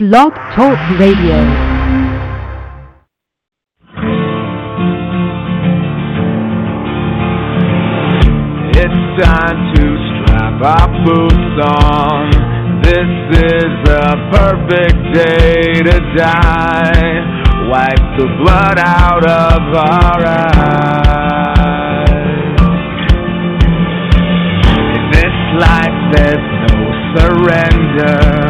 Blog Talk Radio. It's time to strap our boots on. This is a perfect day to die. Wipe the blood out of our eyes. In this life, there's no surrender,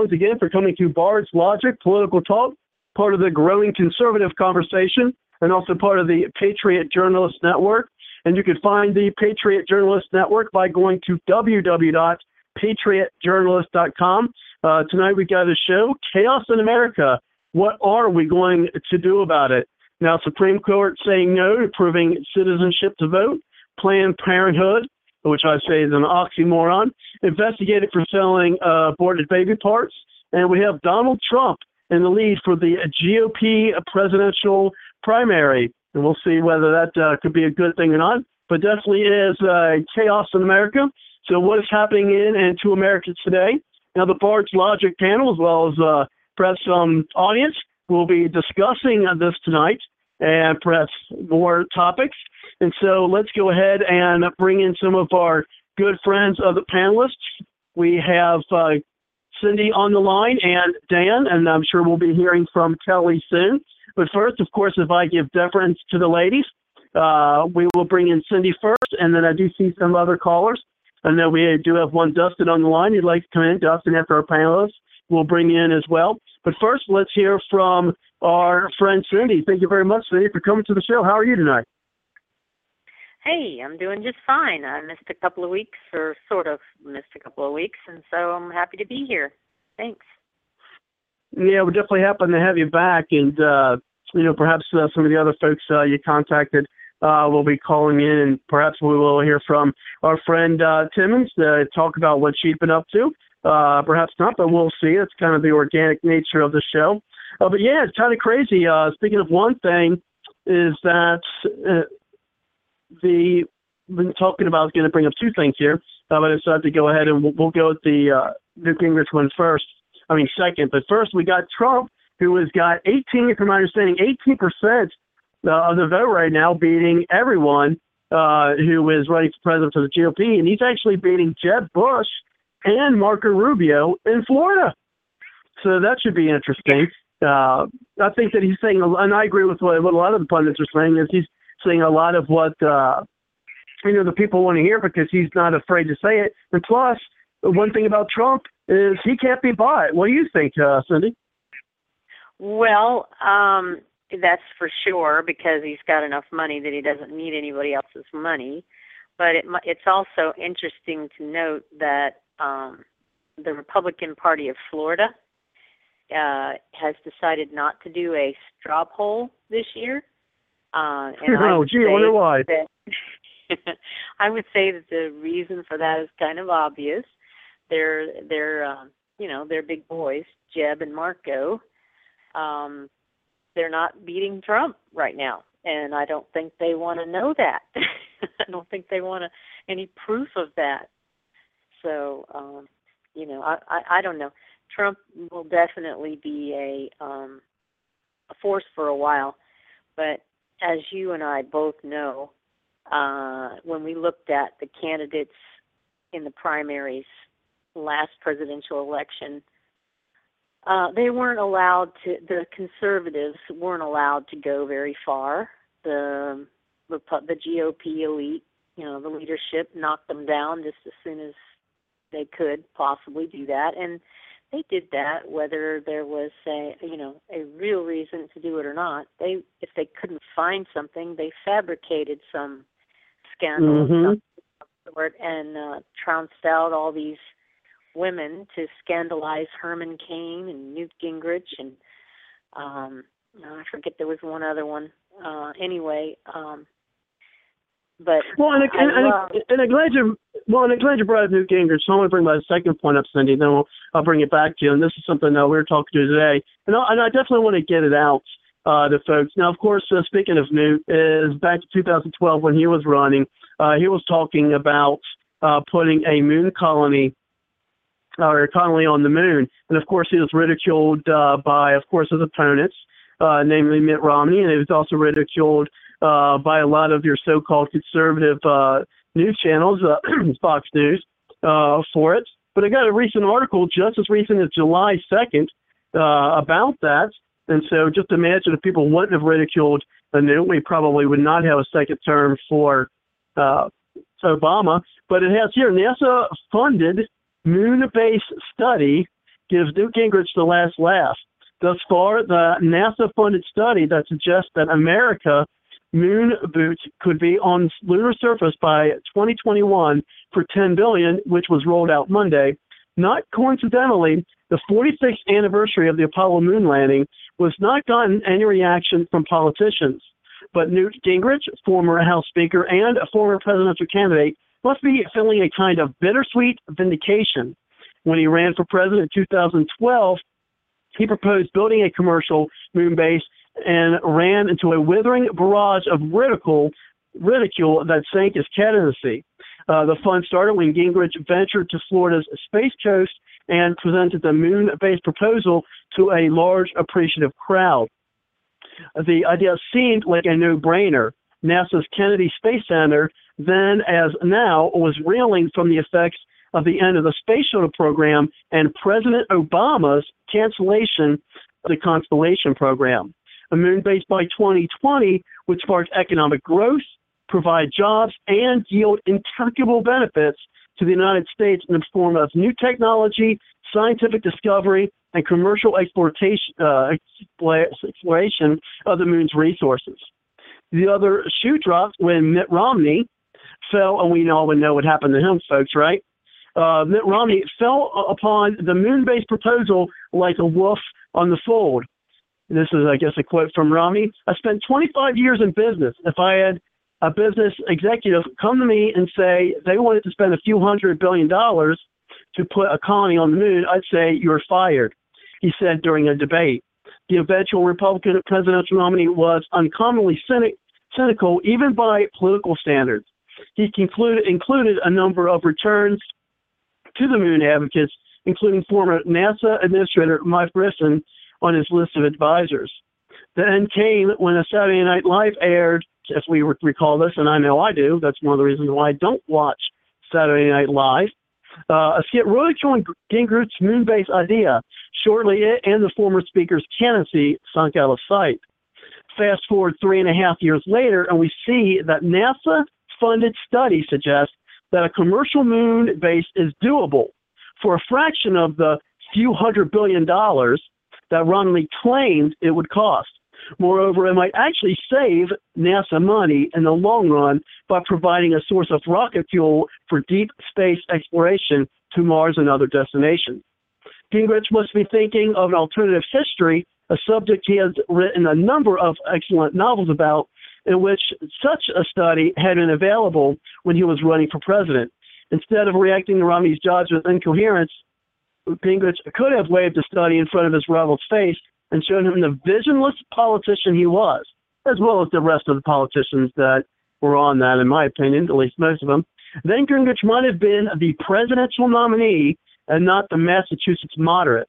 once again for coming to Bard's Logic Political Talk, part of the growing conservative conversation, and also part of the Patriot Journalist Network. And you can find the Patriot Journalist Network by going to www.patriotjournalist.com. Uh, tonight we got a show, Chaos in America. What are we going to do about it? Now, Supreme Court saying no to proving citizenship to vote, Planned Parenthood, which I say is an oxymoron, investigated for selling uh, aborted baby parts, and we have Donald Trump in the lead for the GOP presidential primary, and we'll see whether that uh, could be a good thing or not. But definitely is uh, chaos in America. So what is happening in and to America today? Now the Bard's Logic panel, as well as uh, perhaps some audience, will be discussing uh, this tonight and perhaps more topics. And so let's go ahead and bring in some of our good friends of the panelists. We have uh, Cindy on the line and Dan, and I'm sure we'll be hearing from Kelly soon. But first, of course, if I give deference to the ladies, uh, we will bring in Cindy first, and then I do see some other callers. I know we do have one Dustin on the line. You'd like to come in, Dustin, after our panelists. We'll bring in as well. But first, let's hear from our friend Cindy. Thank you very much, Cindy, for coming to the show. How are you tonight? Hey, I'm doing just fine. I missed a couple of weeks, or sort of missed a couple of weeks, and so I'm happy to be here. Thanks. Yeah, we're definitely happy to have you back, and uh, you know, perhaps uh, some of the other folks uh, you contacted uh, will be calling in, and perhaps we will hear from our friend uh, Timmons to talk about what she's been up to. Uh, perhaps not, but we'll see. It's kind of the organic nature of the show. Uh, but yeah, it's kind of crazy. Uh, speaking of one thing, is that uh, the been talking about is going to bring up two things here, but I decided to go ahead and we'll, we'll go with the uh, Newt Gingrich one first. I mean second, but first we got Trump, who has got 18, from my understanding, 18 percent uh, of the vote right now, beating everyone uh, who is running for president for the GOP, and he's actually beating Jeb Bush and Marco Rubio in Florida. So that should be interesting. Uh, I think that he's saying, and I agree with what, what a lot of the pundits are saying, is he's saying a lot of what uh, you know the people want to hear because he's not afraid to say it. And plus, one thing about Trump is he can't be bought. What do you think, uh, Cindy? Well, um, that's for sure because he's got enough money that he doesn't need anybody else's money. But it, it's also interesting to note that um, the Republican Party of Florida uh, has decided not to do a straw poll this year. Uh, and oh, gee, I wonder why. That, I would say that the reason for that is kind of obvious. They're they're uh, you know they're big boys, Jeb and Marco. Um, they're not beating Trump right now, and I don't think they want to know that. I don't think they want any proof of that. So, um, you know, I, I I don't know. Trump will definitely be a um, a force for a while, but as you and I both know, uh, when we looked at the candidates in the primaries last presidential election, uh, they weren't allowed to. The conservatives weren't allowed to go very far. The the, GOP elite, you know, the leadership knocked them down just as soon as they could possibly do that, and they did that whether there was a you know a real reason to do it or not. They if they couldn't find something, they fabricated some scandal mm-hmm. of some sort and uh, trounced out all these women to scandalize Herman Cain and Newt Gingrich and um I forget there was one other one. Uh anyway, um but well, and, and, and, love, and, I'm glad you well, and I'm glad you brought up Newt Gingrich. So I'm going to bring my second point up, Cindy. Then we'll, I'll bring it back to you. And this is something that we are talking to today, and I, and I definitely want to get it out uh, to folks. Now, of course, uh, speaking of Newt, is back in 2012 when he was running, uh, he was talking about uh, putting a moon colony or colony on the moon, and of course, he was ridiculed uh, by, of course, his opponents, uh, namely Mitt Romney, and he was also ridiculed uh, by a lot of your so-called conservative uh, news channels, uh, Fox News, uh, for it. But I got a recent article just as recent as July 2nd uh, about that. And so just imagine if people wouldn't have ridiculed the Newt, we probably would not have a second term for uh, Obama. But it has here NASA funded moon based study gives Newt Gingrich the last laugh. Thus far, the NASA funded study that suggests that America moon boots could be on lunar surface by 2021 for 10 billion, which was rolled out Monday. Not coincidentally, the 46th anniversary of the Apollo moon landing was not gotten any reaction from politicians. But Newt Gingrich, former House Speaker and a former presidential candidate, must be feeling a kind of bittersweet vindication. When he ran for president in 2012, he proposed building a commercial moon base and ran into a withering barrage of ridicule, ridicule that sank his candidacy. Uh, the fun started when Gingrich ventured to Florida's Space Coast and presented the moon-based proposal to a large appreciative crowd. The idea seemed like a no-brainer. NASA's Kennedy Space Center, then as now, was reeling from the effects of the end of the space shuttle program and President Obama's cancellation of the Constellation program. A moon base by 2020 would spark economic growth, provide jobs, and yield incalculable benefits to the United States in the form of new technology, scientific discovery, and commercial exploitation, uh, exploration of the moon's resources. The other shoe dropped when Mitt Romney fell, and we all would know what happened to him, folks, right? Uh, Mitt Romney fell upon the moon based proposal like a wolf on the fold this is, I guess, a quote from Romney. I spent 25 years in business. If I had a business executive come to me and say they wanted to spend a few hundred billion dollars to put a colony on the moon, I'd say you're fired, he said during a debate. The eventual Republican presidential nominee was uncommonly cynic, cynical, even by political standards. He concluded, included a number of returns to the moon advocates, including former NASA Administrator Mike Brisson on his list of advisors. The end came when a Saturday Night Live aired if we recall this, and I know I do. That's one of the reasons why I don't watch Saturday Night Live. Uh, a skit ridiculing Gingrich's moon base idea. Shortly, it and the former speaker's candidacy sunk out of sight. Fast forward three and a half years later, and we see that NASA funded study suggests that a commercial moon base is doable for a fraction of the few hundred billion dollars that Romney claimed it would cost. Moreover, it might actually save NASA money in the long run by providing a source of rocket fuel for deep space exploration to Mars and other destinations. Gingrich must be thinking of an alternative history, a subject he has written a number of excellent novels about, in which such a study had been available when he was running for president. Instead of reacting to Romney's judgment with incoherence, Gingrich could have waved the study in front of his rival's face and shown him the visionless politician he was, as well as the rest of the politicians that were on that, in my opinion, at least most of them. Then Gingrich might have been the presidential nominee and not the Massachusetts moderate.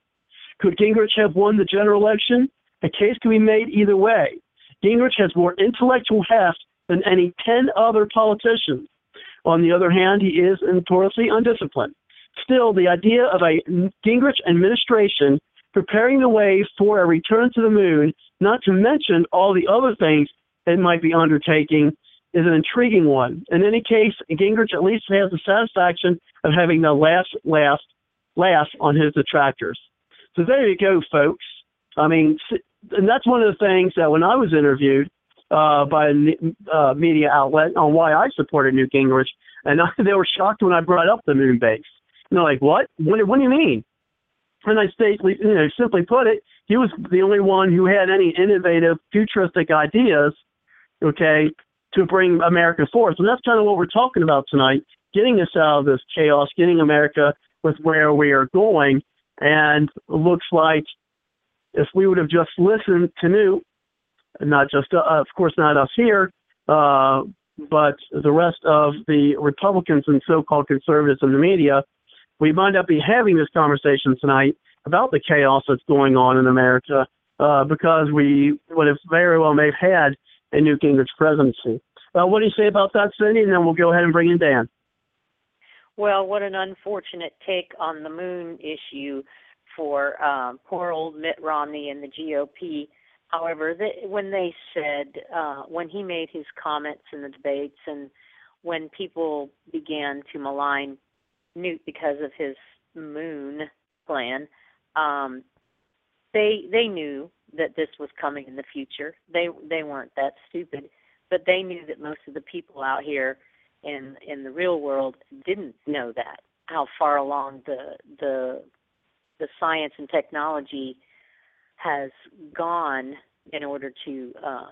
Could Gingrich have won the general election? A case can be made either way. Gingrich has more intellectual heft than any 10 other politicians. On the other hand, he is notoriously undisciplined. Still, the idea of a Gingrich administration preparing the way for a return to the moon, not to mention all the other things it might be undertaking, is an intriguing one. In any case, Gingrich at least has the satisfaction of having the last last laugh on his detractors. So there you go, folks. I mean, and that's one of the things that when I was interviewed uh, by a uh, media outlet on why I supported Newt Gingrich, and I, they were shocked when I brought up the moon base. And they're like, "What? What, what do you mean?" And I stately, you know, simply put it, he was the only one who had any innovative, futuristic ideas, okay, to bring America forth. And that's kind of what we're talking about tonight, getting us out of this chaos, getting America with where we are going. And it looks like if we would have just listened to Newt, not just, uh, of course, not us here, uh, but the rest of the Republicans and so-called conservatives in the media, we might not be having this conversation tonight about the chaos that's going on in America uh, because we would have very well may have had a Newt Gingrich presidency. Uh, what do you say about that, Cindy? And then we'll go ahead and bring in Dan. Well, what an unfortunate take on the moon issue for um, poor old Mitt Romney and the GOP. However, when they said, uh, when he made his comments in the debates and when people began to malign Newt because of his moon plan, um, they they knew that this was coming in the future. They they weren't that stupid, but they knew that most of the people out here in in the real world didn't know that how far along the the the science and technology has gone in order to uh,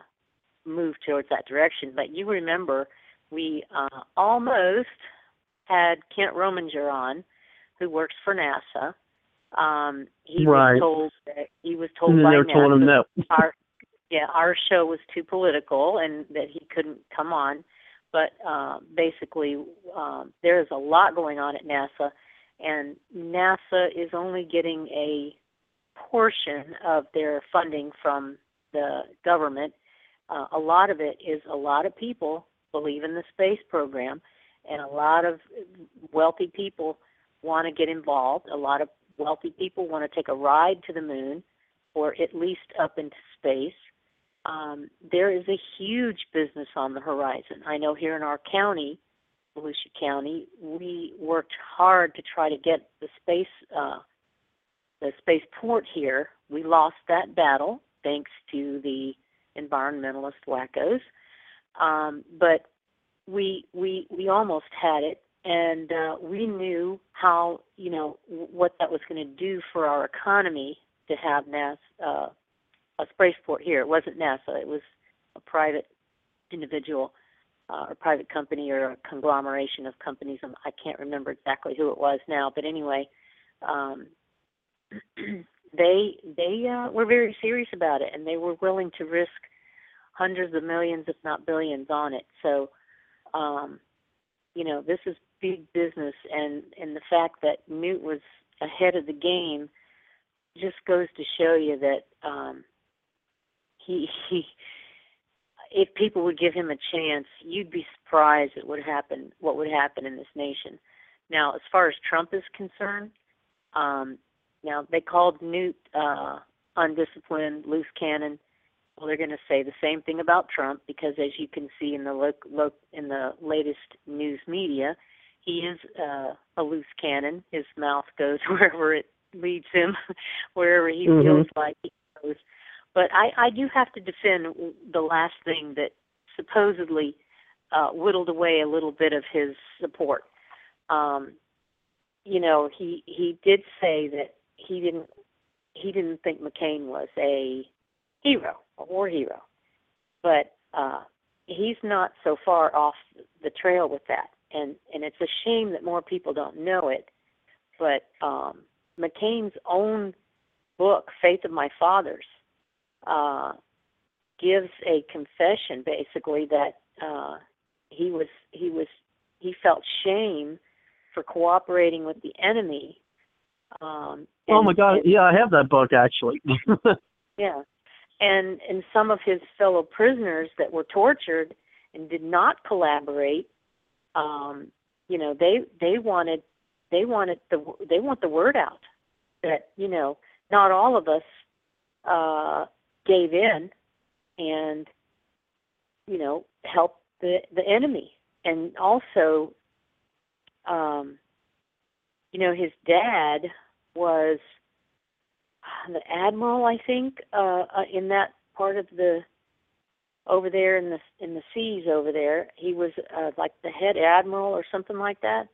move towards that direction. But you remember, we uh, almost had Kent Rominger on, who works for NASA. Um, he right. was told that he was told and by NASA told him no. our yeah our show was too political and that he couldn't come on. But uh, basically, um, there is a lot going on at NASA, and NASA is only getting a portion of their funding from the government. Uh, a lot of it is a lot of people believe in the space program and a lot of wealthy people want to get involved. A lot of wealthy people want to take a ride to the moon or at least up into space. Um, there is a huge business on the horizon. I know here in our county, Volusia County, we worked hard to try to get the space uh, the spaceport here. We lost that battle thanks to the environmentalist wackos. Um, but we we we almost had it, and uh, we knew how you know what that was going to do for our economy to have NASA uh, a spaceport here. It wasn't NASA; it was a private individual uh, or private company or a conglomeration of companies. I'm, I can't remember exactly who it was now, but anyway, um, they they uh, were very serious about it, and they were willing to risk hundreds of millions, if not billions, on it. So um, you know, this is big business, and and the fact that Newt was ahead of the game just goes to show you that um, he he if people would give him a chance, you'd be surprised at what happen what would happen in this nation. Now, as far as Trump is concerned, um, now they called Newt uh, undisciplined, loose cannon. Well, they're going to say the same thing about Trump because, as you can see in the look, look in the latest news media, he is uh, a loose cannon. His mouth goes wherever it leads him, wherever he Mhm. feels like he goes. But I, I do have to defend the last thing that supposedly uh, whittled away a little bit of his support. Um, you know, he he did say that he didn't he didn't think McCain was a hero, a war hero, but uh, he's not so far off the trail with that, and and it's a shame that more people don't know it. But um, McCain's own book, Faith of My Fathers, uh, gives a confession basically that uh, he was he was he felt shame for cooperating with the enemy. Um, oh my God! and- Yeah, I have that book actually. yeah. And and some of his fellow prisoners that were tortured and did not collaborate, um, you know, they they wanted they wanted the they want the word out that you know not all of us uh, gave in and you know helped the the enemy. And also um, you know his dad was the admiral, I think, uh, uh, in that part of the over there in the in the seas over there. He was uh, like the head admiral or something like that.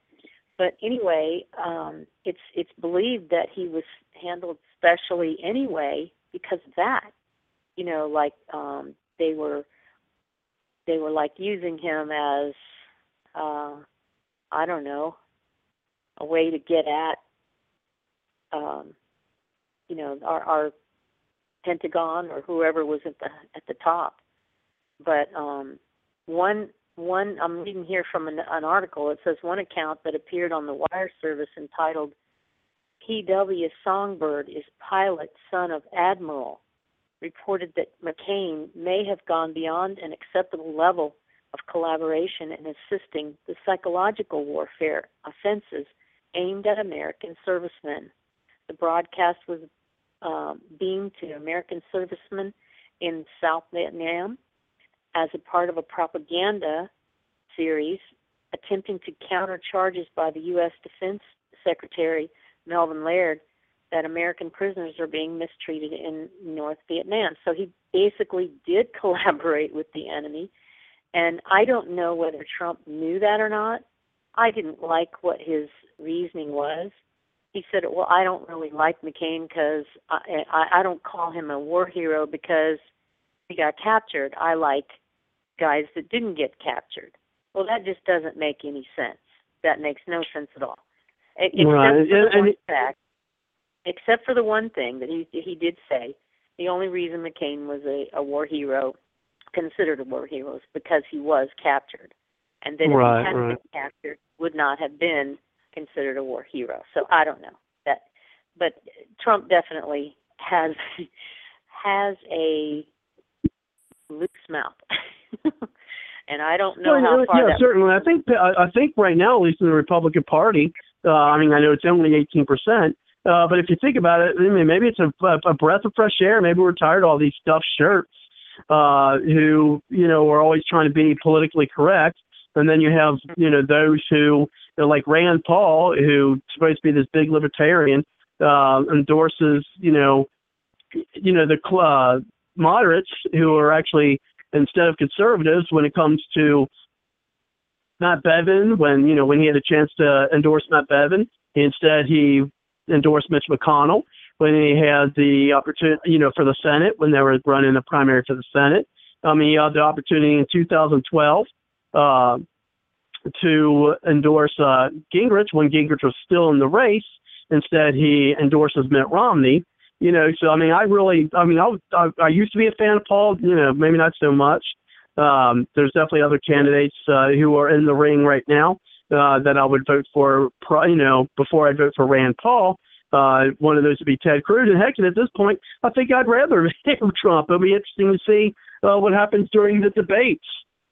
But anyway, um, it's it's believed that he was handled specially anyway because of that. You know, like um, they were they were like using him as uh, I don't know a way to get at um, you know our, our Pentagon or whoever was at the at the top. But um, one one I'm reading here from an, an article. It says one account that appeared on the wire service entitled "P.W. Songbird is pilot son of admiral." reported that McCain may have gone beyond an acceptable level of collaboration in assisting the psychological warfare offenses aimed at American servicemen. The broadcast was um, beamed to American servicemen in South Vietnam as a part of a propaganda series attempting to counter charges by the U.S. Defense Secretary Melvin Laird that American prisoners are being mistreated in North Vietnam. So he basically did collaborate with the enemy. And I don't know whether Trump knew that or not. I didn't like what his reasoning was. He said, "Well, I don't really like McCain because I, I I don't call him a war hero because he got captured. I like guys that didn't get captured." Well, that just doesn't make any sense. That makes no sense at all. Except Right. for the one fact, except for the one thing that he he did say, the only reason McCain was a, a war hero, considered a war hero, is because he was captured, and then Right, if he hadn't right. been captured, would not have been considered a war hero. So I don't know that, but Trump definitely has has a loose mouth, and I don't know Well, how yeah, far yeah, that. certainly. I think I, think right now, at least in the Republican Party, uh, I mean, I know it's only 18 percent, uh, but if you think about it, I mean, maybe it's a, a breath of fresh air. Maybe we're tired of all these stuffed shirts uh, who, you know, are always trying to be politically correct, and then you have, you know, those who, you know, like Rand Paul, who's supposed to be this big libertarian, uh, endorses, you know, you know, the uh, moderates who are actually instead of conservatives when it comes to Matt Bevin when you know when he had a chance to endorse Matt Bevin. Instead, he endorsed Mitch McConnell when he had the opportunity, you know, for the Senate when they were running the primary for the Senate. I mean, he had the opportunity in 2012 uh, to endorse uh, Gingrich when Gingrich was still in the race. Instead, he endorses Mitt Romney. You know, so I mean, I really, I mean, I, I, I used to be a fan of Paul. You know, maybe not so much. Um, there's definitely other candidates uh, who are in the ring right now uh, that I would vote for. You know, before I vote for Rand Paul, uh, one of those would be Ted Cruz. And heck, at this point, I think I'd rather have Trump. It'll be interesting to see uh, what happens during the debates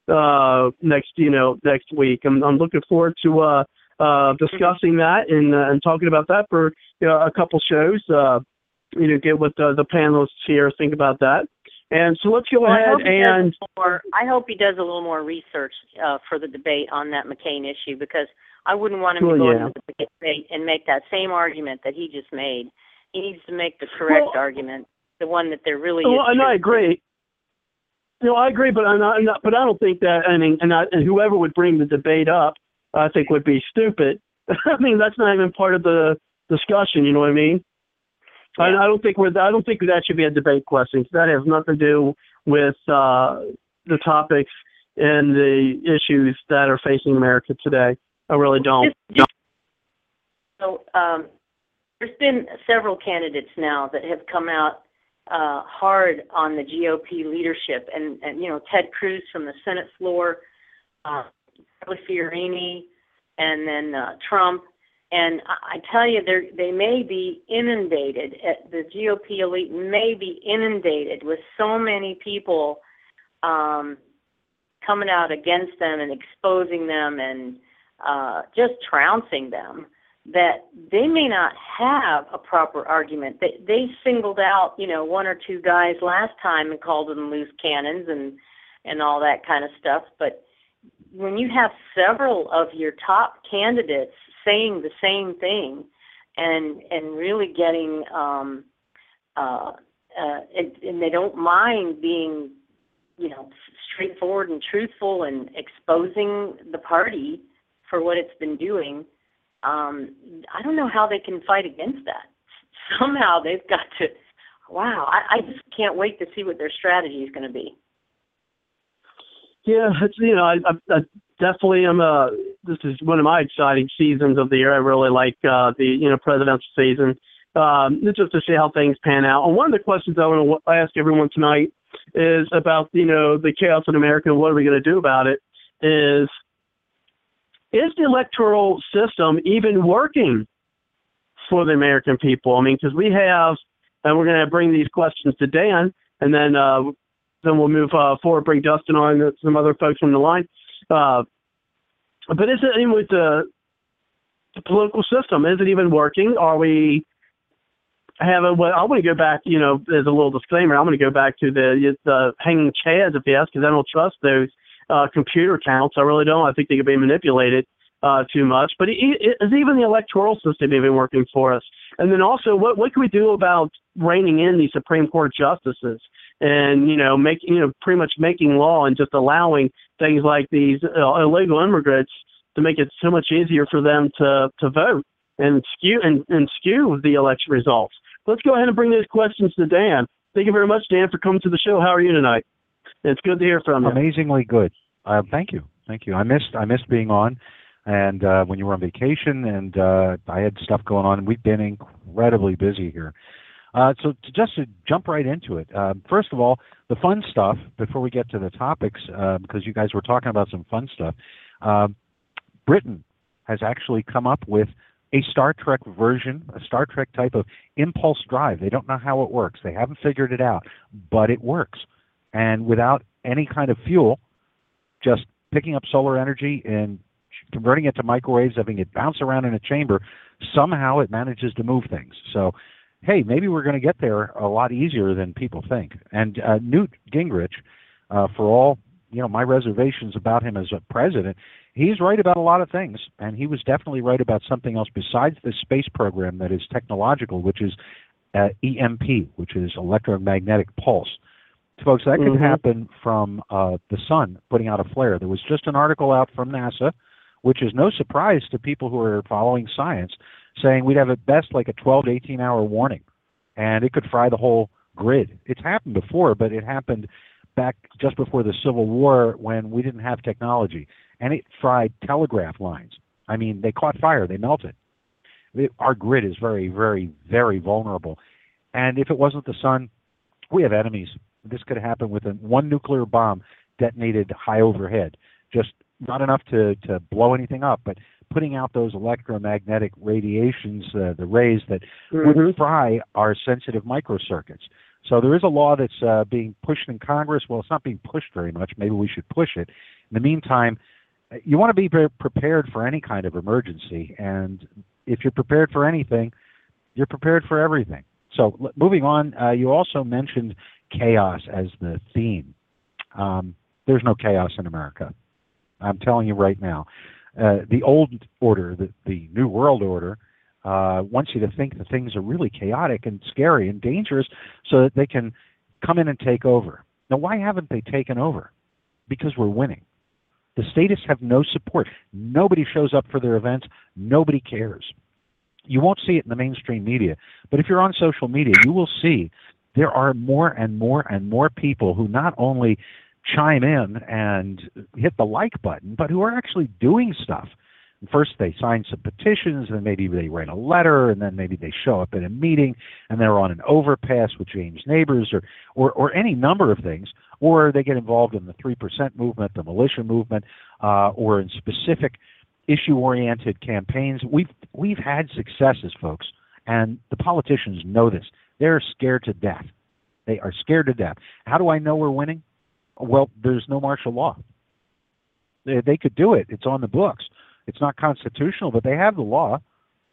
uh, next, you know, next week. I'm, I'm looking forward to uh, uh, discussing that and uh, and talking about that for you know, a couple shows. Uh, you know, get what the, the panelists here think about that. And so let's go well, ahead I and. More, I hope he does a little more research uh, for the debate on that McCain issue because I wouldn't want him well, to go yeah. into the debate and make that same argument that he just made. He needs to make the correct well, argument, the one that there really well, is. and I agree. No, I agree, but I'm not, I'm not, but I don't think that. I mean, and, I, and whoever would bring the debate up, I think would be stupid. I mean, that's not even part of the discussion. You know what I mean? Yeah. I, I don't think we're. I don't think that should be a debate question. That has nothing to do with uh, the topics and the issues that are facing America today. I really don't. Just, so um, there's been several candidates now that have come out uh, hard on the GOP leadership, and, and you know Ted Cruz from the Senate floor, uh, Fiorina, and then uh, Trump. And I, I tell you, they may be inundated. The GOP elite may be inundated with so many people um, coming out against them and exposing them and uh, just trouncing them that they may not have a proper argument. They they singled out, you know, one or two guys last time and called them loose cannons and and all that kind of stuff. But when you have several of your top candidates saying the same thing and and really getting um uh uh and, and they don't mind being you know straightforward and truthful and exposing the party for what it's been doing um i don't know how they can fight against that somehow they've got to wow i, I just can't wait to see what their strategy is going to be Yeah, it's you know, I, I, I definitely am. Uh, this is one of my exciting seasons of the year. I really like uh, the you know presidential season, um, just to see how things pan out. And one of the questions I want to ask everyone tonight is about you know the chaos in America and what are we going to do about it? Is is the electoral system even working for the American people? I mean, because we have, and we're going to bring these questions to Dan, and then uh, then we'll move uh, forward, bring Dustin on, and some other folks from the line. Uh, but is it with the, the political system? Is it even working? Are we having? Well, I want to go back. You know, as a little disclaimer, I'm going to go back to the the hanging chads, if you ask, because I don't trust those uh, computer counts. I really don't. I think they could be manipulated uh, too much. But it, it, is even the electoral system even working for us? And then also, what what can we do about reining in these Supreme Court justices? and you know making you know pretty much making law and just allowing things like these uh, illegal immigrants to make it so much easier for them to to vote and skew and, and skew the election results. Let's go ahead and bring these questions to Dan. Thank you very much, Dan, for coming to the show. How are you tonight? It's good to hear from you. Amazingly good. Uh, thank you, thank you. I missed I missed being on, and uh, when you were on vacation, and uh, I had stuff going on. We've been incredibly busy here. Uh, so to just to jump right into it, uh, first of all, the fun stuff before we get to the topics, uh, because you guys were talking about some fun stuff. Um, Britain has actually come up with a Star Trek version, a Star Trek type of impulse drive. They don't know how it works. They haven't figured it out, but it works. And without any kind of fuel, just picking up solar energy and converting it to microwaves, having it bounce around in a chamber, somehow it manages to move things. So hey, maybe we're going to get there a lot easier than people think. And uh, Newt Gingrich, uh, for all you know, my reservations about him as a president, he's right about a lot of things, and he was definitely right about something else besides the space program that is technological, which is uh, EMP, which is electromagnetic pulse. Folks, that could happen from uh, the sun putting out a flare. There was just an article out from NASA, which is no surprise to people who are following science, saying we'd have at best like a 12 to 18 hour warning, and it could fry the whole grid. It's happened before, but it happened back just before the Civil War when we didn't have technology, and it fried telegraph lines. I mean, they caught fire, they melted. It, our grid is very, very, very vulnerable. And if it wasn't the sun, we have enemies. This could happen with a, one nuclear bomb detonated high overhead. Just not enough to, to blow anything up, but putting out those electromagnetic radiations, uh, the rays that Mhm. would fry our sensitive microcircuits. So there is a law that's uh, being pushed in Congress. Well, it's not being pushed very much. Maybe we should push it. In the meantime, you want to be prepared for any kind of emergency, and if you're prepared for anything, you're prepared for everything. So moving on, uh, you also mentioned chaos as the theme. Um, there's no chaos in America. I'm telling you right now. Uh, the old order, the, the New World Order, uh, wants you to think that things are really chaotic and scary and dangerous so that they can come in and take over. Now, why haven't they taken over? Because we're winning. The statists have no support. Nobody shows up for their events. Nobody cares. You won't see it in the mainstream media, but if you're on social media, you will see there are more and more and more people who not only chime in and hit the like button, but who are actually doing stuff. First, they sign some petitions, and then maybe they write a letter, and then maybe they show up at a meeting, and they're on an overpass with James Neighbors, or, or, or any number of things, or they get involved in the 3% movement, the militia movement, uh, or in specific issue-oriented campaigns. We've, we've had successes, folks, and the politicians know this. They're scared to death. They are scared to death. How do I know we're winning? Well, there's no martial law. They, they could do it. It's on the books. It's not constitutional, but they have the law.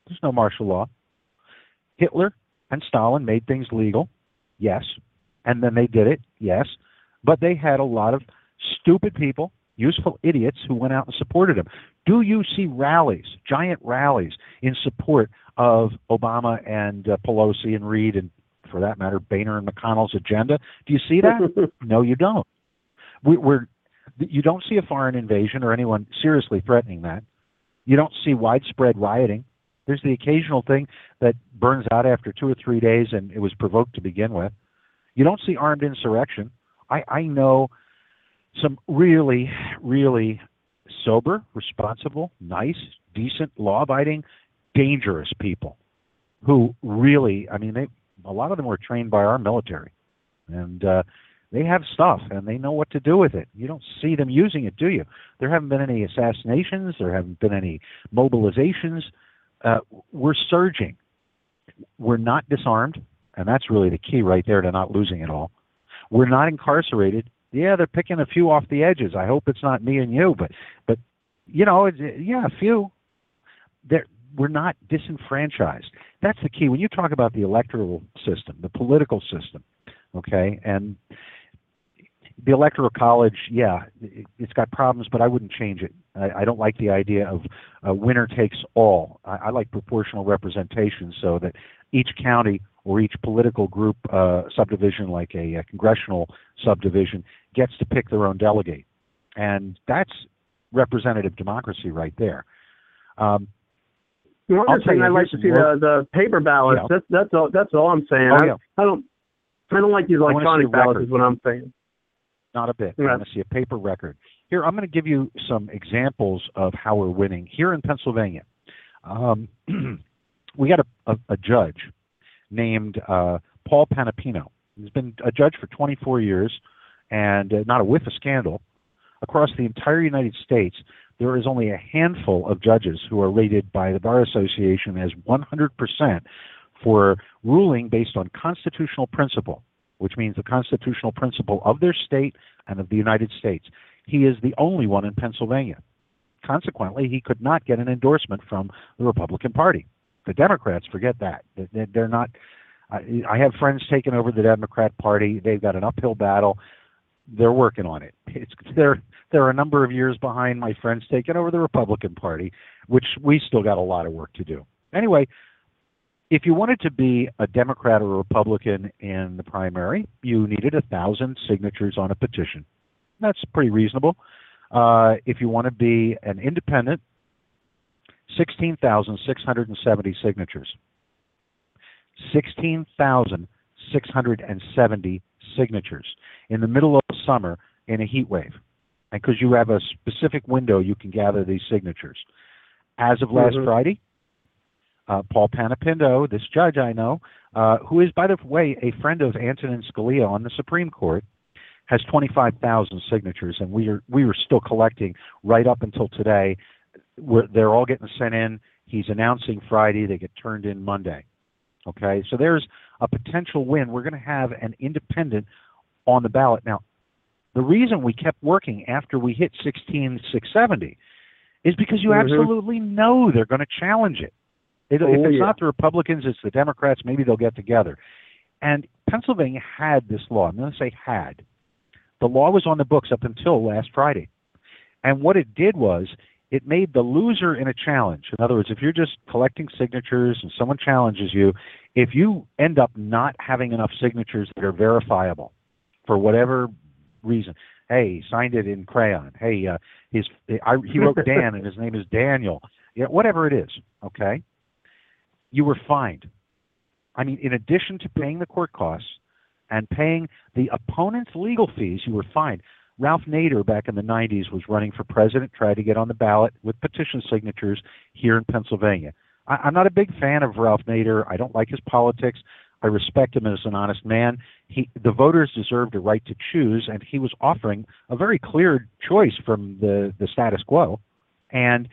There's no martial law. Hitler and Stalin made things legal, yes, and then they did it, yes, but they had a lot of stupid people, useful idiots who went out and supported him. Do you see rallies, giant rallies, in support of Obama and uh, Pelosi and Reid and, for that matter, Boehner and McConnell's agenda? Do you see that? no, you don't. We, we're you don't see a foreign invasion or anyone seriously threatening that. You don't see widespread rioting. There's the occasional thing that burns out after two or three days and it was provoked to begin with. You don't see armed insurrection. I, I know some really, really sober, responsible, nice, decent, law abiding, dangerous people who really, I mean, they, a lot of them were trained by our military. And, uh, they have stuff and they know what to do with it. You don't see them using it, do you? There haven't been any assassinations. There haven't been any mobilizations. Uh, we're surging. We're not disarmed, and that's really the key right there to not losing it all. We're not incarcerated. Yeah, they're picking a few off the edges. I hope it's not me and you, but but you know, it's, yeah, a few. They're, we're not disenfranchised. That's the key. When you talk about the electoral system, the political system, okay, and the electoral college, yeah, it, has got problems, but I wouldn't change it. I, I don't like the idea of winner takes all. I, I, like proportional representation so that each county or each political group uh, subdivision, like a, a, congressional subdivision, gets to pick their own delegate, and that's representative democracy right there. Um, one other thing I'd like to see the, the paper ballots. Yeah. That's that's all. That's all I'm saying. Oh, I, yeah. I don't. I don't like these electronic ballots. Is what I'm saying. Not a bit. I want to see a paper record. Here, I'm going to give you some examples of how we're winning here in Pennsylvania. Um, we got a, a, a, judge named uh, Paul Panepinto. He's been a judge for 24 years and uh, not a whiff of scandal. Across the entire United States, there is only a handful of judges who are rated by the Bar Association as 100% for ruling based on constitutional principle which means the constitutional principle of their state and of the United States. He is the only one in Pennsylvania. Consequently, he could not get an endorsement from the Republican Party. The Democrats, forget that. They're not. I have friends taking over the Democrat Party. They've got an uphill battle. They're working on it. It's, they're they're a number of years behind my friends taking over the Republican Party, which we still got a lot of work to do. Anyway, if you wanted to be a Democrat or a Republican in the primary, you needed a thousand signatures on a petition. That's pretty reasonable. Uh, if you want to be an independent, 16,670 signatures. 16,670 signatures in the middle of summer in a heat wave. And because you have a specific window, you can gather these signatures. As of last mm-hmm. Friday, uh, Paul Panepinto, this judge I know, uh, who is, by the way, a friend of Antonin Scalia on the Supreme Court, has 25,000 signatures, and we are we are still collecting right up until today. We're, they're all getting sent in. He's announcing Friday; they get turned in Monday. Okay, so there's a potential win, we're going to have an independent on the ballot. Now, the reason we kept working after we hit 16,670 is because you Mhm. absolutely know they're going to challenge it. It- Oh, if it's yeah. not the Republicans, it's the Democrats. Maybe they'll get together. And Pennsylvania had this law. I'm going to say had. The law was on the books up until last Friday. And what it did was it made the loser in a challenge. In other words, if you're just collecting signatures and someone challenges you, if you end up not having enough signatures that are verifiable for whatever reason, hey, he signed it in crayon. Hey, uh, his I, he wrote Dan and his name is Daniel. Yeah, whatever it is, okay? You were fined. I mean, in addition to paying the court costs and paying the opponent's legal fees, you were fined. Ralph Nader back in the 90s was running for president, tried to get on the ballot with petition signatures here in Pennsylvania. I, I'm not a big fan of Ralph Nader. I don't like his politics. I respect him as an honest man. He, the voters deserved a right to choose, and he was offering a very clear choice from the, the status quo. And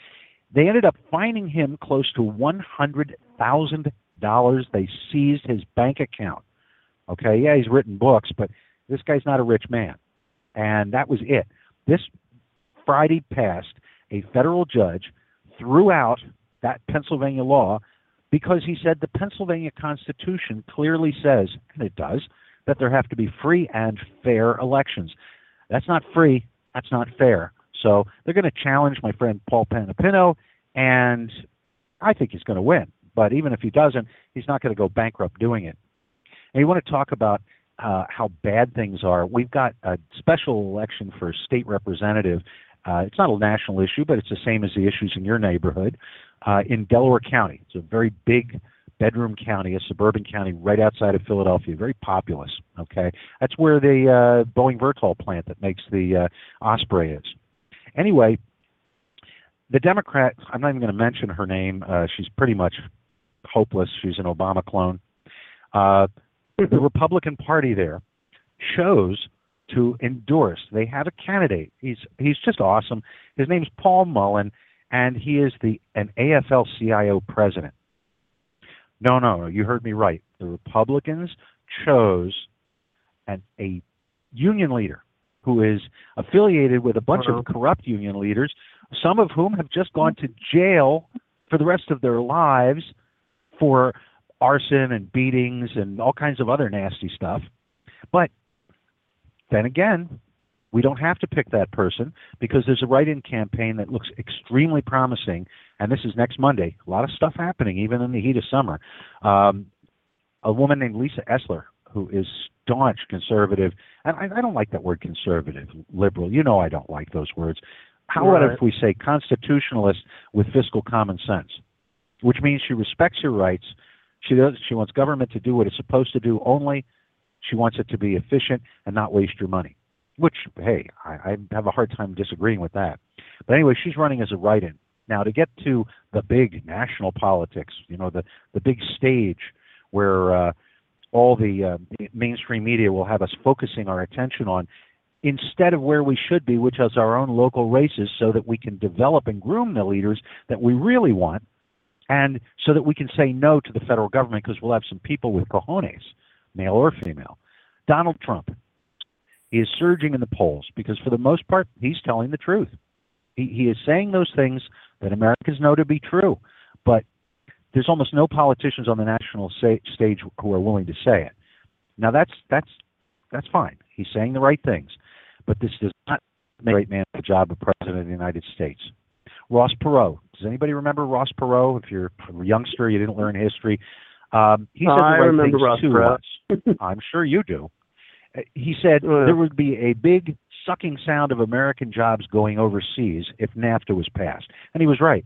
they ended up fining him close to one hundred thousand dollars. They seized his bank account. Okay, yeah, he's written books, but this guy's not a rich man, and that was it. This Friday passed. A federal judge threw out that Pennsylvania law because he said the Pennsylvania Constitution clearly says, and it does, that there have to be free and fair elections. That's not free. That's not fair. So they're going to challenge my friend Paul Panepinto, and I think he's going to win. But even if he doesn't, he's not going to go bankrupt doing it. And you want to talk about uh, how bad things are. We've got a special election for state representative. Uh, it's not a national issue, but it's the same as the issues in your neighborhood uh, in Delaware County. It's a very big bedroom county, a suburban county right outside of Philadelphia, very populous. Okay, that's where the uh, Boeing Vertol plant that makes the uh, Osprey is. Anyway, the Democrat, I'm not even going to mention her name. Uh, she's pretty much hopeless. She's an Obama clone. Uh, the Republican Party there chose to endorse. They have a candidate. He's he's just awesome. His name's Paul Mullen, and he is the an AFL-CIO president. No, no, no. You heard me right. The Republicans chose an a union leader who is affiliated with a bunch Uh-huh. of corrupt union leaders, some of whom have just gone to jail for the rest of their lives for arson and beatings and all kinds of other nasty stuff. But then again, we don't have to pick that person because there's a write-in campaign that looks extremely promising, and this is next Monday. A lot of stuff happening, even in the heat of summer. Um, a woman named Lisa Essler, who is staunch conservative, and I, I don't like that word conservative, liberal. You know I don't like those words. How about if we say constitutionalist with fiscal common sense, which means she respects your rights. She does. She wants government to do what it's supposed to do only. She wants it to be efficient and not waste your money. Which, hey, I, I have a hard time disagreeing with that. But anyway, she's running as a write-in. Now, to get to the big national politics, you know, the the big stage where uh, all the uh, mainstream media will have us focusing our attention on, instead of where we should be, which is our own local races, so that we can develop and groom the leaders that we really want, and so that we can say no to the federal government because we'll have some people with cojones, male or female. Donald Trump is surging in the polls because, for the most part, he's telling the truth. He, he is saying those things that Americans know to be true, but there's almost no politicians on the national sa- stage who are willing to say it. Now that's that's that's fine. He's saying the right things, but this does not make a great man the job of president of the United States. Ross Perot. Does anybody remember Ross Perot? If you're a youngster, you didn't learn history. Um, he said the I right remember Ross to Perot. us. I'm sure you do. Uh, He said Oh, yeah. there would be a big sucking sound of American jobs going overseas if NAFTA was passed, and he was right.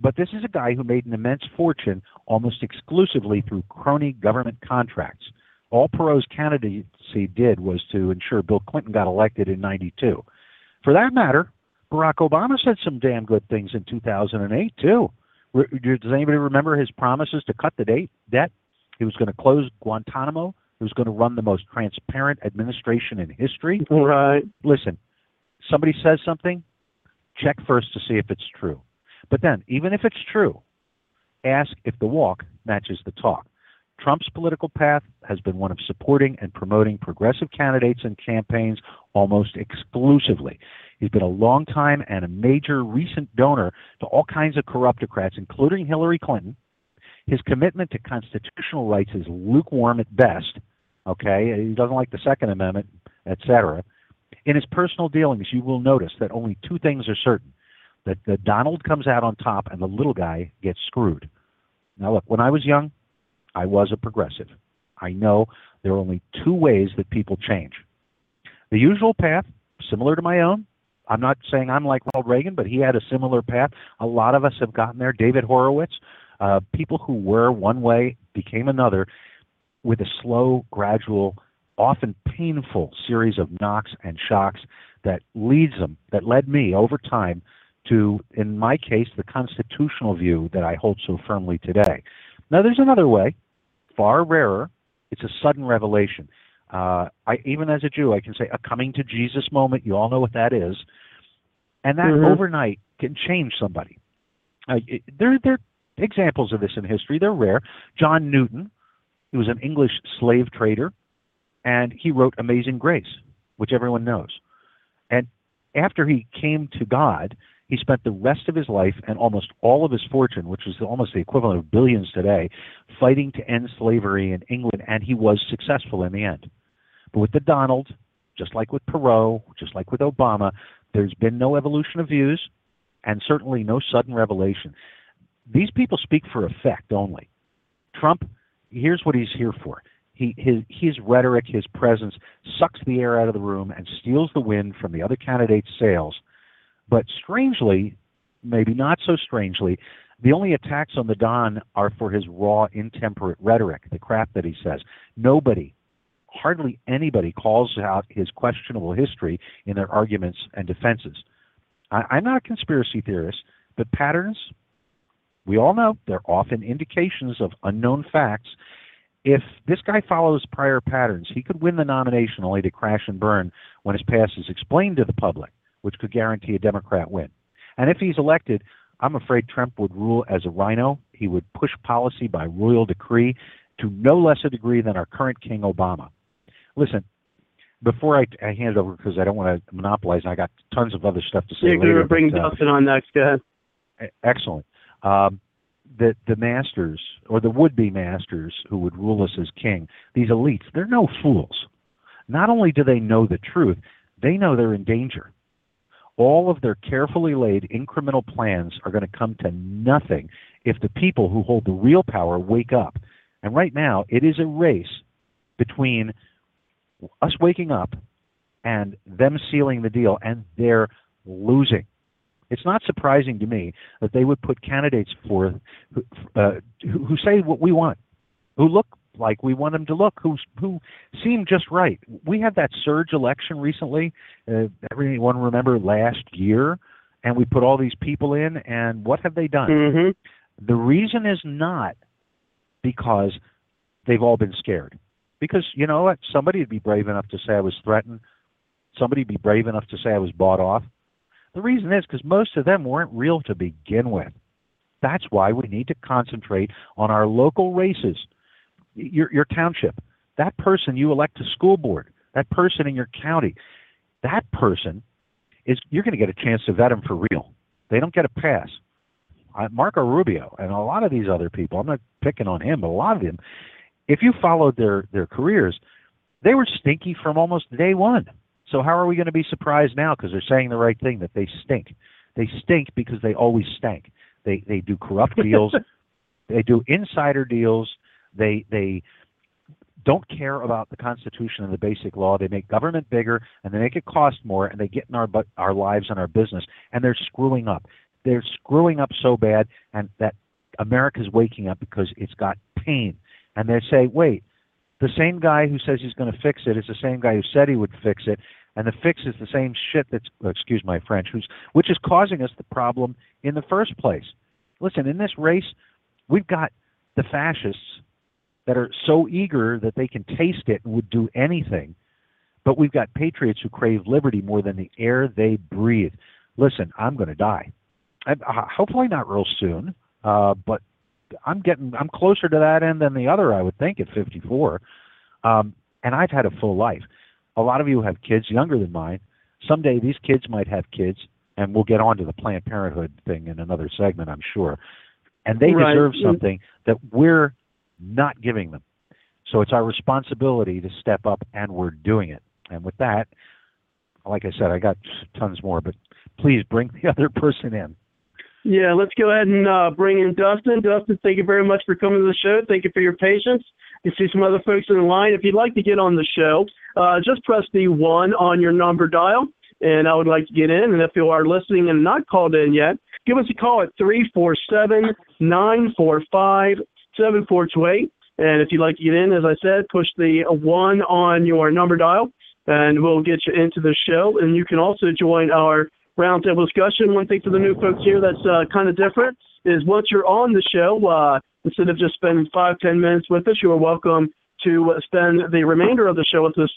But this is a guy who made an immense fortune almost exclusively through crony government contracts. All Perot's candidacy did was to ensure Bill Clinton got elected in 92. For that matter, Barack Obama said some damn good things in 2008, too. Does anybody remember his promises to cut the date, debt? He was going to close Guantanamo. He was going to run the most transparent administration in history. Right. Listen, somebody says something, check first to see if it's true. But then, even if it's true, ask if the walk matches the talk. Trump's political path has been one of supporting and promoting progressive candidates and campaigns almost exclusively. He's been a long time and a major recent donor to all kinds of corruptocrats, including Hillary Clinton. His commitment to constitutional rights is lukewarm at best. Okay, he doesn't like the Second Amendment, etc. In his personal dealings, you will notice that only two things are certain: that, that Donald comes out on top and the little guy gets screwed. Now, look, when I was young, I was a progressive. I know there are only two ways that people change. The usual path, similar to my own. I'm not saying I'm like Ronald Reagan, but he had a similar path. A lot of us have gotten there. David Horowitz, uh, people who were one way became another with a slow, gradual, often painful series of knocks and shocks that leads them, that led me over time to, in my case, the constitutional view that I hold so firmly today. Now, there's another way, far rarer. It's a sudden revelation. Uh, I, even as a Jew, I can say a coming to Jesus moment. You all know what that is, and that Mhm. overnight can change somebody. Uh, it, there, there are examples of this in history. They're rare. John Newton, he was an English slave trader, and he wrote Amazing Grace, which everyone knows. And after he came to God, he spent the rest of his life and almost all of his fortune, which is almost the equivalent of billions today, fighting to end slavery in England, and he was successful in the end. But with the Donald, just like with Perot, just like with Obama, there's been no evolution of views and certainly no sudden revelation. These people speak for effect only. Trump, here's what he's here for. He, his, his rhetoric, his presence sucks the air out of the room and steals the wind from the other candidates' sails. But strangely, maybe not so strangely, the only attacks on the Don are for his raw, intemperate rhetoric, the crap that he says. Nobody, hardly anybody, calls out his questionable history in their arguments and defenses. I, I'm not a conspiracy theorist, but patterns, we all know, they're often indications of unknown facts. If this guy follows prior patterns, he could win the nomination only to crash and burn when his past is explained to the public, which could guarantee a Democrat win. And if he's elected, I'm afraid Trump would rule as a rhino. He would push policy by royal decree to no less a degree than our current King Obama. Listen, before I, I hand it over because I don't want to monopolize, and I got tons of other stuff to say You're going to bring but, uh, Dustin on next. Go ahead. Excellent. Um, the the masters or the would be masters who would rule us as king, these elites, they're no fools. Not only do they know the truth, they know they're in danger. All of their carefully laid incremental plans are going to come to nothing if the people who hold the real power wake up. And right now, it is a race between us waking up and them sealing the deal, and they're losing. It's not surprising to me that they would put candidates forth who, uh, who, say what we want, who look like we want them to look, who who seem just right. We had that surge election recently. Uh, everyone remember last year, and we put all these people in, and what have they done? Mm-hmm. The reason is not because they've all been scared. Because you know what? Somebody would be brave enough to say I was threatened. Somebody would be brave enough to say I was bought off. The reason is because most of them weren't real to begin with. That's why we need to concentrate on our local races. Your, your township, that person you elect to school board, that person in your county, that person is you're going to get a chance to vet them for real. They don't get a pass. Uh, Marco Rubio and a lot of these other people, I'm not picking on him, but a lot of them, if you followed their, their careers, they were stinky from almost day one. So how are we going to be surprised now because they're saying the right thing that they stink? They stink because they always stank. They they do corrupt deals, they do insider deals, they they don't care about the Constitution and the basic law. They make government bigger and they make it cost more, and they get in our bu- our lives and our business, and they're screwing up. They're screwing up so bad, and that America's waking up because it's got pain. And they say, wait, the same guy who says he's going to fix it is the same guy who said he would fix it, and the fix is the same shit that's excuse my French, who's which is causing us the problem in the first place. Listen, in this race, we've got the fascists that are so eager that they can taste it and would do anything, but we've got patriots who crave liberty more than the air they breathe. Listen, I'm going to die. I, uh, hopefully not real soon, uh, but I'm getting I'm closer to that end than the other. I would think at 54, um, and I've had a full life. A lot of you have kids younger than mine. Someday these kids might have kids, and we'll get on to the Planned Parenthood thing in another segment, I'm sure. And they Right. deserve something that we're not giving them. So it's our responsibility to step up, and we're doing it. And with that, like I said, I got tons more, but please bring the other person in. Yeah, let's go ahead and uh, bring in Dustin. Dustin, thank you very much for coming to the show. Thank you for your patience. You see some other folks in the line. If you'd like to get on the show, uh, just press the one on your number dial, and I would like to get in. And if you are listening and not called in yet, give us a call at 347 945 7428. And if you'd like to get in, as I said, push the one on your number dial, and we'll get you into the show. And you can also join our roundtable discussion. One thing for the new folks here that's uh, kind of different is once you're on the show, uh, instead of just spending five, ten minutes with us, you are welcome to spend the remainder of the show with us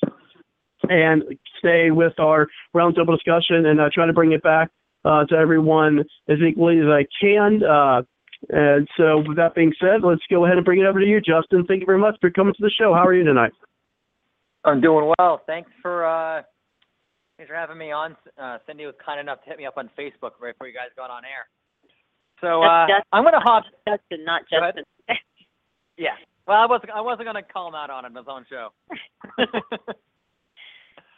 and stay with our roundtable discussion and uh, try to bring it back uh, to everyone as equally as I can. Uh, and so, with that being said, let's go ahead and bring it over to you, Justin. Thank you very much for coming to the show. How are you tonight? I'm doing well. Thanks for uh, thanks for having me on. Uh, Cindy was kind enough to hit me up on Facebook right before you guys got on air. So uh, Justin. I'm gonna hop. Justin, not Go. Justin. Yeah. Well, I wasn't. I wasn't gonna call him out on it in his own show.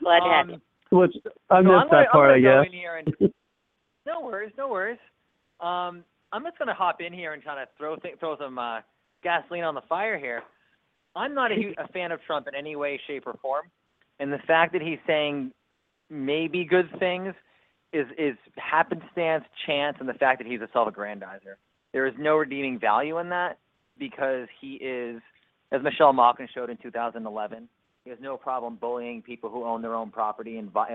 Glad to have Um, you. What's, I missed I'm gonna, that part, I I'm guess. in here and no worries, no worries. Um, I'm just gonna hop in here and try to throw th- throw some uh, gasoline on the fire here. I'm not a, a fan of Trump in any way, shape, or form, and the fact that he's saying maybe good things is is happenstance, chance, and the fact that he's a self-aggrandizer. There is no redeeming value in that because he is, as Michelle Malkin showed in 2011, he has no problem bullying people who own their own property and, uh,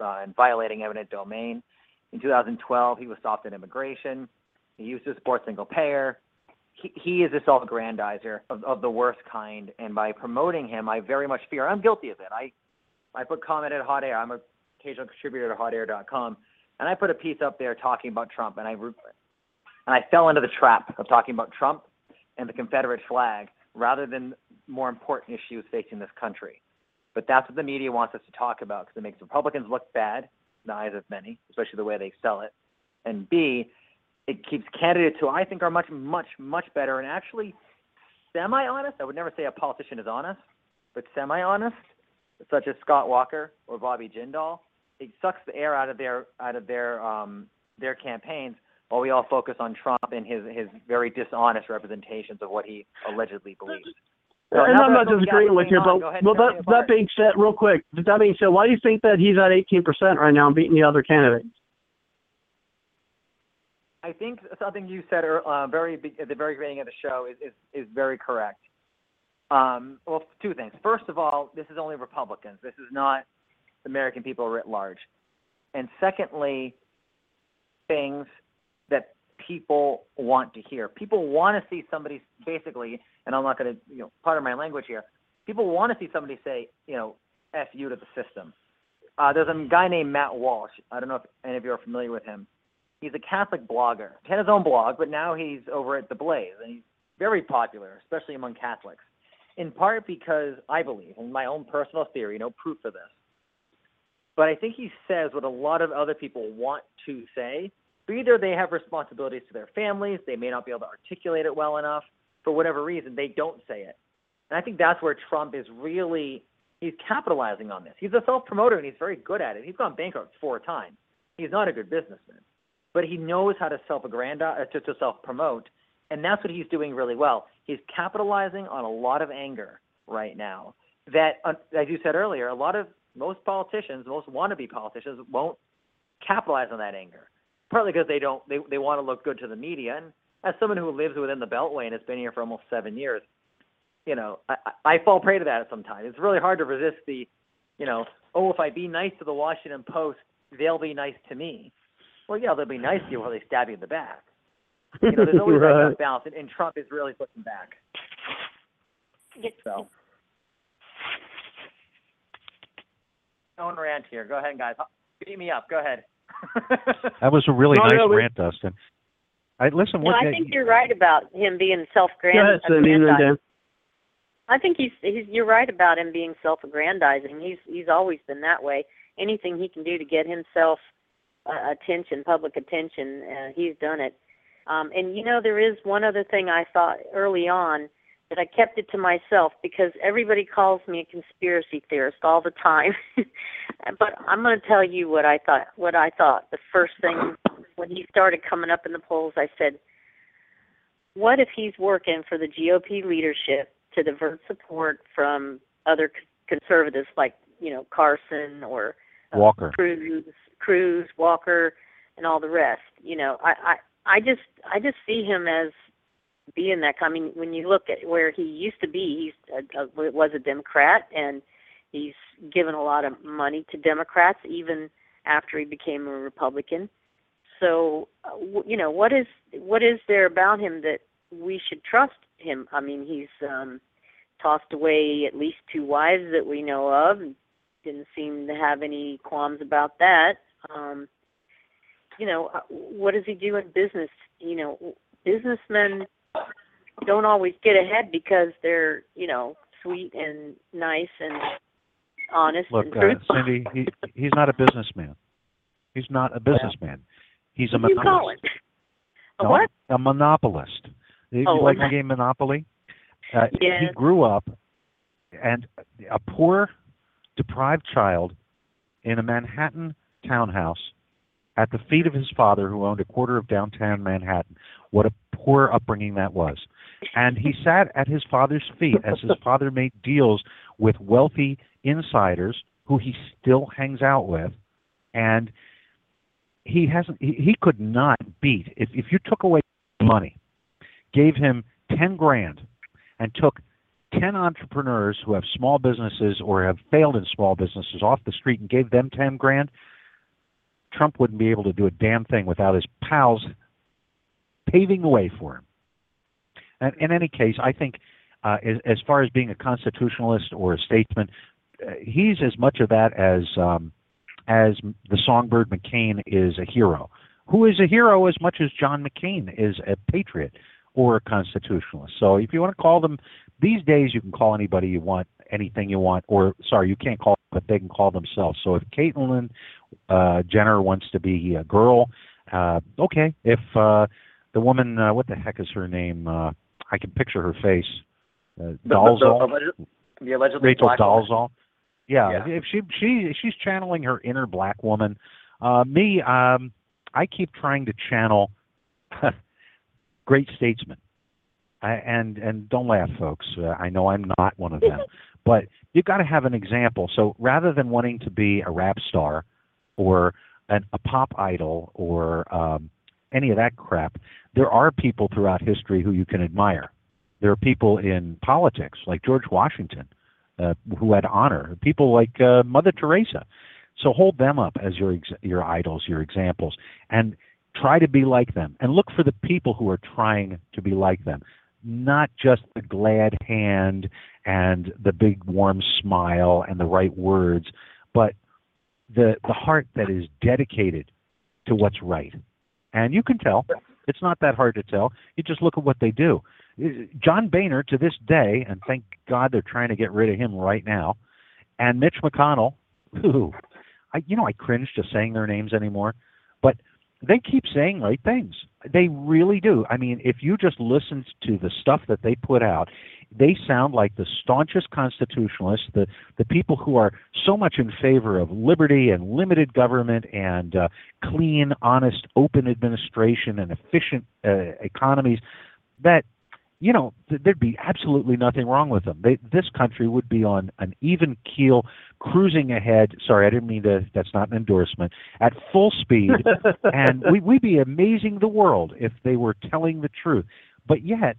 and violating eminent domain. In 2012, he was soft on immigration. He used to support single payer. He, he is a self-aggrandizer of, of the worst kind, and by promoting him, I very much fear. I'm guilty of it. I I put comment at Hot Air. I'm a occasional contributor to HotAir.com, and I put a piece up there talking about Trump, and I and I fell into the trap of talking about Trump and the Confederate flag rather than more important issues facing this country. But that's what the media wants us to talk about because it makes Republicans look bad in the eyes of many, especially the way they sell it. And B, it keeps candidates who I think are much, much, much better and actually semi-honest. I would never say a politician is honest, but semi-honest, such as Scott Walker or Bobby Jindal. It sucks the air out of their out of their um, their campaigns while we all focus on Trump and his his very dishonest representations of what he allegedly believes. So and I'm not disagreeing with you, on, but go ahead and well, that that being said, real quick, that being said, why do you think that he's at 18% right now, and beating the other candidates? I think something you said uh, very at the very beginning of the show is is, is very correct. Um, well, two things. First of all, this is only Republicans. This is not the American people writ large. And secondly, things that people want to hear. People want to see somebody basically, and I'm not going to, you know, pardon my language here. People want to see somebody say, you know, "f you" to the system. Uh, there's a guy named Matt Walsh. I don't know if any of you are familiar with him he's a Catholic blogger. He had his own blog, but now he's over at The Blaze, and he's very popular, especially among Catholics. In part because I believe, in my own personal theory, no proof for this, but I think he says what a lot of other people want to say. Either they have responsibilities to their families, they may not be able to articulate it well enough. For whatever reason, they don't say it. And I think that's where Trump is really he's capitalizing on this. He's a self promoter and he's very good at it. He's gone bankrupt four times. He's not a good businessman but he knows how to self-aggrandize, uh, to, to self-promote, and that's what he's doing really well. He's capitalizing on a lot of anger right now. That, uh, as you said earlier, a lot of most politicians, most wannabe politicians, won't capitalize on that anger. Partly because they don't, they they want to look good to the media. And as someone who lives within the Beltway and has been here for almost seven years, you know, I, I fall prey to that sometimes. It's really hard to resist the, you know, oh, if I be nice to the Washington Post, they'll be nice to me. Well, yeah, they'll be nice to you while they stab you in the back. You know, there's always that Right. tough balance, and, and Trump is really pushing back. Get- So, don't rant here. Go ahead, guys. Beat me up. Go ahead. That was a really No, nice no, rant, Dustin. I listen. No, I think you're right about him being self Go ahead, Cindy, and. I think he's he's you're right about him being self-aggrandizing. He's he's always been that way. Anything he can do to get himself uh, attention, public attention, uh, he's done it. Um, and you know, there is one other thing I thought early on that I kept it to myself because everybody calls me a conspiracy theorist all the time. but I'm going to tell you what I thought. What I thought the first thing when he started coming up in the polls, I said, "What if he's working for the GOP leadership to divert support from other conservatives like you know Carson or uh, Walker, Cruz, Cruz, Walker, and all the rest. You know, I I I just I just see him as being that. I mean, when you look at where he used to be, he's a, a, was a Democrat, and he's given a lot of money to Democrats even after he became a Republican. So, uh, you know, what is what is there about him that we should trust him? I mean, he's um tossed away at least two wives that we know of. Didn't seem to have any qualms about that. Um, you know, uh, what does he do in business? You know, businessmen don't always get ahead because they're, you know, sweet and nice and honest Look, and uh, truthful. Cindy, he he's not a businessman. He's not a businessman. He's a what do you call monopolist. A No, what? A monopolist. You, Oh, like the game Monopoly? Uh, Yes. He grew up and a poor, deprived child in a Manhattan townhouse at the feet of his father, who owned a quarter of downtown Manhattan. What a poor upbringing that was. And he sat at his father's feet as his father made deals with wealthy insiders who he still hangs out with. And he hasn't he, he could not beat if if you took away money, gave him ten grand and took 10 entrepreneurs who have small businesses or have failed in small businesses off the street and gave them 10 grand, Trump wouldn't be able to do a damn thing without his pals paving the way for him. And in any case, I think uh, as, as far as being a constitutionalist or a statesman, uh, he's as much of that as um, as the songbird McCain is a hero, who is a hero as much as John McCain is a patriot or a constitutionalist. So if you want to call them these days, you can call anybody you want, anything you want, or sorry, you can't call, but they can call themselves. So if Caitlyn uh, Jenner wants to be a girl, uh, okay. If uh, the woman, uh, what the heck is her name? Uh, I can picture her face. Uh, The, the, Dolezal. the, alleged- the allegedly Rachel black woman. Yeah, Yeah. if she she she's channeling her inner black woman. Uh, me, um, I keep trying to channel great statesmen. I, and and don't laugh, folks. Uh, I know I'm not one of them, but you've got to have an example. So rather than wanting to be a rap star or an, a pop idol or um, any of that crap, there are people throughout history who you can admire. There are people in politics like George Washington uh, who had honor. People like uh, Mother Teresa. So hold them up as your ex- your idols, your examples, and try to be like them. And look for the people who are trying to be like them, not just the glad hand and the big warm smile and the right words, but the the heart that is dedicated to what's right. And you can tell. It's not that hard to tell. You just look at what they do. Uh, John Boehner to this day, and thank God they're trying to get rid of him right now, and Mitch McConnell, who, I you know I cringe just saying their names anymore, but they keep saying right things. They really do. I mean, if you just listen to the stuff that they put out, they sound like the staunchest constitutionalists, the the people who are so much in favor of liberty and limited government and uh, clean, honest, open administration and efficient uh, economies. That you know, th- there'd be absolutely nothing wrong with them. They, this country would be on an even keel, cruising ahead. Sorry, I didn't mean to. That's not an endorsement. At full speed, and we, we'd be amazing the world if they were telling the truth. But yet,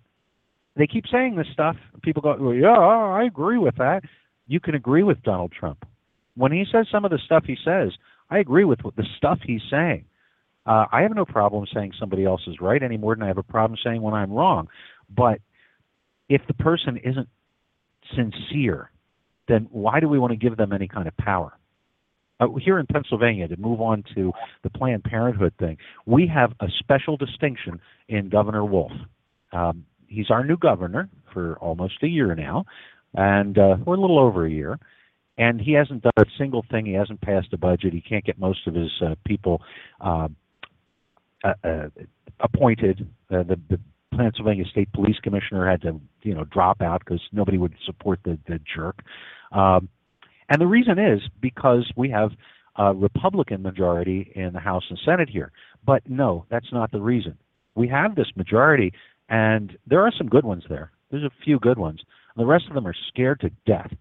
they keep saying this stuff. People go, well, "Yeah, I agree with that." You can agree with Donald Trump when he says some of the stuff he says. I agree with what the stuff he's saying. Uh, I have no problem saying somebody else is right any more than I have a problem saying when I'm wrong. But if the person isn't sincere, then why do we want to give them any kind of power? uh, here in Pennsylvania, to move on to the Planned Parenthood thing, we have a special distinction in Governor Wolf. Um, he's our new governor for almost a year now, and uh, or a little over a year. And he hasn't done a single thing. He hasn't passed a budget. He can't get most of his uh, people uh, uh, uh, appointed. Uh, the, the Pennsylvania State Police Commissioner had to, you know, drop out because nobody would support the the jerk. Um, and the reason is because we have a Republican majority in the House and Senate here. But no, that's not the reason. We have this majority, and there are some good ones there. There's a few good ones. And The rest of them are scared to death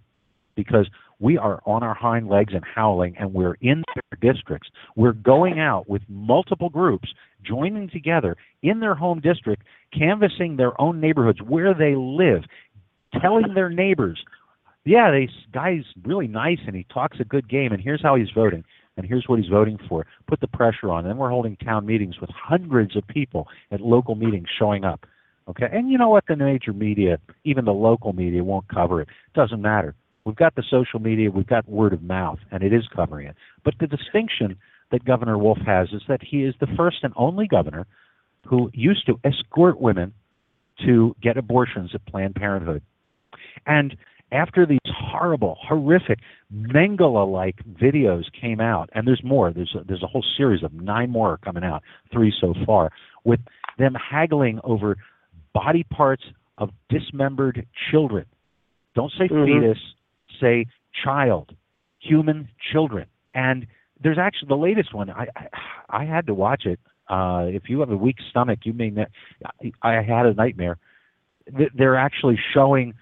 because we are on our hind legs and howling, and we're in their districts. We're going out with multiple groups, joining together in their home district, canvassing their own neighborhoods where they live, telling their neighbors yeah, this guy's really nice and he talks a good game, and here's how he's voting, and here's what he's voting for. Put the pressure on. And we're holding town meetings with hundreds of people at local meetings showing up. Okay, and you know what? The major media, even the local media, won't cover it. Doesn't matter. We've got the social media, we've got word of mouth, and it is covering it. But the distinction that Governor Wolf has is that he is the first and only governor who used to escort women to get abortions at Planned Parenthood. And after these horrible, horrific, Mengele-like videos came out, and there's more. There's a, there's a whole series of nine more coming out, three so far, with them haggling over body parts of dismembered children. Don't say mm-hmm. fetus, say child, human children. And there's actually the latest one. I I, I had to watch it. Uh, if you have a weak stomach, you may. Ne- I had a nightmare. They're actually showing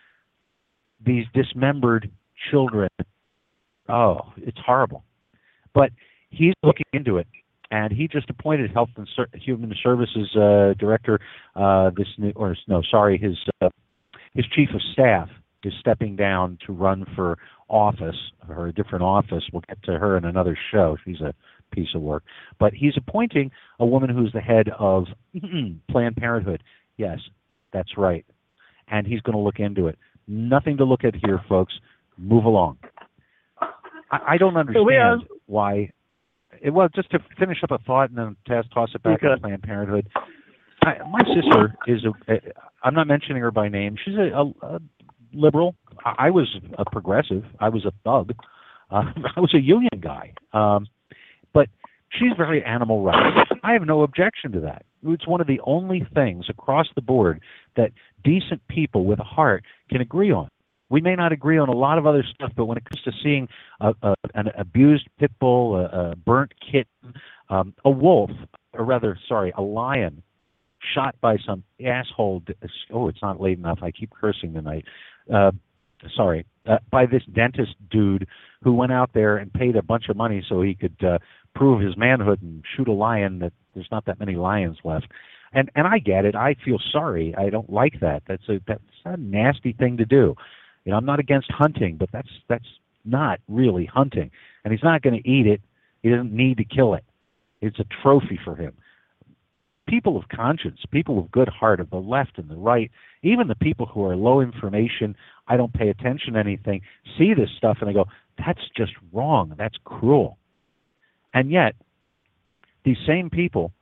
these dismembered children. Oh, it's horrible. But he's looking into it, and he just appointed Health and Ser- Human Services uh, Director. Uh, this new, or no, sorry, his uh, his chief of staff is stepping down to run for office or a different office. We'll get to her in another show. She's a piece of work. But he's appointing a woman who's the head of Planned Parenthood. Yes, that's right. And he's going to look into it. Nothing to look at here, folks. Move along. I, I don't understand why. It, well, just to finish up a thought and then toss, toss it back okay. to Planned Parenthood. I, my sister is a. a. I'm not mentioning her by name. She's a, a, a liberal. I, was a progressive. I was a thug. Uh, I was a union guy. Um, but she's very animal rights. I have no objection to that. It's one of the only things across the board that decent people with a heart can agree on. We may not agree on a lot of other stuff, but when it comes to seeing a, a, an abused pit bull, a, a burnt kitten, um, a wolf, or rather, sorry, a lion shot by some asshole. Oh, it's not late enough. I keep cursing tonight. Uh, sorry, uh, by this dentist dude who went out there and paid a bunch of money so he could uh, prove his manhood and shoot a lion that there's not that many lions left. And and I get it. I feel sorry. I don't like that. That's a that's a nasty thing to do. You know, I'm not against hunting, but that's that's not really hunting. And he's not going to eat it. He doesn't need to kill it. It's a trophy for him. People of conscience, people of good heart of the left and the right, even the people who are low information, I don't pay attention to anything, see this stuff and they go, that's just wrong. That's cruel. And yet, these same people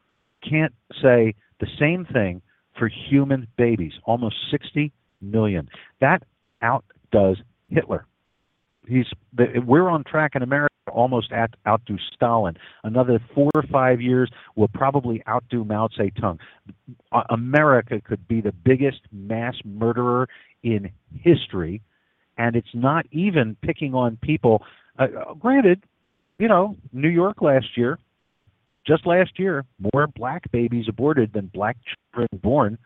can't say the same thing for human babies, almost 60 million. That outdoes Hitler. He's we're on track in America almost at, outdo Stalin. Another four or five years will probably outdo Mao Zedong. America could be the biggest mass murderer in history, and it's not even picking on people. Uh, granted, you know, New York last year, just last year, more black babies aborted than black children born.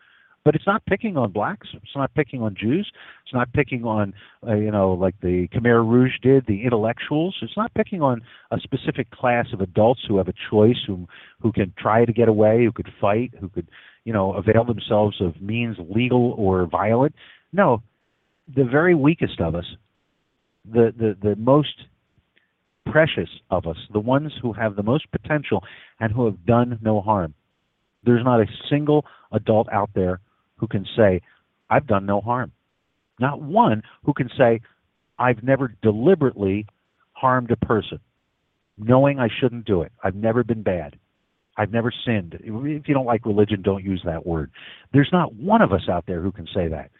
But it's not picking on blacks. It's not picking on Jews. It's not picking on, uh, you know, like the Khmer Rouge did, the intellectuals. It's not picking on a specific class of adults who have a choice, who who can try to get away, who could fight, who could, you know, avail themselves of means legal or violent. No, the very weakest of us, the the the most precious of us, the ones who have the most potential and who have done no harm. There's not a single adult out there who can say, I've done no harm. Not one who can say, I've never deliberately harmed a person. knowing I shouldn't do it. I've never been bad. I've never sinned. If you don't like religion, don't use that word. There's not one of us out there who can say that.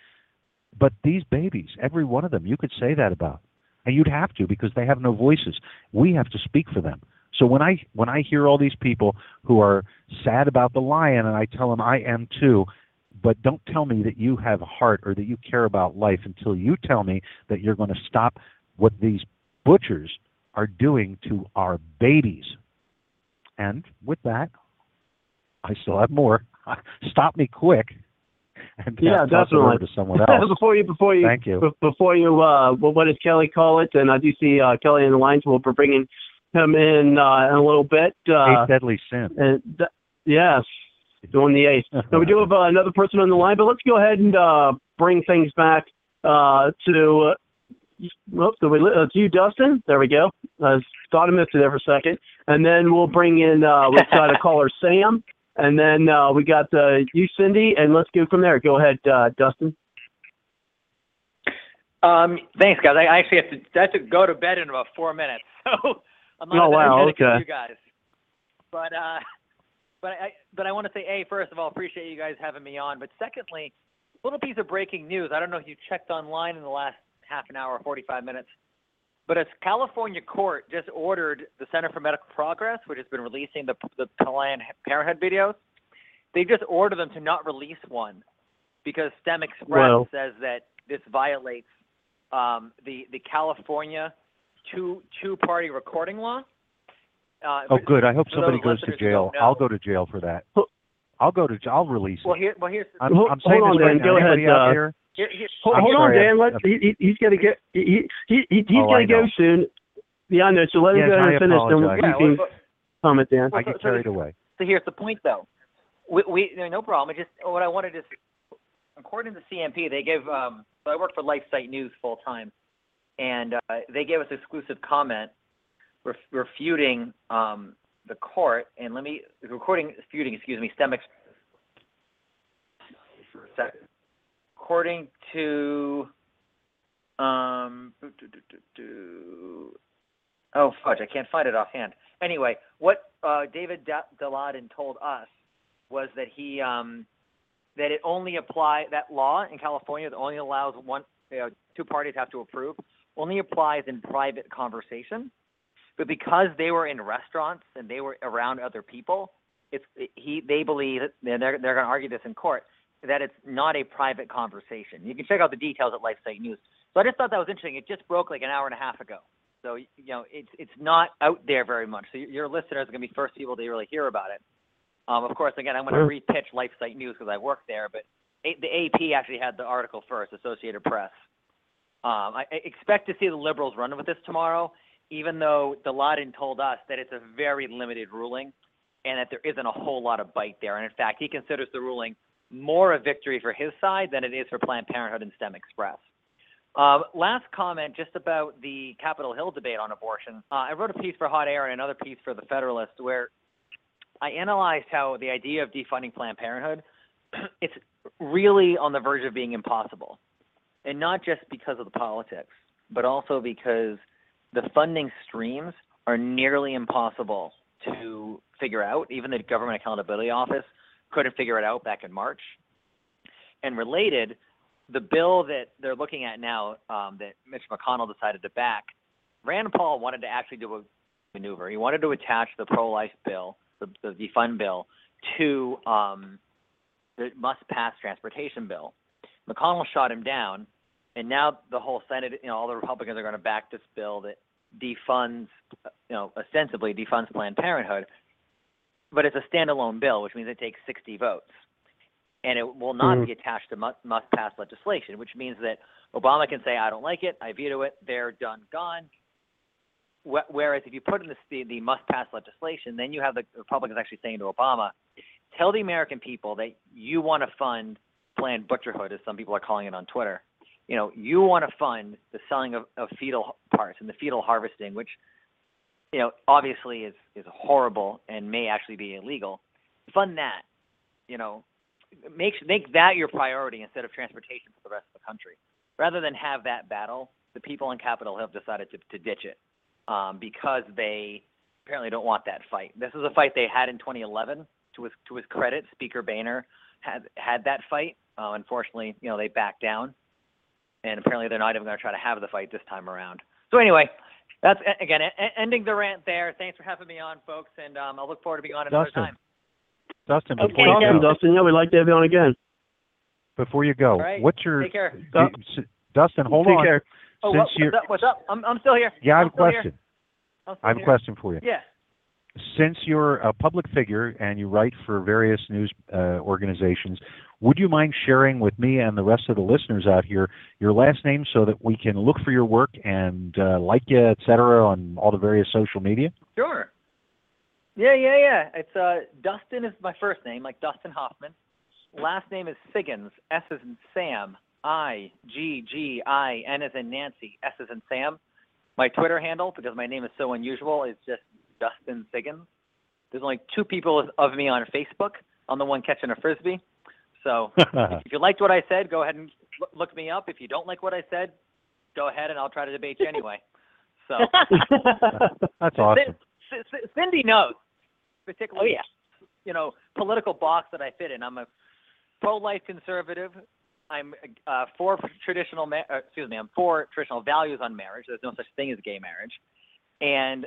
But these babies, every one of them, you could say that about. And you'd have to because they have no voices. We have to speak for them. So when I when I hear all these people who are sad about the lion and I tell them I am too, but don't tell me that you have a heart or that you care about life until you tell me that you're going to stop what these butchers are doing to our babies. And with that, I still have more. Stop me quick. And Yeah, it over definitely. to someone else. before you, before you, Thank you. be- before you, uh, well, what does Kelly call it? And I do see uh, Kelly in the lines. we'll be bringing him in uh, in a little bit. Uh, Eight deadly sin. and th- yes, doing the ace. Now we do have uh, another person on the line, but let's go ahead and uh, bring things back uh, to. Uh, Oops, did we, uh, to you, Dustin. There we go. I thought I missed it there for a second. And then we'll bring in, uh, we've got a caller, Sam. And then uh, we got uh, you, Cindy, and let's go from there. Go ahead, uh, Dustin. Um, thanks, guys. I I actually have to I have to go to bed in about four minutes, so I'm not Oh, as wow, energetic okay. you guys. But uh, but I but I want to say, a first of all, appreciate you guys having me on. But secondly, little piece of breaking news. I don't know if you checked online in the last half an hour, 45 minutes, but a California court just ordered the Center for Medical Progress, which has been releasing the the Planned Parenthood videos. They just ordered them to not release one because STEM Express says that this violates um, the the California two two party recording law. Uh, Oh, good. I hope somebody goes to jail. know. I'll go to jail for that. I'll go to. I'll release Well, it. here, well, here's I'm, Hold- I'm saying hold this on, right Dan. now. Go ahead, Anybody out uh, there? here, here, Hold, hold on, Dan. Let he, he, he's got to get he he, he he's Oh, got I to go soon. Yeah, I know. So let him go ahead I and finish. Then apologize. you yeah, can well, comment, Dan. I get so- carried away. So here's the point, though. We, we no, no problem. It just what I wanted to, according to the CMP, they give. Um, so I work for LifeSite News full time, and uh, they gave us exclusive comment ref, refuting um, the court. And let me recording refuting, excuse me, STEM. According to, um, oh fudge, I can't find it offhand. Anyway, what uh, David Da- Daleiden told us was that he um, that it only apply that law in California that only allows one you know, two parties have to approve only applies in private conversation. But because they were in restaurants and they were around other people, it's he they believe and they're they're going to argue this in court that it's not a private conversation. You can check out the details at LifeSite News. So I just thought that was interesting. It just broke like an hour and a half ago. So you know, it's it's not out there very much. So your listeners are going to be first people to really hear about it. Um, of course, again, I'm going to re-pitch LifeSite News because I work there, but A- the AP actually had the article first, Associated Press. Um, I, I expect to see the liberals run with this tomorrow, even though Daleiden told us that it's a very limited ruling and that there isn't a whole lot of bite there. And in fact, he considers the ruling more a victory for his side than it is for Planned Parenthood and STEM Express. Um, last comment just about the Capitol Hill debate on abortion. Uh, I wrote a piece for Hot Air and another piece for The Federalist where I analyzed how the idea of defunding Planned Parenthood, it's really on the verge of being impossible. And not just because of the politics, but also because the funding streams are nearly impossible to figure out. Even the Government Accountability Office couldn't figure it out back in March. And related, the bill that they're looking at now um, that Mitch McConnell decided to back, Rand Paul wanted to actually do a maneuver. He wanted to attach the pro-life bill, the, the defund bill, to um, the must-pass transportation bill. McConnell shot him down, and now the whole Senate, you know, all the Republicans are going to back this bill that defunds, you know, ostensibly defunds Planned Parenthood, but it's a standalone bill, which means it takes 60 votes, and it will not Mhm. be attached to mu- must-pass legislation, which means that Obama can say, "I don't like it, I veto it, they're done, gone." Whereas if you put in the, the, the must-pass legislation, then you have the Republicans actually saying to Obama, "Tell the American people that you want to fund Planned Butcherhood, as some people are calling it on Twitter." You know, you want to fund the selling of, of fetal parts and the fetal harvesting, which, you know, obviously is, is horrible and may actually be illegal. Fund that, you know, make, make that your priority instead of transportation for the rest of the country. Rather than have that battle, the people in Capitol Hill decided to, to ditch it um, because they apparently don't want that fight. This is a fight they had in 2011. To his to his credit, Speaker Boehner had had that fight. Uh, unfortunately, you know they backed down, and apparently they're not even going to try to have the fight this time around. So anyway, that's again ending the rant there. Thanks for having me on, folks, and um, I'll look forward to being on another Dustin. time. Dustin, Okay, before you go, Dustin. Yeah, we'd like to have you on again. before you go, All right. what's your Take care. Dustin? Hold Take on. care. Oh, Since what, you're- what's up? What's up? I'm I'm still here. Yeah, I have a question. I'm still I have a question for you. Yeah. Since you're a public figure and you write for various news uh, organizations, would you mind sharing with me and the rest of the listeners out here your last name so that we can look for your work and uh, like you, et cetera, on all the various social media? Sure. Yeah, yeah, yeah. It's uh Dustin is my first name, like Dustin Hoffman. Last name is Siggins. S is in Sam. I G G I N is in Nancy. S is in Sam. My Twitter handle, because my name is so unusual, is just Dustin Siggins. There's only two people of me on Facebook. I'm the one catching a frisbee. So if you liked what I said, go ahead and look me up. If you don't like what I said, go ahead and I'll try to debate you anyway. So That's awesome. C- C- Cindy knows, oh particularly yeah. you know political box that I fit in. I'm a pro-life conservative. I'm uh, for traditional, ma- uh, excuse me, I'm for traditional values on marriage. There's no such thing as gay marriage, and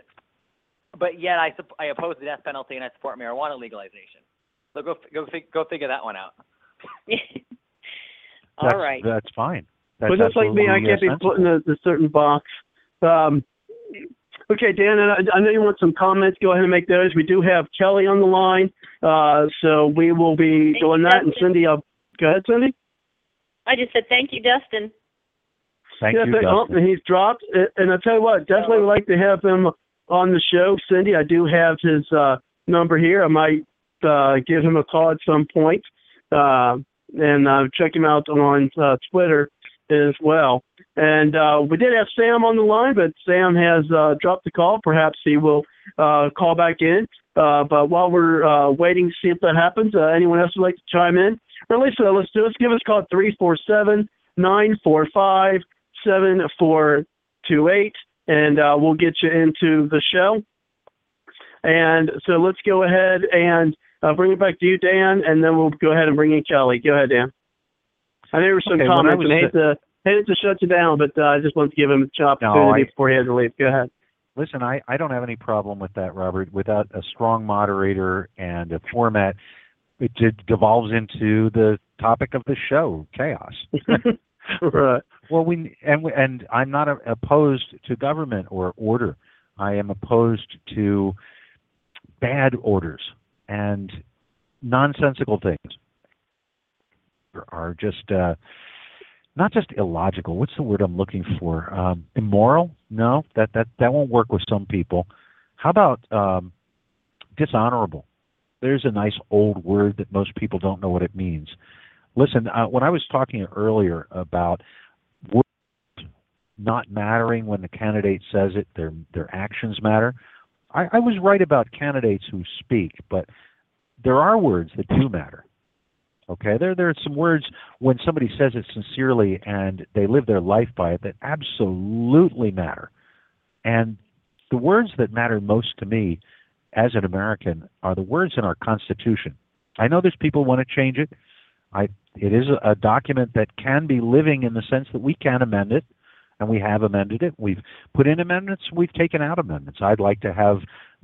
but yet I sup- I oppose the death penalty and I support marijuana legalization. So go f- go fig- go figure that one out. All that's, right. That's fine. That's Well, just like me, I can't be uh, put in a, a certain box. Um, okay, Dan, and I, I know you want some comments. Go ahead and make those. We do have Kelly on the line, uh, so we will be Thank doing you, that. And Cindy, I'll, go ahead, Cindy. I just said thank you, Dustin. Thank yeah, you, thank- oh, Dustin. and he's dropped. Uh, And I tell you what, definitely would like to have him on the show. Cindy, I do have his uh, number here. I might uh, give him a call at some point, uh, and uh, check him out on uh, Twitter as well. And uh, we did have Sam on the line, but Sam has uh, dropped the call. Perhaps he will uh, call back in. Uh, but while we're uh, waiting to see if that happens, uh, anyone else would like to chime in? Or at least uh, let's do. Let's give us a call three four seven nine four five seven four two eight, and uh, we'll get you into the show. And so let's go ahead and uh, bring it back to you, Dan, and then we'll go ahead and bring in Kelly. Go ahead, Dan. I know there were some Okay, comments, and I hate to hate to shut you down, but uh, I just wanted to give him an opportunity I- before he had to leave. Go ahead. Listen, I, I don't have any problem with that, Robert. Without a strong moderator and a format, it de- devolves into the topic of the show, chaos. right. Well, we and and I'm not a, opposed to government or order. I am opposed to bad orders and nonsensical things are just uh, not just illogical. What's the word I'm looking for? Um, immoral? No, that that that won't work with some people. How about um, dishonorable? There's a nice old word that most people don't know what it means. Listen, uh, when I was talking earlier about not mattering when the candidate says it, their their actions matter. I, I was right about candidates who speak, but there are words that do matter. Okay, there there are some words when somebody says it sincerely and they live their life by it that absolutely matter. And the words that matter most to me as an American are the words in our Constitution. I know there's people who want to change it. I it is a, a document that can be living in the sense that we can amend it, and we have amended it. We've put in amendments. We've taken out amendments. I'd like to have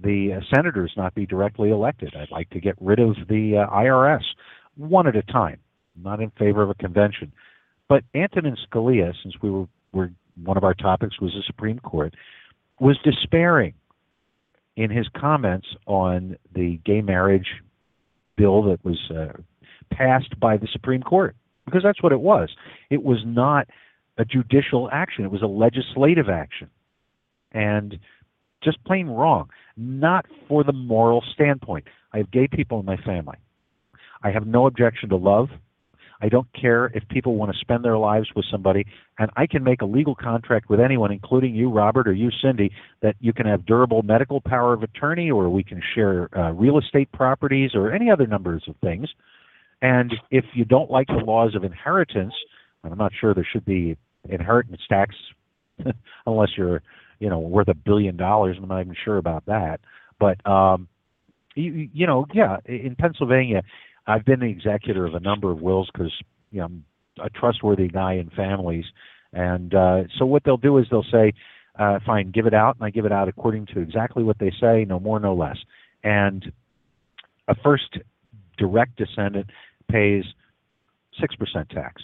the uh, senators not be directly elected. I'd like to get rid of the uh, IRS one at a time. I'm not in favor of a convention. But Antonin Scalia, since we were, were one of our topics was the Supreme Court, was despairing in his comments on the gay marriage bill that was uh, passed by the Supreme Court, because that's what it was. It was not a judicial action; it was a legislative action, and just plain wrong. Not for the moral standpoint. I have gay people in my family. I have no objection to love. I don't care if people want to spend their lives with somebody, and I can make a legal contract with anyone, including you, Robert, or you, Cindy, that you can have durable medical power of attorney, or we can share uh, real estate properties, or any other numbers of things. And if you don't like the laws of inheritance, and I'm not sure there should be inheritance tax unless you're, you know, worth a billion dollars, and I'm not even sure about that. But um, you, you know, yeah, in Pennsylvania, I've been the executor of a number of wills because you know I'm a trustworthy guy in families, and uh, so what they'll do is they'll say, uh, "Fine, give it out," and I give it out according to exactly what they say, no more, no less. And a first direct descendant pays six percent tax,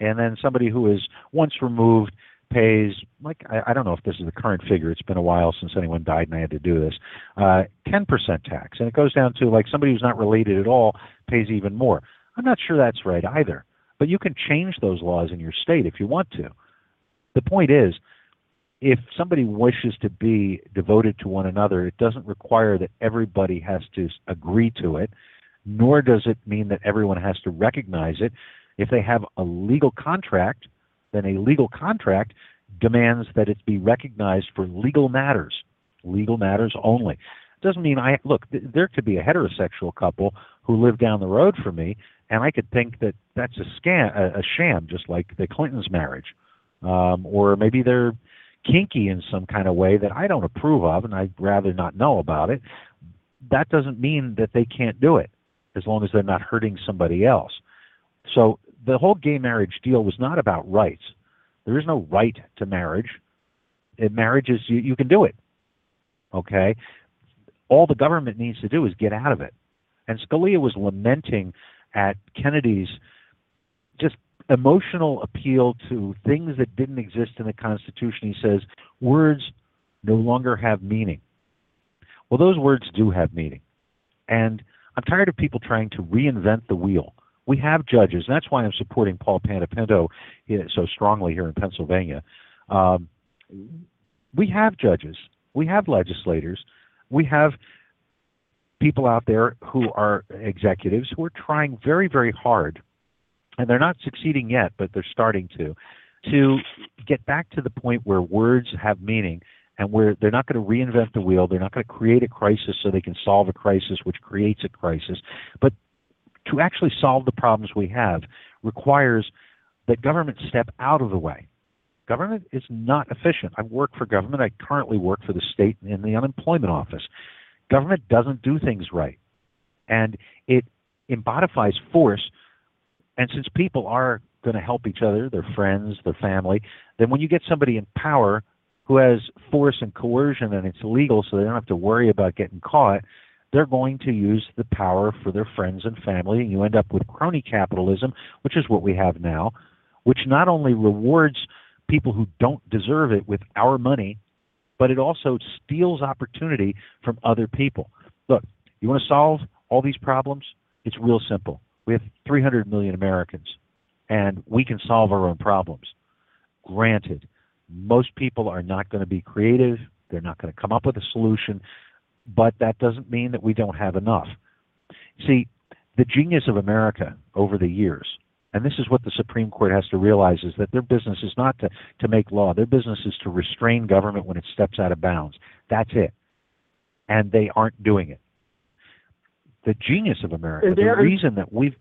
and then somebody who is once removed pays like I, I don't know if this is the current figure. It's been a while since anyone died and I had to do this. Uh, ten percent tax, and it goes down to like somebody who's not related at all pays even more. I'm not sure that's right either, but you can change those laws in your state if you want to. The point is, if somebody wishes to be devoted to one another, it doesn't require that everybody has to agree to it, nor does it mean that everyone has to recognize it. If they have a legal contract, then a legal contract demands that it be recognized for legal matters, legal matters only. Doesn't mean I look. Th- there could be a heterosexual couple who live down the road from me, and I could think that that's a scam, a, a sham, just like the Clintons' marriage, um, or maybe they're kinky in some kind of way that I don't approve of, and I'd rather not know about it. That doesn't mean that they can't do it, as long as they're not hurting somebody else. So the whole gay marriage deal was not about rights. There is no right to marriage. In marriage is you, you can do it. Okay? All the government needs to do is get out of it. And Scalia was lamenting at Kennedy's just emotional appeal to things that didn't exist in the Constitution. He says, words no longer have meaning. Well, those words do have meaning. And I'm tired of people trying to reinvent the wheel. We have judges, and that's why I'm supporting Paul Panepinto so strongly here in Pennsylvania. Um, we have judges, we have legislators, we have people out there who are executives who are trying very, very hard, and they're not succeeding yet, but they're starting to, to get back to the point where words have meaning and where they're not going to reinvent the wheel. They're not going to create a crisis so they can solve a crisis, which creates a crisis. But to actually solve the problems we have requires that government step out of the way. Government is not efficient. I work for government. I currently work for the state in the unemployment office. Government doesn't do things right. And it embodifies force. And since people are going to help each other, their friends, their family, then when you get somebody in power who has force and coercion and it's illegal so they don't have to worry about getting caught, they're going to use the power for their friends and family, and you end up with crony capitalism, which is what we have now, which not only rewards people who don't deserve it with our money, but it also steals opportunity from other people. Look, you want to solve all these problems? It's real simple. We have 300 million Americans, and we can solve our own problems. Granted, most people are not going to be creative. They're not going to come up with a solution but that doesn't mean that we don't have enough. See, the genius of America over the years, and this is what the Supreme Court has to realize, is that their business is not to, to make law. Their business is to restrain government when it steps out of bounds. That's it. And they aren't doing it. The genius of America, the reason that we've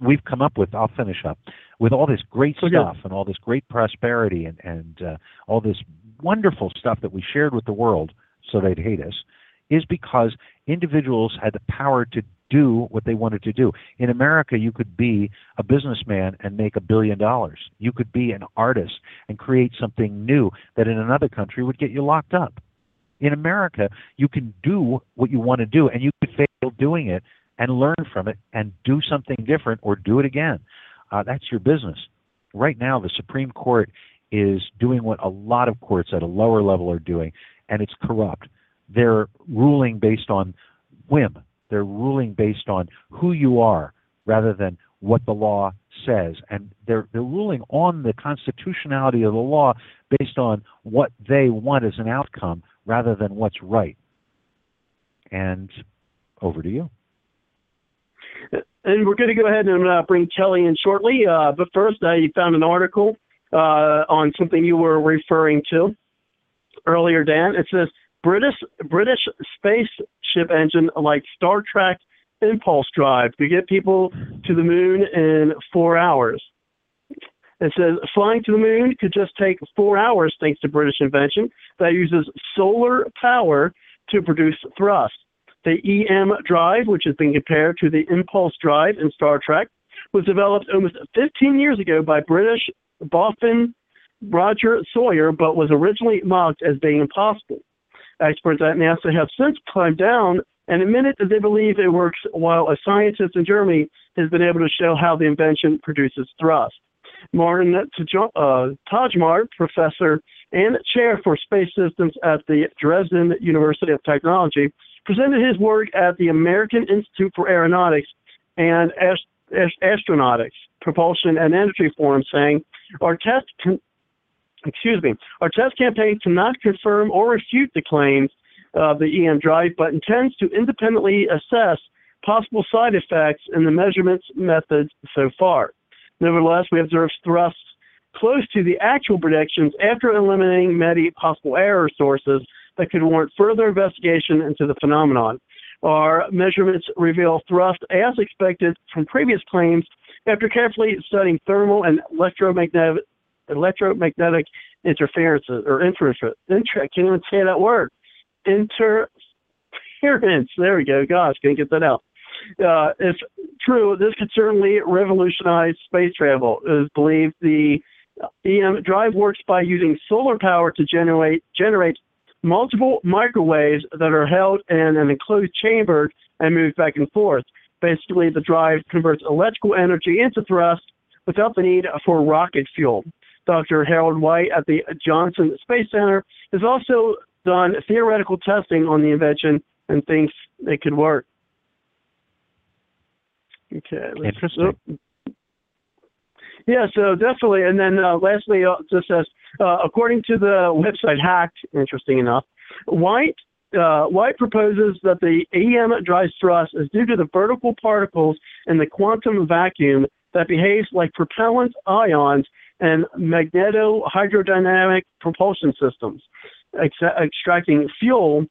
we've come up with, I'll finish up, with all this great stuff and all this great prosperity and, and uh, all this wonderful stuff that we shared with the world so they'd hate us, is because individuals had the power to do what they wanted to do. In America, you could be a businessman and make a billion dollars. You could be an artist and create something new that in another country would get you locked up. In America, you can do what you want to do and you could fail doing it and learn from it and do something different or do it again. Uh, that's your business. Right now, the Supreme Court is doing what a lot of courts at a lower level are doing, and it's corrupt they're ruling based on whim. They're ruling based on who you are rather than what the law says. And they're, they're ruling on the constitutionality of the law based on what they want as an outcome rather than what's right. And over to you. And we're going to go ahead and uh, bring Kelly in shortly. Uh, but first, you found an article uh, on something you were referring to earlier, Dan. It says British British spaceship engine like Star Trek impulse drive to get people to the moon in four hours. It says flying to the moon could just take four hours thanks to British invention that uses solar power to produce thrust. The EM drive, which has been compared to the impulse drive in Star Trek, was developed almost 15 years ago by British boffin Roger Shawyer, but was originally mocked as being impossible. Experts at NASA have since climbed down and admitted that they believe it works, while a scientist in Germany has been able to show how the invention produces thrust. Martin uh, Tajmar, professor and chair for space systems at the Dresden University of Technology, presented his work at the American Institute for Aeronautics and Ast- Ast- Astronautics Propulsion and Energy Forum, saying, "Our test, excuse me, our test campaign cannot confirm or refute the claims of the EM drive, but intends to independently assess possible side effects in the measurements methods so far. Nevertheless, we observed thrusts close to the actual predictions after eliminating many possible error sources that could warrant further investigation into the phenomenon. Our measurements reveal thrust as expected from previous claims after carefully studying thermal and electromagnetic electromagnetic interferences or interference. Inter, I can't even say that word. Interference. There we go. Gosh, can't get that out. Uh, if true, this could certainly revolutionize space travel. It is believed the EM drive works by using solar power to generate generate multiple microwaves that are held in an enclosed chamber and moved back and forth. Basically, the drive converts electrical energy into thrust without the need for rocket fuel. Dr. Harold White at the Johnson Space Center has also done theoretical testing on the invention and thinks it could work. Okay. Interesting. Yeah, so definitely. And then uh, lastly, uh, just says, uh, according to the website Hacked, interesting enough, White uh, White proposes that the EM drive thrust is due to the virtual particles in the quantum vacuum that behaves like propellant ions and magneto-hydrodynamic propulsion systems, ex- extracting fuel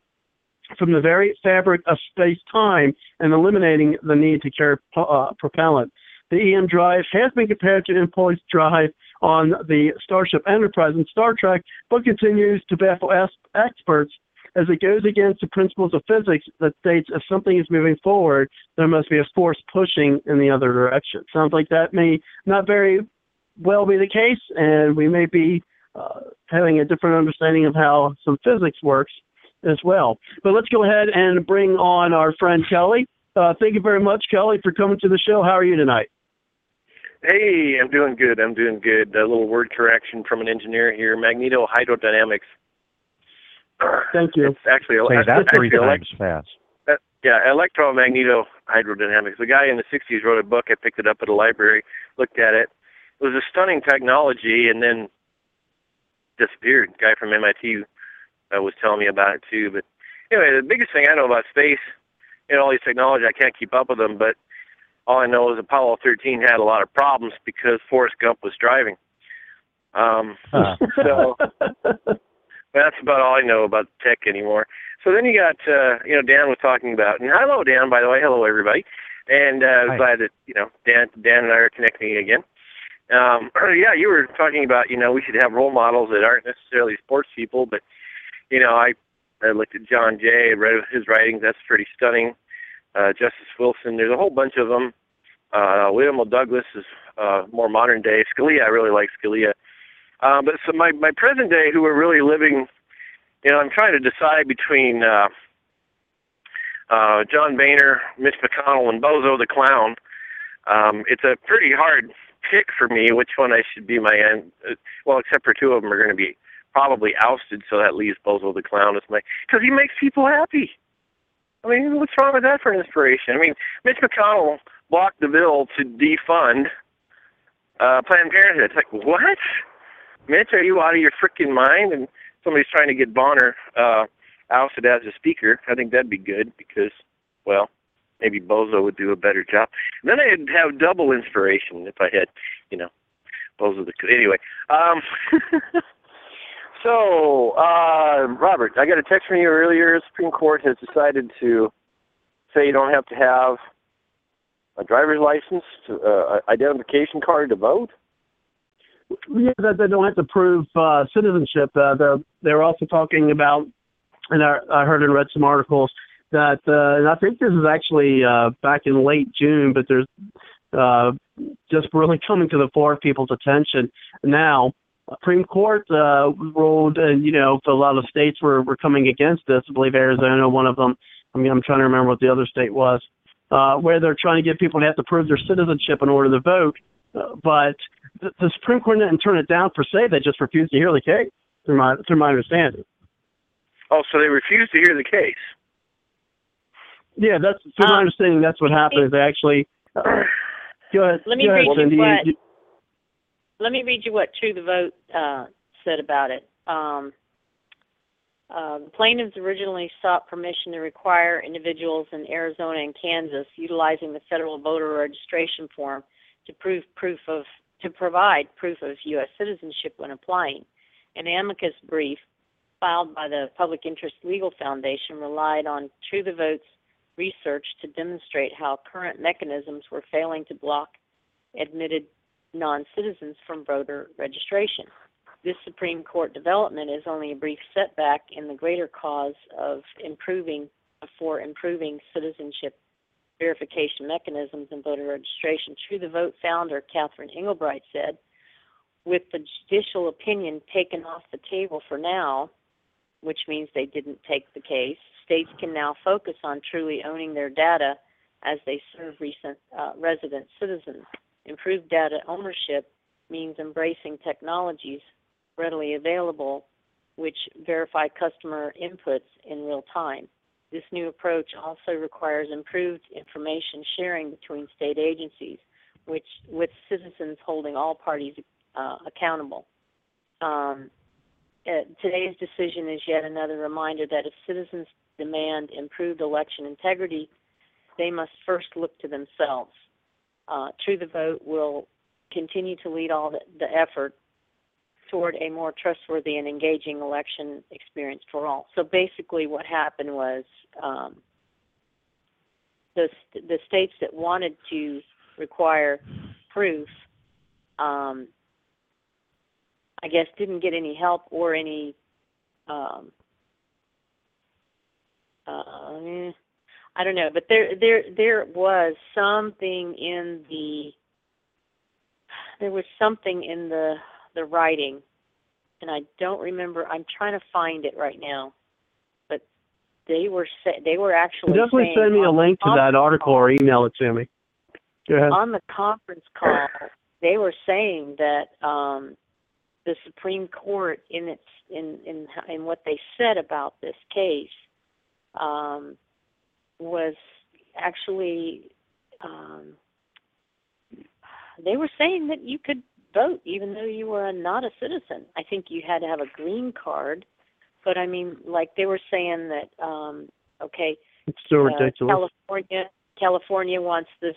from the very fabric of space-time and eliminating the need to carry uh, propellant. The EM drive has been compared to impulse drive on the Starship Enterprise in Star Trek, but continues to baffle experts as it goes against the principles of physics that states if something is moving forward, there must be a force pushing in the other direction. Sounds like that may not very well be the case, and we may be uh, having a different understanding of how some physics works as well. But let's go ahead and bring on our friend Kelly. Uh, thank you very much, Kelly, for coming to the show. How are you tonight? Hey, I'm doing good. I'm doing good. A little word correction from an engineer here. Magneto hydrodynamics. Thank you. It's actually Say that three actually times fast. Uh, yeah, electromagneto hydrodynamics. The guy in the 60s wrote a book. I picked it up at a library, looked at it. It was a stunning technology, and then disappeared. The guy from MIT uh, was telling me about it too. But anyway, the biggest thing I know about space, know, all these technology, I can't keep up with them, but all I know is Apollo 13 had a lot of problems because Forrest Gump was driving. Um, Huh. so that's about all I know about tech anymore. So then you got, uh, you know, Dan was talking about, and hello, Dan, by the way, hello everybody, and uh, I Hi. was glad that you know Dan, Dan and I are connecting again. Um, yeah, you were talking about, you know, we should have role models that aren't necessarily sports people, but you know, I I looked at John Jay, read his writings. That's pretty stunning. Uh, Justice Wilson, there's a whole bunch of them. Uh, William L. Douglas is uh, more modern day. Scalia, I really like Scalia. Uh, but so my my present day, who are really living, you know, I'm trying to decide between uh, uh, John Boehner, Mitch McConnell, and Bozo the Clown. Um, it's a pretty hard pick for me which one I should be my end. Uh, well, except for two of them are going to be probably ousted, so that leaves Bozo the Clown as my because he makes people happy. I mean, what's wrong with that for an inspiration? I mean, Mitch McConnell blocked the bill to defund uh, Planned Parenthood. It's like, what? Mitch, are you out of your freaking mind? And somebody's trying to get Bonner uh, ousted as a speaker. I think that'd be good because, well, maybe Bozo would do a better job. And then I'd have double inspiration if I had, you know, Bozo the. Anyway, um, so uh, Robert, I got a text from you earlier. Supreme Court has decided to say you don't have to have a driver's license, to, uh, identification card to vote. Yeah, that they don't have to prove uh, citizenship. Uh, they're they're also talking about and I, I heard and read some articles that, uh, and I think this is actually uh, back in late June, but there's uh, just really coming to the fore of people's attention now. Supreme Court uh, ruled, and you know, a lot of states were were coming against this. I believe Arizona, one of them. I mean, I'm trying to remember what the other state was, uh, where they're trying to get people to have to prove their citizenship in order to vote. Uh, but the, the Supreme Court didn't turn it down per se; they just refused to hear the case, through my through my understanding. Oh, so they refused to hear the case. Yeah, that's my Um, understanding. That's what happened. Is they actually. Uh, go ahead. Let me go ahead, read you what- You- let me read you what True the Vote uh, said about it. Um, uh, the plaintiffs originally sought permission to require individuals in Arizona and Kansas utilizing the federal voter registration form to prove proof of to provide proof of U.S. citizenship when applying. An amicus brief filed by the Public Interest Legal Foundation relied on True the Vote's research to demonstrate how current mechanisms were failing to block admitted non-citizens from voter registration. This Supreme Court development is only a brief setback in the greater cause of improving for improving citizenship verification mechanisms in voter registration. True the Vote founder Catherine Engelbrecht said, with the judicial opinion taken off the table for now, which means they didn't take the case, states can now focus on truly owning their data as they serve recent uh, resident citizens. Improved data ownership means embracing technologies readily available which verify customer inputs in real time. This new approach also requires improved information sharing between state agencies, which with citizens holding all parties uh, accountable. Um, uh, today's decision is yet another reminder that if citizens demand improved election integrity, they must first look to themselves. Uh, True the Vote will continue to lead all the, the effort toward a more trustworthy and engaging election experience for all. So basically, what happened was um, the the states that wanted to require proof, um, I guess, didn't get any help or any. Um, uh, I don't know, but there there there was something in the there was something in the the writing, and I don't remember. I'm trying to find it right now, but they were they were actually Definitely saying send me a link to that article or email it to me. Go ahead. on the conference call. They were saying that um, the Supreme Court, in its in in in what they said about this case, um, was actually um, they were saying that you could vote even though you were not a citizen. I think you had to have a green card, but I mean, like they were saying that um, okay, It's so uh, ridiculous. California California wants this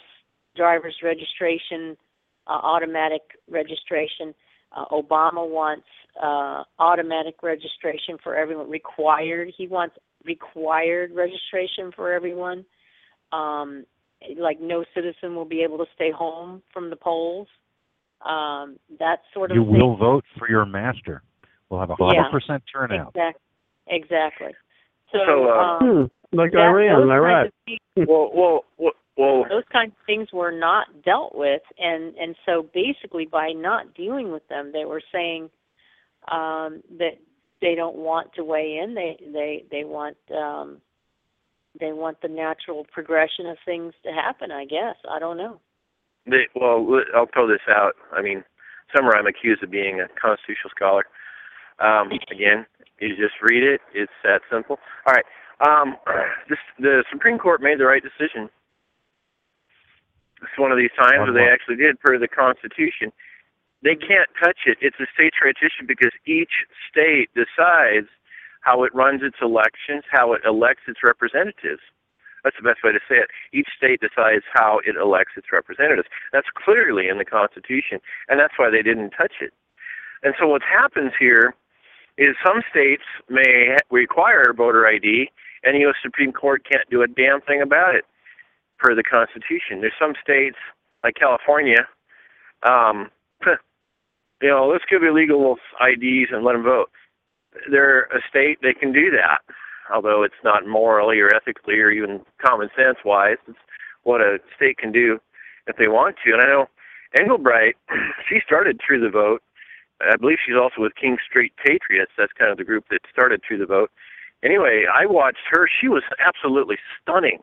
driver's registration, uh, automatic registration. Uh, Obama wants uh, automatic registration for everyone. Required. He wants required registration for everyone. Um, like no citizen will be able to stay home from the polls. Um, that sort of You thing. will vote for your master. We'll have a Yeah. hundred percent turnout. Exactly. Exactly. So, So, uh, um, Hmm. Like that- Iran, those am I kinds right? of things- Well, well, well, well those kinds of things were not dealt with and and so basically by not dealing with them they were saying um that they don't want to weigh in they they they want um they want the natural progression of things to happen i guess i don't know they, well, I'll throw this out. I mean, somewhere I'm accused of being a constitutional scholar. Um, again, you just read it. It's that simple. All right. Um, this, the Supreme Court made the right decision. It's one of these times On where they actually did per the Constitution. They can't touch it. It's a state's right issue because each state decides how it runs its elections, how it elects its representatives. That's the best way to say it. Each state decides how it elects its representatives. That's clearly in the Constitution, and that's why they didn't touch it. And so what happens here is some states may require voter ID, and the U.S. Supreme Court can't do a damn thing about it per the Constitution. There's some states, like California, um, you know, let's give illegal IDs and let them vote. They're a state, they can do that. although it's not morally or ethically or even common sense wise. It's what a state can do if they want to. And I know Engelbrecht, she started True the Vote. I believe she's also with King Street Patriots. That's kind of the group that started True the Vote. Anyway, I watched her. She was absolutely stunning.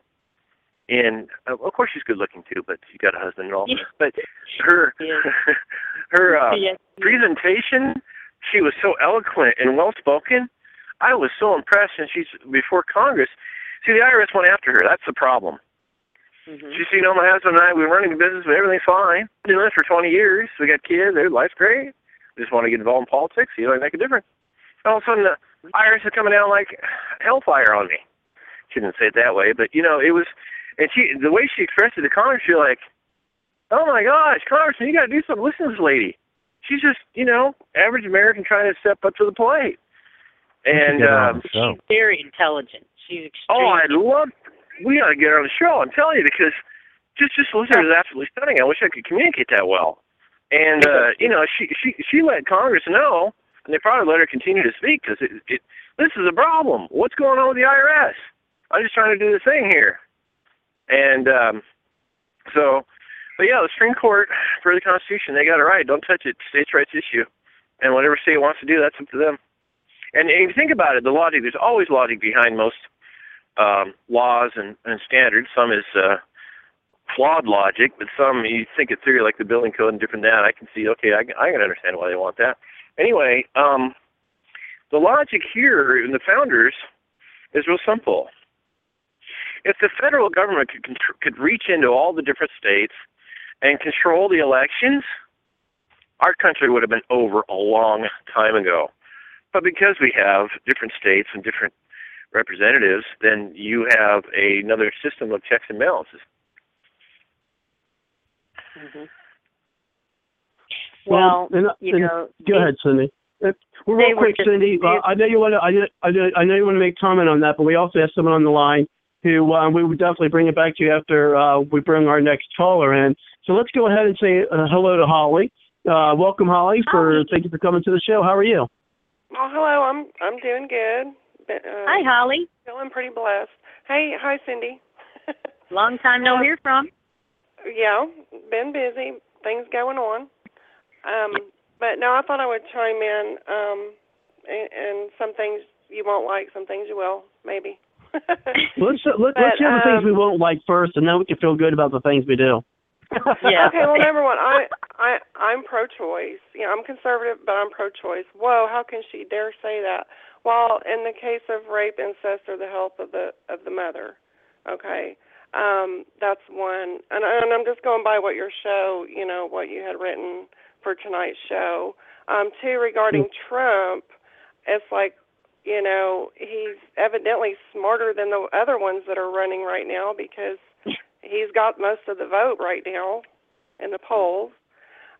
And uh, of course, she's good looking too, but she got a husband and all. Yeah. But her Yeah. her uh, Yes. presentation, she was so eloquent and well spoken. I was so impressed, and she's before Congress. See, the IRS went after her. That's the problem. Mhm. She said, you know, my husband and I, we were running a business, but everything's fine. Been doing this for 20 years. We got kids. Their life's great. Just want to get involved in politics. You know, make a difference. All of a sudden, the IRS is coming down like hellfire on me. She didn't say it that way, but you know, it was. And she, the way she expressed it to Congress, you're like, oh my gosh, Congressman, you got to do something. Listen to this lady. She's just, you know, average American trying to step up to the plate. And Get um. She's very intelligent. She's extremely. Oh, I'd love. We got to get her on the show. I'm telling you because just just listen to it is absolutely stunning. I wish I could communicate that well. And uh, you know, she she she let Congress know, and they probably let her continue to speak because it, it this is a problem. What's going on with the IRS? I'm just trying to do the thing here. And um, so, but yeah, the Supreme Court for the Constitution, they got it right. Don't touch it. States' rights issue, and whatever state wants to do, that's up to them. And, and if you think about it, the logic there's always logic behind most um, laws and, and standards. Some is uh, flawed logic, but some you think it through, like the building code and different that. I can see, okay, I, I can understand why they want that. Anyway, um, the logic here in the founders is real simple. If the federal government could could reach into all the different states and control the elections, our country would have been over a long time ago. But because we have different states and different representatives, then you have a, another system of checks and balances. Mhm. Well, and, you and- know, go ahead, Cindy. Uh, Well, real quick, just- Cindy. Uh, I know you want to. I know, I know, I know you want to make comment on that, but we also have someone on the line who uh, we would definitely bring it back to you after uh, we bring our next caller in. So let's go ahead and say uh, hello to Holly. Uh, welcome, Holly. For Holly. thank you for coming to the show. How are you? Oh, hello. I'm I'm doing good. But, uh, Hi, Holly. Feeling pretty blessed. Hey, hi, Cindy. Long time no Uh, hear from. yeah, been busy. Things going on. Um, but no, I thought I would chime in. Um, and, and some things you won't like, some things you will, maybe. Let's uh, let, But, let's hear the things um, we won't like first, and then we can feel good about the things we do. Yeah. Okay, well, number one, I I I'm pro-choice. You know, I'm conservative, but I'm pro-choice. Whoa, how can she dare say that? Well, in the case of rape, incest, or the health of the of the mother, okay, um, that's one. And, and I'm just going by what your show, you know, what you had written for tonight's show. Um, two, regarding Trump, it's like, you know, he's evidently smarter than the other ones that are running right now because he's got most of the vote right now in the polls.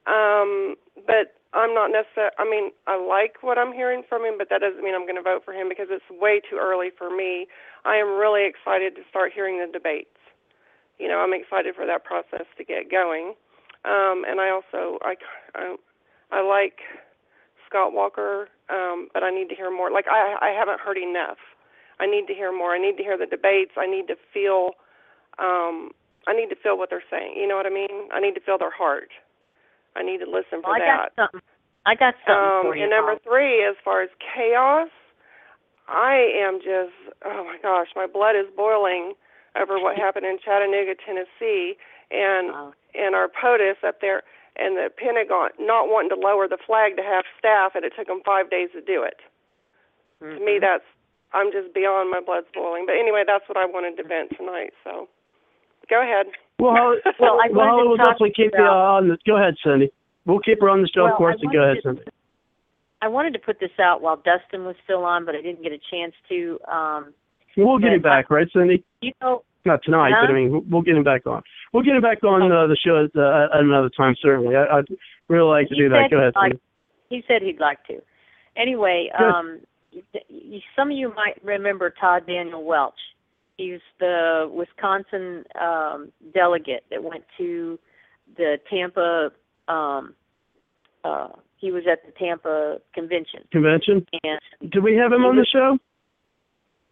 Um, but I'm not necessarily. I mean, I like what I'm hearing from him, but that doesn't mean I'm going to vote for him because it's way too early for me. I am really excited to start hearing the debates. You know, I'm excited for that process to get going. Um, and I also I, I I like Scott Walker, um, but I need to hear more. Like I I haven't heard enough. I need to hear more. I need to hear the debates. I need to feel um I need to feel what they're saying. You know what I mean? I need to feel their heart. I need to listen for Well, I that. got something. I got something Um, for you. and number three, as far as chaos, I am just oh my gosh, my blood is boiling over what happened in Chattanooga, Tennessee, and Uh, and our POTUS up there, and the Pentagon not wanting to lower the flag to half staff, and it took them five days to do it. To me, mhm. that's I'm just beyond my blood's boiling. But anyway, that's what I wanted to vent tonight. So, go ahead. Well, Holly, Well, I well, wanted Holly to will definitely keep you about- on. The, go ahead, Cindy. We'll keep her on the show, Well, of course. And go ahead, to- Cindy. I wanted to put this out while Dustin was still on, but I didn't get a chance to. Um, We'll get but him back, right, Cindy? you know, Not tonight, but I mean, we'll- get him back on. We'll get him back on uh, the show at, uh, at another time, certainly. I, I'd really like to He do that. Go ahead, like- he said he'd like to. Anyway, um, some of you might remember Todd Daniel Welch. He's the Wisconsin um, delegate that went to the Tampa. Um, uh, he was at the Tampa convention, Convention. and Do we have him on the show?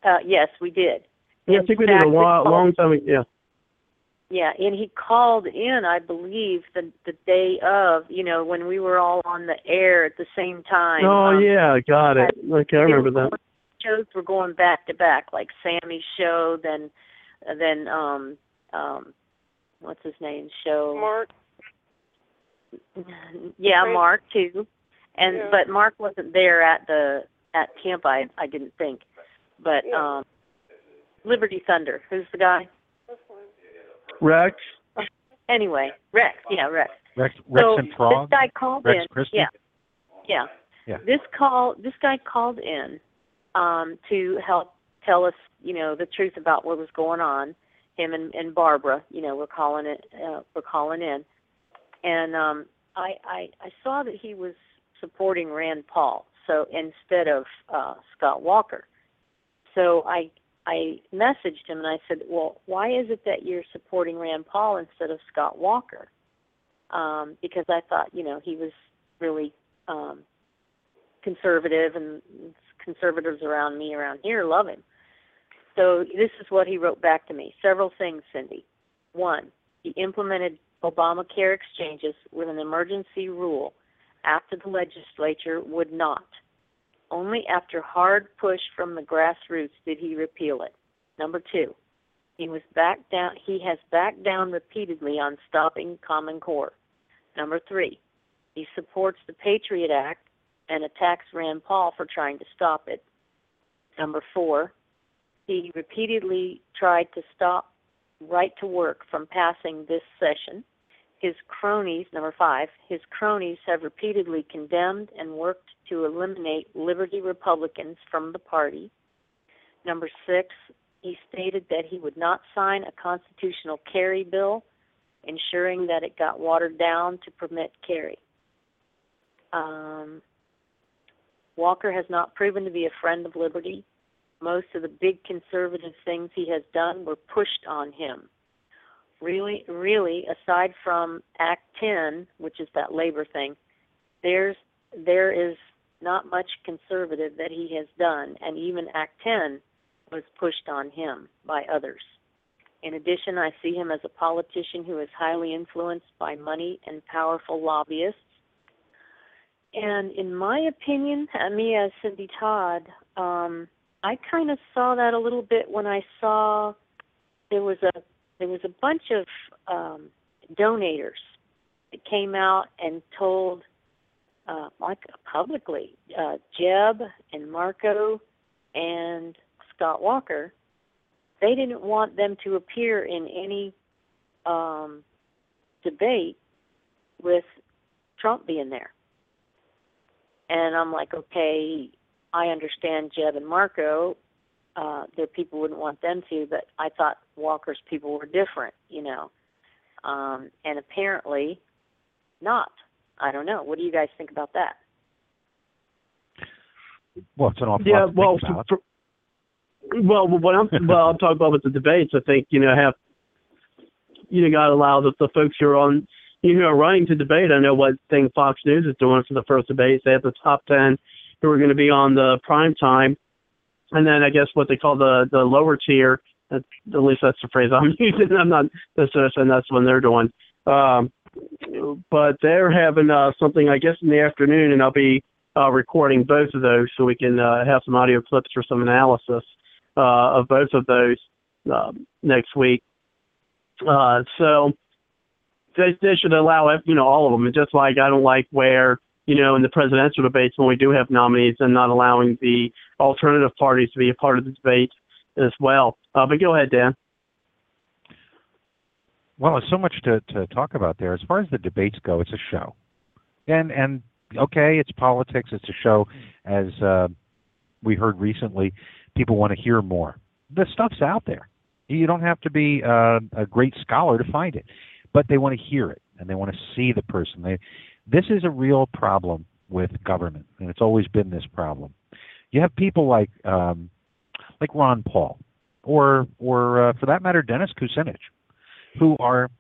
Uh, yes, we did. Yeah, I In think we did a fact, long, long time. ago. Yeah. Yeah, and he called in, I believe, the the day of, you know, when we were all on the air at the same time. Oh Um, yeah, got it. Okay, I they remember that. going- Shows were going back to back, like Sammy's show, then, then um, um, what's his name show? Mark. Yeah, Right. Mark too. And Yeah. but Mark wasn't there at the at Tampa. I, I didn't think, but Yeah. um, Liberty Thunder. Who's the guy? Rex. Anyway, Rex. Yeah, Rex. Rex, Rex so and Frog. this guy called Rex in. Christie? Yeah, yeah. Yeah. This call, this guy called in um, to help tell us, you know, the truth about what was going on. Him and, and Barbara, you know, we're calling it, uh, were calling in, and um, I, I I saw that he was supporting Rand Paul, so instead of uh, Scott Walker. So I I messaged him and I said, well, why is it that you're supporting Rand Paul instead of Scott Walker? Um, because I thought, you know, he was really um, conservative, and conservatives around me around here love him. So this is what he wrote back to me. Several things, Cindy. One, he implemented Obamacare exchanges with an emergency rule after the legislature would not. Only after hard push from the grassroots did he repeal it. Number two, he was back down he has backed down repeatedly on stopping Common Core. Number three, he supports the Patriot Act and attacks Rand Paul for trying to stop it. Number four, he repeatedly tried to stop right to work from passing this session. His cronies, number five, his cronies have repeatedly condemned and worked to eliminate Liberty Republicans from the party. Number six, he stated that he would not sign a constitutional carry bill, ensuring that it got watered down to permit carry. Um, Walker has not proven to be a friend of liberty. Most of the big conservative things he has done were pushed on him. Really, really, aside from Act 10, which is that labor thing, there's there is not much conservative that he has done, and even Act 10 was pushed on him by others. In addition, I see him as a politician who is highly influenced by money and powerful lobbyists. And in my opinion, uh, me as Cindy Todd, um, I kind of saw that a little bit when I saw there was a there was a bunch of um, donators that came out and told, uh, like publicly, uh, Jeb and Marco and Scott Walker, they didn't want them to appear in any um, debate with Trump being there. And I'm like, okay, I understand Jeb and Marco. Uh, their people wouldn't want them to, but I thought Walker's people were different, you know. Um, and apparently not. I don't know. What do you guys think about that? Well, it's an awful Yeah, lot to well, think about. for, well, what I'm well, I'm talking about with the debates. I think you know have you know got to allow the, the folks who are on you know running to debate. I know what thing Fox News is doing for the first debates. They have the top ten who are going to be on the prime time, and then I guess what they call the the lower tier. At, least that's the phrase I'm using. I'm not necessarily saying that's when they're doing. Um, but they're having uh, something I guess in the afternoon, and I'll be uh, recording both of those so we can uh, have some audio clips for some analysis uh, of both of those uh, next week. Uh, so they, they should allow you know all of them. And just like I don't like where you know in the presidential debates when we do have nominees and not allowing the alternative parties to be a part of the debate as well. Uh, but go ahead, Dan. Well, there's so much to, to talk about there. As far as the debates go, it's a show, and and okay, it's politics. It's a show, as uh, we heard recently. People want to hear more. The stuff's out there. You don't have to be uh, a great scholar to find it, but they want to hear it and they want to see the person. They, this is a real problem with government, and it's always been this problem. You have people like um, like Ron Paul, or or uh, for that matter, Dennis Kucinich, who are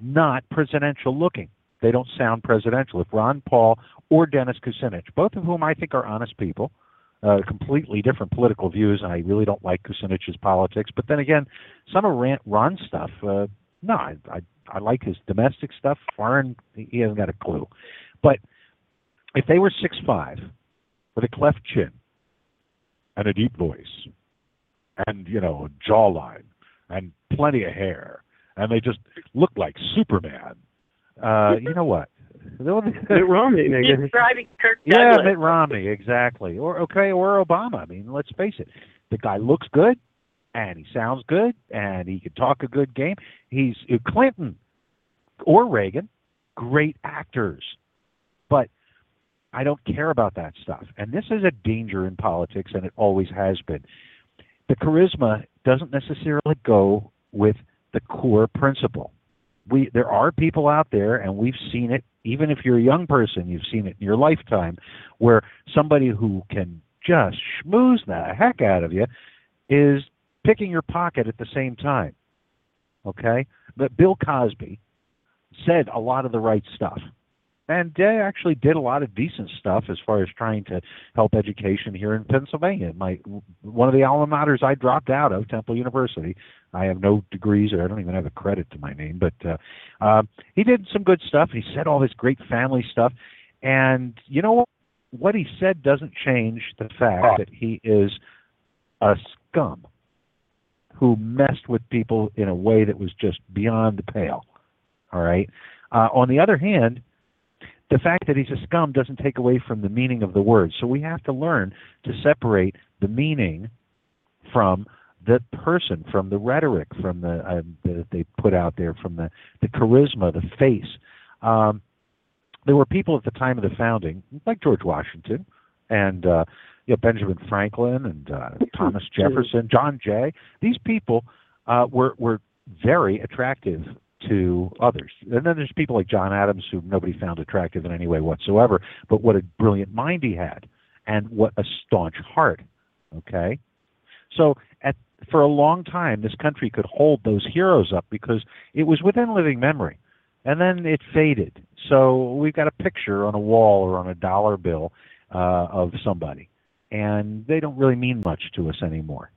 not presidential looking. They don't sound presidential. If Ron Paul or Dennis Kucinich, both of whom I think are honest people, uh, completely different political views, and I really don't like Kucinich's politics. But then again, some of Ron, Ron's stuff, uh, no, I, I I like his domestic stuff. Foreign, he hasn't got a clue. But if they were six five, with a cleft chin, and a deep voice, and you know a jawline, and plenty of hair, and they just look like Superman, uh, you know what? Mitt Romney, nigga. Describing Kirk Yeah, Mitt Romney, exactly. Or okay, or Obama. I mean, let's face it. The guy looks good, and he sounds good, and he can talk a good game. He's uh, Clinton or Reagan, great actors, but I don't care about that stuff. And this is a danger in politics, and it always has been. The charisma doesn't necessarily go with the core principle. We there are people out there, and we've seen it. Even if you're a young person, you've seen it in your lifetime, where somebody who can just schmooze the heck out of you is picking your pocket at the same time. Okay, but Bill Cosby said a lot of the right stuff, and uh, actually did a lot of decent stuff as far as trying to help education here in Pennsylvania. My one of the alma maters I dropped out of, Temple University. I have no degrees, or I don't even have a credit to my name, but uh, uh, he did some good stuff. He said all this great family stuff, and you know what? What he said doesn't change the fact that he is a scum who messed with people in a way that was just beyond the pale. All right. Uh, on the other hand, the fact that he's a scum doesn't take away from the meaning of the word. So we have to learn to separate the meaning from the person, from the rhetoric, from the uh, that they put out there, from the the charisma, the face. Um, there were people at the time of the founding, like George Washington, and uh, you know, Benjamin Franklin and uh, Thomas Jefferson, John Jay. These people uh, were were very attractive to others. And then there's people like John Adams who nobody found attractive in any way whatsoever. But what a brilliant mind he had, and what a staunch heart. Okay, so at for a long time, this country could hold those heroes up because it was within living memory, and then it faded. So we've got a picture on a wall or on a dollar bill uh, of somebody, and they don't really mean much to us anymore.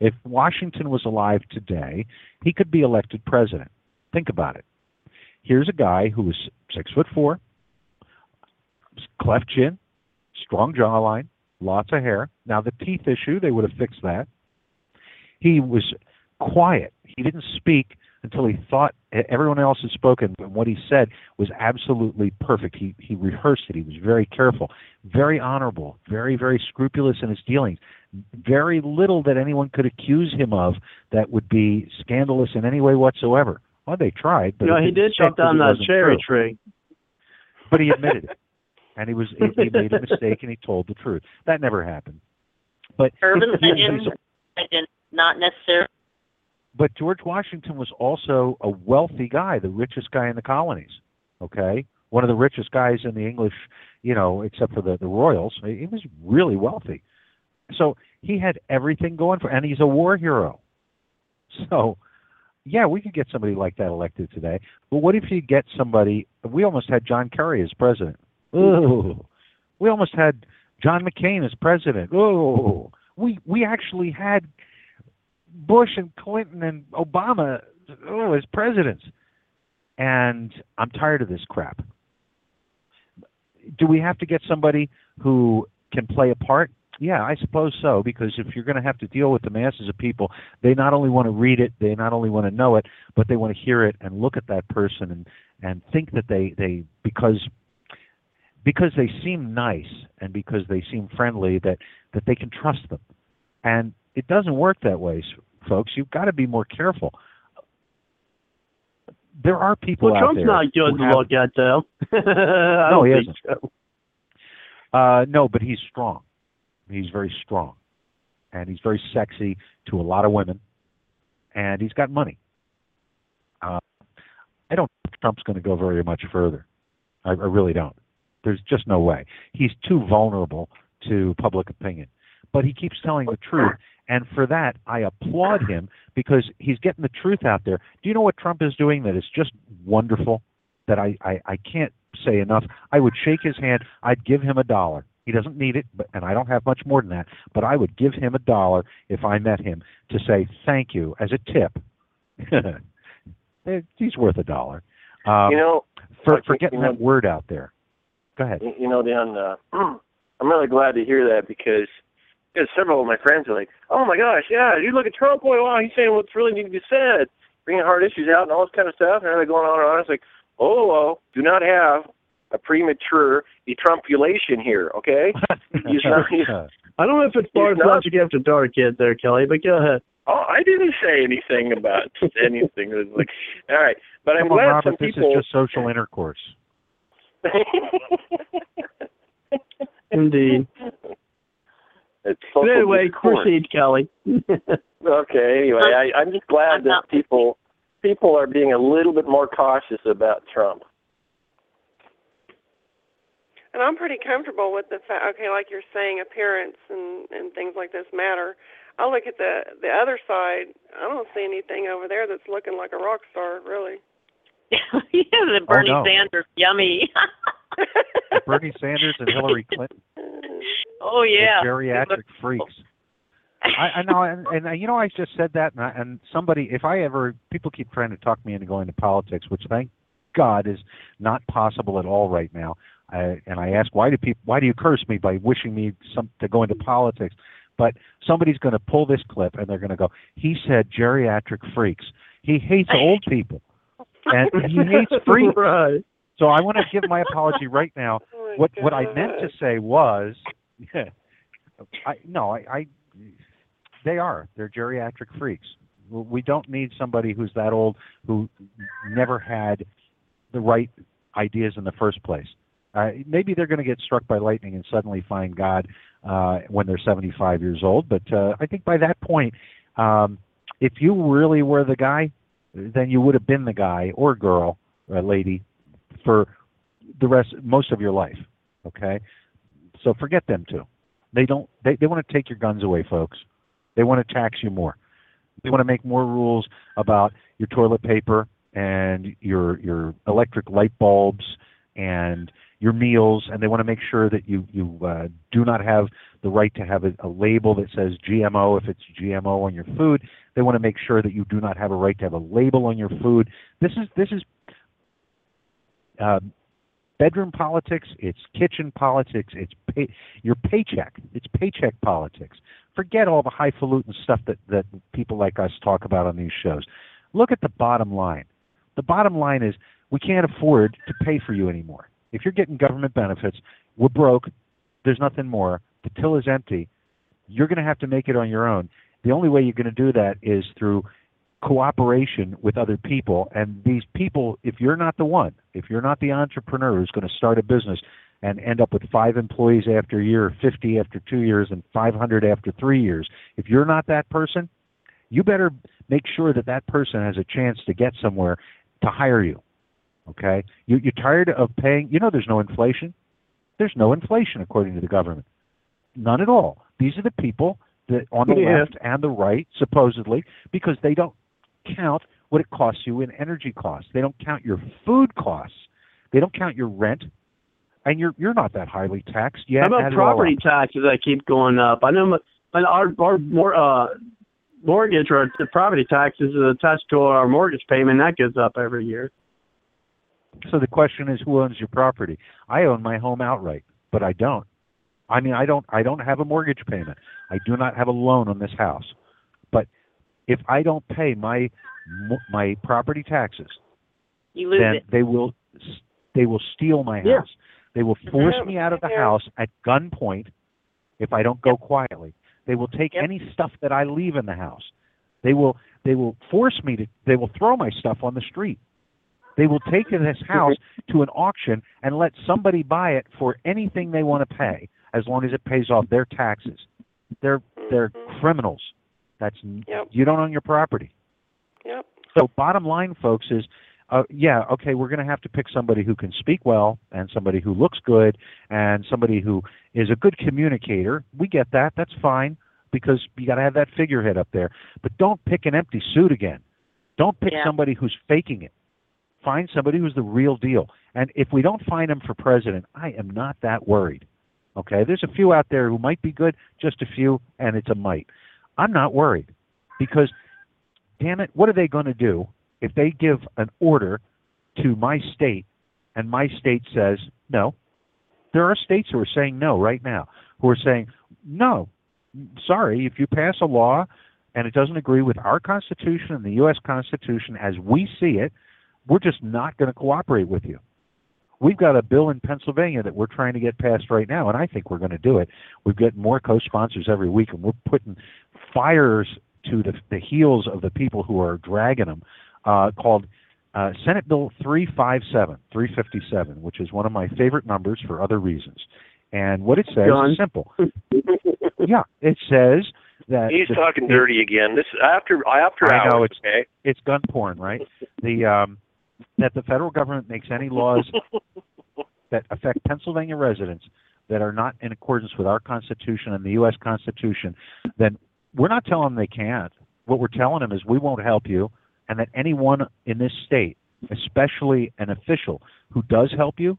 If Washington was alive today, he could be elected president. Think about it. Here's a guy who was six foot four, cleft chin, strong jawline, lots of hair. Now the teeth issue, they would have fixed that. He was quiet. He didn't speak until he thought everyone else had spoken, and what he said was absolutely perfect. He he rehearsed it. He was very careful, very honorable, very very scrupulous in his dealings. Very little that anyone could accuse him of that would be scandalous in any way whatsoever. Well, they tried, but You know, he didn't did chop down 'cause that cherry true. tree. But he admitted it, and he was he, he made a mistake and he told the truth. That never happened. But Urban if- if- legend, legend, not necessarily. But George Washington was also a wealthy guy, the richest guy in the colonies. Okay, one of the richest guys in the English, you know, except for the the royals. He was really wealthy, so he had everything going for, and he's a war hero. So, yeah, we could get somebody like that elected today. But what if you get somebody? We almost had John Kerry as president. Ooh, we almost had John McCain as president. Ooh, we we actually had Bush and Clinton and Obama oh, as presidents. And I'm tired of this crap. Do we have to get somebody who can play a part? Yeah, I suppose so, because if you're going to have to deal with the masses of people, they not only want to read it, they not only want to know it, but they want to hear it and look at that person and, and think that they, they because because they seem nice and because they seem friendly that, that they can trust them. And it doesn't work that way, folks. You've got to be more careful. There are people Well, Trump's not good to look at, though. No, he isn't. so. Uh, no, but he's strong. He's very strong, and he's very sexy to a lot of women, and he's got money. Uh, I don't think Trump's going to go very much further. I, I really don't. There's just no way. He's too vulnerable to public opinion. But he keeps telling the truth, and for that I applaud him because he's getting the truth out there. Do you know what Trump is doing that is just wonderful? That I, I, I can't say enough. I would shake his hand. I'd give him a dollar. He doesn't need it, but, and I don't have much more than that. But I would give him a dollar if I met him to say thank you as a tip. He's worth a dollar. Um, you know, for for getting you know- that word out there. Go ahead. you know, Dan, uh, I'm really glad to hear that because because several of my friends are like, "Oh my gosh, yeah, you look at Trump, boy, wow, he's saying what's really need to be said, bringing hard issues out and all this kind of stuff." And they're going on and on. It's like, oh, well, do not have a premature Trumpulation here, okay? He's not- he's- I don't know if it's He's far not- to get after dark yet there, Kelly, but go ahead. Oh, I didn't say anything about anything. It was like, all right, but I'm Come on, glad Robert, some this people. is just social intercourse. Indeed. it's But anyway, discourse. proceed, Kelly. Okay. Anyway, I, I'm just glad I'm that not- people people are being a little bit more cautious about Trump. And I'm pretty comfortable with the fact. Okay, like you're saying, appearance and and things like this matter. I look at the the other side. I don't see anything over there that's looking like a rock star, really. yeah, the Bernie no. Sanders, yummy. Bernie Sanders and Hillary Clinton, oh yeah. the geriatric freaks. I, I know, and, and you know, I just said that, and, I, and somebody, if I ever, people keep trying to talk me into going to politics, which thank God is not possible at all right now. I, and I ask, why do people, why do you curse me by wishing me some to go into politics? But somebody's going to pull this clip, and they're going to go, he said geriatric freaks. He hates old people, and he hates freaks. right. So I want to give my apology right now. Oh What what I meant to say was, I no, I, I they are they're geriatric freaks. We don't need somebody who's that old who never had the right ideas in the first place. Uh, maybe they're going to get struck by lightning and suddenly find God uh, when they're 75 years old. But uh, I think by that point, um, if you really were the guy, then you would have been the guy or girl, or lady, for the rest, most of your life. Okay, so forget them too. They don't. They they want to take your guns away, folks. They want to tax you more. They want to make more rules about your toilet paper and your your electric light bulbs and your meals, and they want to make sure that you you uh, do not have the right to have a, a label that says GMO if it's GMO on your food. They want to make sure that you do not have a right to have a label on your food. This is this is uh, bedroom politics. It's kitchen politics. It's pay, your paycheck. It's paycheck politics. Forget all the highfalutin stuff that that people like us talk about on these shows. Look at the bottom line. The bottom line is we can't afford to pay for you anymore. If you're getting government benefits, we're broke. There's nothing more. The till is empty. You're going to have to make it on your own. The only way you're going to do that is through cooperation with other people. And these people, if you're not the one, if you're not the entrepreneur who's going to start a business and end up with five employees after a year, 50 after two years, and 500 after three years, if you're not that person, you better make sure that that person has a chance to get somewhere to hire you. Okay? You, you're tired of paying, you know, there's no inflation. There's no inflation according to the government. None at all. These are the people that on the Yeah. left and the right, supposedly, because they don't count what it costs you in energy costs. They don't count your food costs. They don't count your rent. And you're you're not that highly taxed yet. How about add it all property taxes that keep going up? I know my, and our our more uh mortgage or the property taxes is attached to our mortgage payment that goes up every year. So the question is, who owns your property? I own my home outright, but I don't. I mean, I don't. I don't have a mortgage payment. I do not have a loan on this house. But if I don't pay my my property taxes, You lose then it. they will they will steal my Yeah. house. They will force me out of the house at gunpoint if I don't go quietly. They will take Yep. any stuff that I leave in the house. They will they will force me to they will throw my stuff on the street. They will take this house to an auction and let somebody buy it for anything they want to pay as long as it pays off their taxes. They're they're Mhm. criminals. That's Yep. you don't own your property. Yep. So bottom line, folks, is uh, yeah, okay, we're going to have to pick somebody who can speak well and somebody who looks good and somebody who is a good communicator. We get that. That's fine because you got to have that figurehead up there. But don't pick an empty suit again. Don't pick Yeah. somebody who's faking it. Find somebody who's the real deal. And if we don't find him for president, I am not that worried. Okay, there's a few out there who might be good, just a few, and it's a might. I'm not worried because, damn it, what are they going to do if they give an order to my state and my state says no? There are states who are saying no right now, who are saying, no, sorry, if you pass a law and it doesn't agree with our Constitution and the U.S. Constitution as we see it, we're just not going to cooperate with you. We've got a bill in Pennsylvania that we're trying to get passed right now, and I think we're going to do it. We've got more co-sponsors every week, and we're putting fires to the, the heels of the people who are dragging them. Uh, called uh, Senate Bill 357, 357, which is one of my favorite numbers for other reasons. And what it says John. is simple. yeah, it says that He's the- talking dirty again. This after i after I know it's okay. it's gun porn, right? The um, that the federal government makes any laws that affect Pennsylvania residents that are not in accordance with our Constitution and the U.S. Constitution, then we're not telling them they can't. What we're telling them is we won't help you, and that anyone in this state, especially an official who does help you,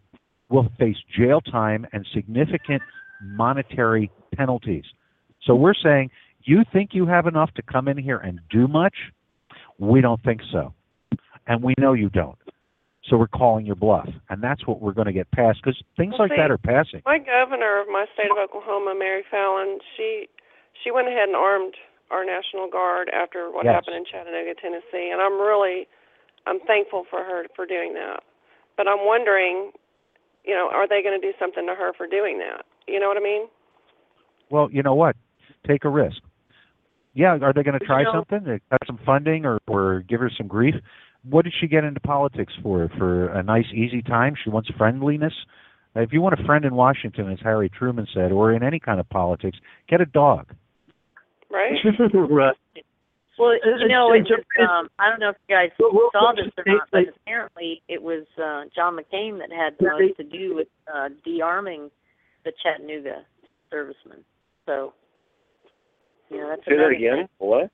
will face jail time and significant monetary penalties. So we're saying, you think you have enough to come in here and do much? We don't think so. And we know you don't. So we're calling your bluff. And that's what we're going to get passed because things Well, like that are passing. My governor of my state of Oklahoma, Mary Fallin, she she went ahead and armed our National Guard after what Yes. happened in Chattanooga, Tennessee, and I'm really I'm thankful for her for doing that. But I'm wondering, you know, are they going to do something to her for doing that? You know what I mean? Well, you know what? Take a risk. Yeah, are they going to try you know- something? Got some funding or, or give her some grief? What did she get into politics for? For a nice, easy time? She wants friendliness? If you want a friend in Washington, as Harry Truman said, or in any kind of politics, get a dog. Right? right. Well, you know, it's um, I don't know if you guys Well, well, saw this or not, but apparently it was uh, John McCain that had They- most to do with uh, de-arming the Chattanooga servicemen. So, you know, that's Say that another again. What?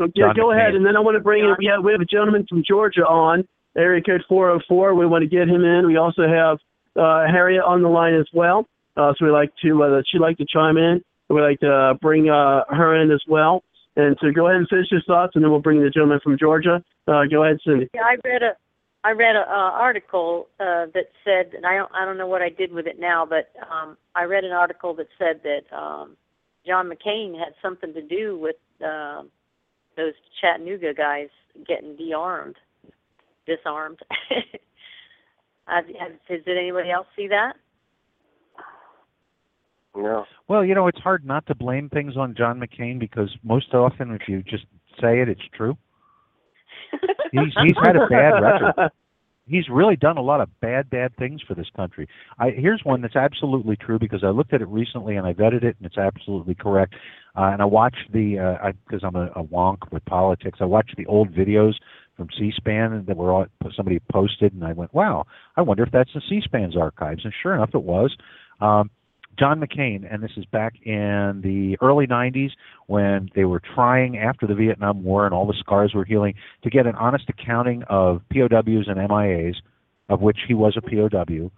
Okay, John go ahead, and then I want to bring in. John. We have we have a gentleman from Georgia on area code 404. We want to get him in. We also have uh, Harriet on the line as well. Uh, so we'd like to uh, she'd like to chime in. We'd like to uh, bring uh, her in as well. And so go ahead and finish your thoughts, and then we'll bring the gentleman from Georgia. Uh, go ahead, Cindy. Yeah, I read a I read a uh, article uh, that said, and I don't I don't know what I did with it now, but um, I read an article that said that um, John McCain had something to do with uh, those Chattanooga guys getting de-armed, disarmed. Have, have, did anybody else see that? No. Well, you know, it's hard not to blame things on John McCain because most often, if you just say it, it's true. He's he's had a bad record. He's really done a lot of bad, bad things for this country. I here's one that's absolutely true because I looked at it recently and I vetted it and it's absolutely correct. Uh, and I watched the uh, because I'm a, a wonk with politics. I watched the old videos from C-SPAN that were all, somebody posted, and I went, "Wow, I wonder if that's in C-SPAN's archives." And sure enough, it was. Um, John McCain, and this is back in the early 90s when they were trying, after the Vietnam War and all the scars were healing, to get an honest accounting of POWs and MIAs, of which he was a POW.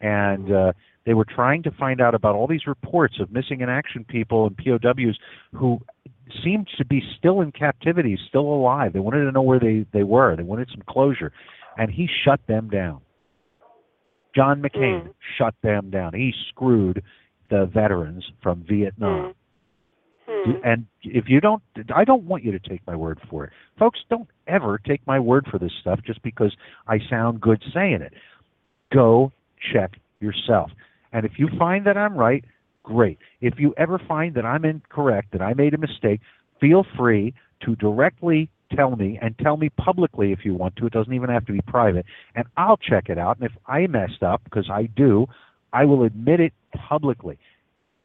And uh, they were trying to find out about all these reports of missing in action people and POWs who seemed to be still in captivity, still alive. They wanted to know where they, they were, they wanted some closure. And he shut them down. John McCain Mm. shut them down. He screwed the veterans from Vietnam. Hmm. And if you don't, I don't want you to take my word for it. Folks, don't ever take my word for this stuff just because I sound good saying it. Go check yourself. And if you find that I'm right, great. If you ever find that I'm incorrect, that I made a mistake, feel free to directly tell me and tell me publicly if you want to. It doesn't even have to be private. And I'll check it out. And if I messed up, because I do, I will admit it publicly.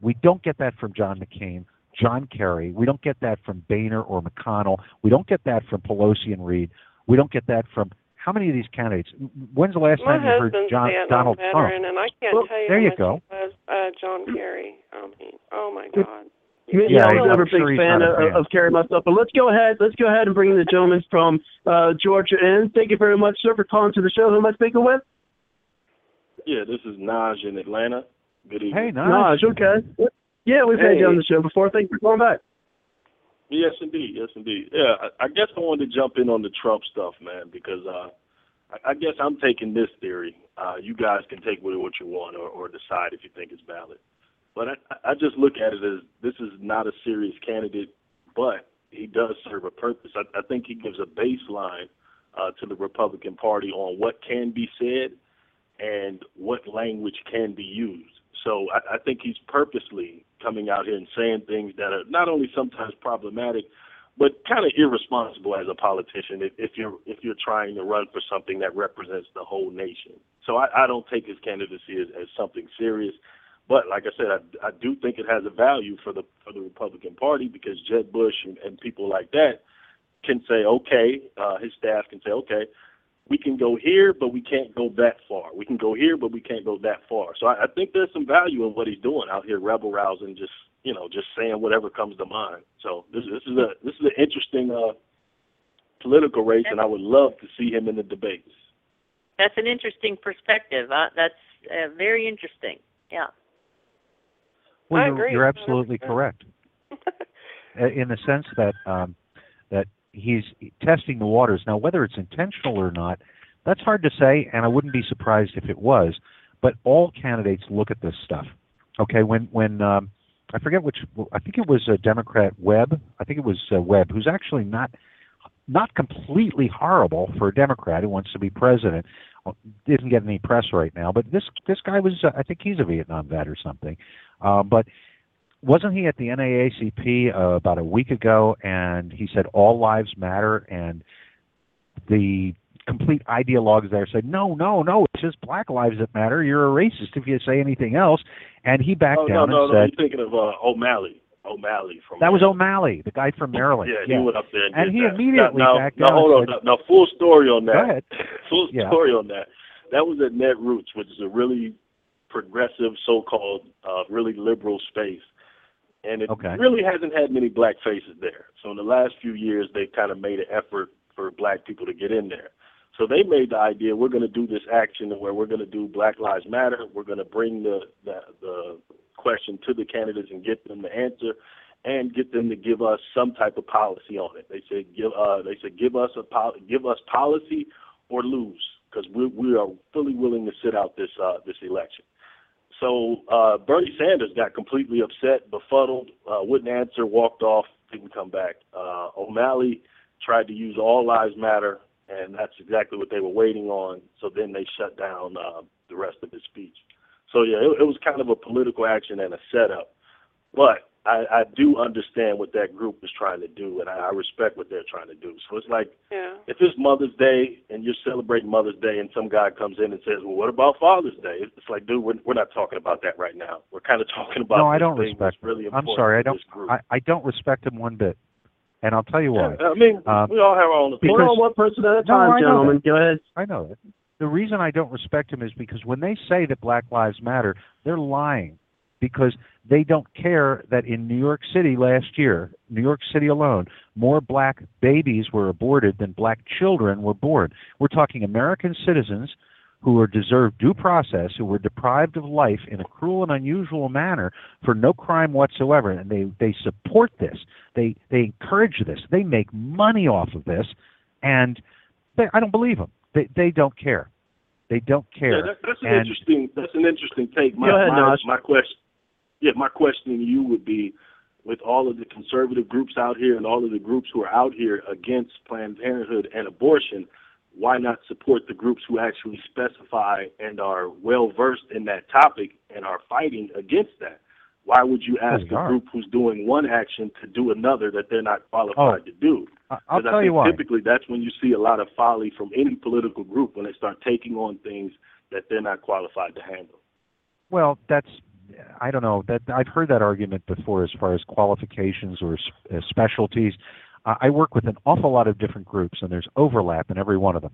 We don't get that from John McCain, John Kerry. We don't get that from Boehner or McConnell. We don't get that from Pelosi and Reid. We don't get that from how many of these candidates? When's the last My time you heard John Vietnam Donald veteran, Trump? and I can't Well, tell you there you go. he loves uh, John Kerry. I mean, oh my Yeah. God. Yeah, Yeah, I I'm never a big he's fan a of, fan. of Kerry myself. But let's go ahead. Let's go ahead and bring the gentleman from uh, Georgia in. Thank you very much, sir, for calling to the show. Who am I speaking with? Yeah, this is Naj in Atlanta. Good evening. Hey, nice. No, it's okay. Yeah, we've had you on the show before. Thank you for calling back. Yes, indeed. Yes, indeed. Yeah, I, I guess I wanted to jump in on the Trump stuff, man, because uh, I, I guess I'm taking this theory. Uh, you guys can take with it what you want or, or decide if you think it's valid. But I, I just look at it as this is not a serious candidate, but he does serve a purpose. I, I think he gives a baseline uh, to the Republican Party on what can be said and what language can be used. So I, I think he's purposely coming out here and saying things that are not only sometimes problematic, but kind of irresponsible as a politician if, if you're if you're trying to run for something that represents the whole nation. So I, I don't take his candidacy as, as something serious. But like I said, I, I do think it has a value for the for the Republican Party because Jeb Bush and, and people like that can say, okay, uh, his staff can say, okay, we can go here, but we can't go that far. We can go here, but we can't go that far. So I, I think there's some value in what he's doing out here, rebel rousing, just you know, just saying whatever comes to mind. So this this is a this is an interesting uh, political race, and I would love to see him in the debates. That's an interesting perspective. Uh, that's uh, very interesting. Yeah. Well, I you're, agree, you're absolutely correct. Uh, in the sense that um, that he's testing the waters. Now, whether it's intentional or not, that's hard to say, and I wouldn't be surprised if it was. But all candidates look at this stuff. Okay, when when um, I forget which, I think it was a Democrat Webb. I think it was uh, Webb, who's actually not not completely horrible for a Democrat who wants to be president. Well, Didn't get any press right now, but this this guy was, uh, I think he's a Vietnam vet or something. Um, but wasn't he at the NAACP uh, about a week ago and he said all lives matter and the complete ideologues there said no no no it's just black lives that matter you're a racist if you say anything else and he backed oh no down no and no! said You're thinking of uh, O'Malley. O'Malley from that was O'Malley the guy from Maryland Yeah, he went up there and, And he that. immediately now, backed now, down hold and on. said- Now, now, full story on that. go ahead Full Yeah. story on that. That was at Netroots, which is a really progressive, so-called, uh, really liberal space, and it Okay. really hasn't had many black faces there. So in the last few years, they kind of made an effort for black people to get in there. So they made the idea we're going to do this action where we're going to do Black Lives Matter. We're going to bring the, the the question to the candidates and get them to answer, and get them to give us some type of policy on it. They said give uh they said give us a pol- give us policy or lose because we we are fully willing to sit out this uh this election. So uh Bernie Sanders got completely upset, befuddled, uh, wouldn't answer, walked off, didn't come back. Uh O'Malley tried to use all lives matter and that's exactly what they were waiting on. So then they shut down uh, the rest of his speech. So yeah, it, it was kind of a political action and a setup. But I, I do understand what that group is trying to do, and I, I respect what they're trying to do. So it's like Yeah. if it's Mother's Day and you're celebrating Mother's Day, and some guy comes in and says, "Well, what about Father's Day?" It's like, dude, we're, we're not talking about that right now. We're kind of talking about no I don't thing respect really him I'm sorry I don't. I, I don't respect him one bit and I'll tell you why Yeah, I mean, Um, we all have our own opinions. On one person at a time, I know gentlemen. Go ahead. I know that. The reason I don't respect him is because when they say that Black Lives Matter, they're lying because they don't care that in New York City last year, New York City alone, more black babies were aborted than black children were born. We're talking American citizens who are deserved due process, who were deprived of life in a cruel and unusual manner for no crime whatsoever, and they they support this. They they encourage this. They make money off of this, and they, I don't believe them. They they don't care. They don't care. Yeah, that, that's an And- interesting. That's an interesting take. My, Go ahead, my, Naj. my question. Yeah, my question to you would be, with all of the conservative groups out here and all of the groups who are out here against Planned Parenthood and abortion, why not support the groups who actually specify and are well versed in that topic and are fighting against that? Why would you ask we a group who's doing one action to do another that they're not qualified Oh, to do? I'll 'Cause I tell think you why. Typically, that's when you see a lot of folly from any political group when they start taking on things that they're not qualified to handle. Well, that's I don't know that I've heard that argument before as far as qualifications or uh, specialties. I work with an awful lot of different groups, and there's overlap in every one of them.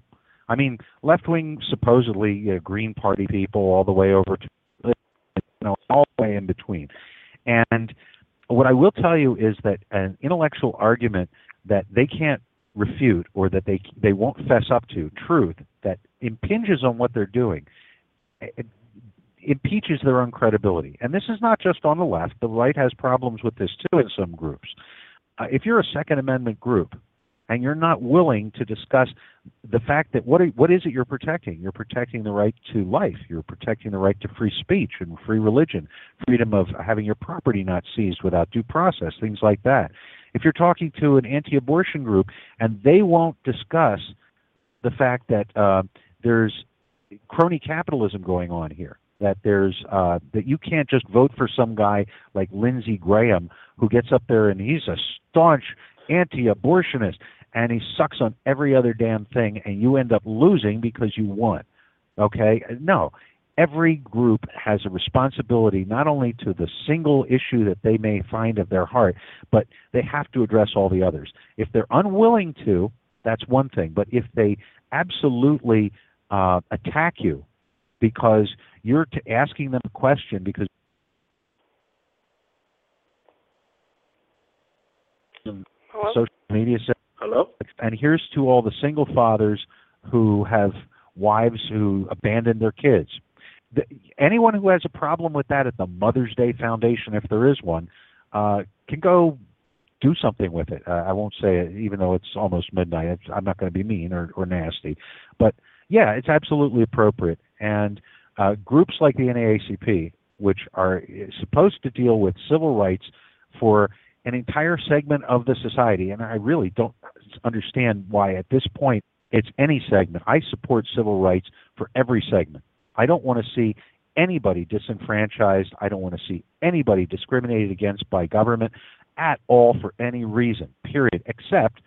I mean, left wing, supposedly uh, Green Party people, all the way over to you know all the way in between. And what I will tell you is that an intellectual argument that they can't refute or that they they won't fess up to truth that impinges on what they're doing. it- impeaches their own credibility. And this is not just on the left. The right has problems with this too in some groups. Uh, if you're a Second Amendment group and you're not willing to discuss the fact that what are, what is it you're protecting? You're protecting the right to life. You're protecting the right to free speech and free religion, freedom of having your property not seized without due process, things like that. If you're talking to an anti-abortion group and they won't discuss the fact that uh, there's crony capitalism going on here, that there's uh, that you can't just vote for some guy like Lindsey Graham who gets up there and he's a staunch anti-abortionist and he sucks on every other damn thing and you end up losing because you won. Okay? No. Every group has a responsibility not only to the single issue that they may find of their heart, but they have to address all the others. If they're unwilling to, that's one thing. But if they absolutely uh, attack you because you're t- asking them a question because Hello? social media says, Hello? and here's to all the single fathers who have wives who abandon their kids. The, anyone who has a problem with that at the Mother's Day Foundation, if there is one, uh, can go do something with it. Uh, I won't say it, even though it's almost midnight. It's, I'm not going to be mean or, or nasty, but yeah, it's absolutely appropriate. And uh, groups like the NAACP, which are supposed to deal with civil rights for an entire segment of the society, and I really don't understand why at this point it's any segment. I support civil rights for every segment. I don't want to see anybody disenfranchised. I don't want to see anybody discriminated against by government at all for any reason, period, except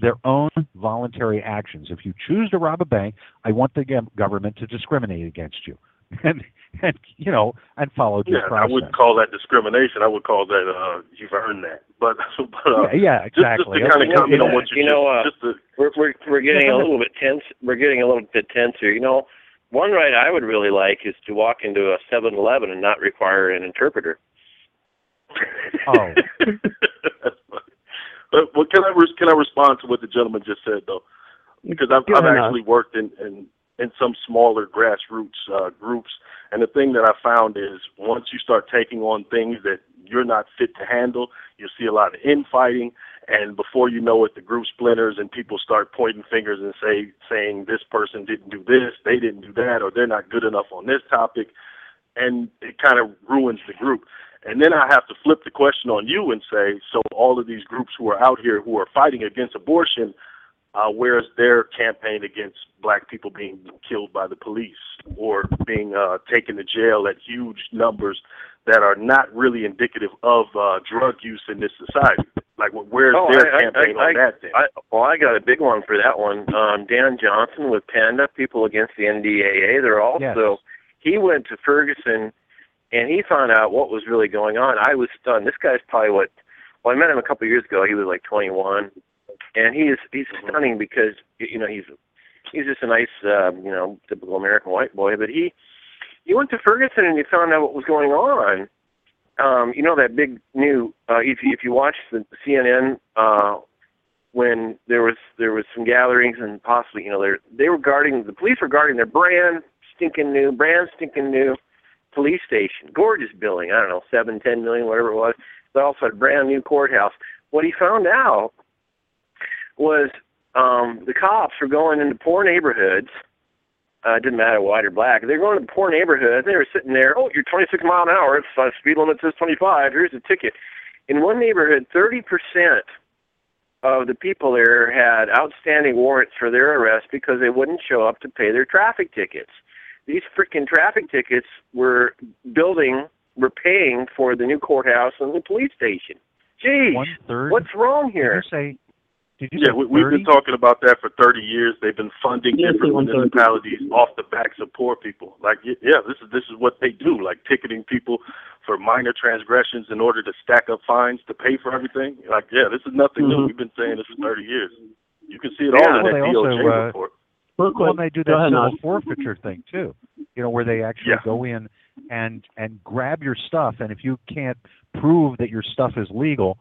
their own voluntary actions. If you choose to rob a bank, I want the government to discriminate against you. And and you know, and follow due Yeah, process. I wouldn't call that discrimination. I would call that uh, you've earned that. But, but uh, yeah, yeah, exactly. Just, just to kind of comment on Yeah, what you, you know, uh, just, just to, We're we're we're getting a little bit tense. We're getting a little bit tense here. You know, one right I would really like is to walk into a Seven Eleven and not require an interpreter. Oh. but well, can I res- can I respond to what the gentleman just said though? Because I've, I've actually worked in, in in some smaller grassroots uh, groups, and the thing that I found is once you start taking on things that you're not fit to handle, you see a lot of infighting, and before you know it, the group splinters and people start pointing fingers and say saying this person didn't do this, they didn't do that, or they're not good enough on this topic, and it kind of ruins the group. And then I have to flip the question on you and say, so all of these groups who are out here who are fighting against abortion, uh, where's their campaign against black people being killed by the police or being uh, taken to jail at huge numbers that are not really indicative of uh, drug use in this society? Like, where's Oh, their I- I- campaign I- on that then? I, well, I got a big one for that one. Um, Dan Johnson with Panda, people against the NDAA. They're also Yes. he went to Ferguson and he found out what was really going on. I was stunned. This guy's probably what well, I met him a couple of years ago. He was like 21, and he is he's stunning because you know he's he's just a nice uh, you know typical American white boy. But he he went to Ferguson and he found out what was going on. Um, you know that big new uh, if if you watch the CNN uh, when there was there was some gatherings and possibly you know they they were guarding the police were guarding their brand stinking new brand stinking new police station. Gorgeous building. I don't know seven ten million whatever it was. They also had a brand new courthouse. What he found out was um the cops were going into poor neighborhoods uh, it didn't matter white or black. They're going to poor neighborhoods. They were sitting there. Oh, you're 26 mile an hour. It's uh, speed limit says 25. Here's a ticket. In one neighborhood, 30 percent of the people there had outstanding warrants for their arrest because they wouldn't show up to pay their traffic tickets. These freaking traffic tickets were building, were paying for the new courthouse and the police station. Geez, what's wrong Did here? you say? Did you Yeah, we, we've been talking about that for 30 years. They've been funding Yes, different municipalities off the backs of poor people. Like, yeah, this is this is what they do. Like ticketing people for minor transgressions in order to stack up fines to pay for everything. Like, yeah, this is nothing new. Mhm. We've been saying this for 30 years. You can see it Yeah, all in well, that they DOJ also, uh, report. Real Well, quick, and they do that ahead, civil Nod. forfeiture thing too. You know, where they actually Yeah. go in and and grab your stuff, and if you can't prove that your stuff is legal,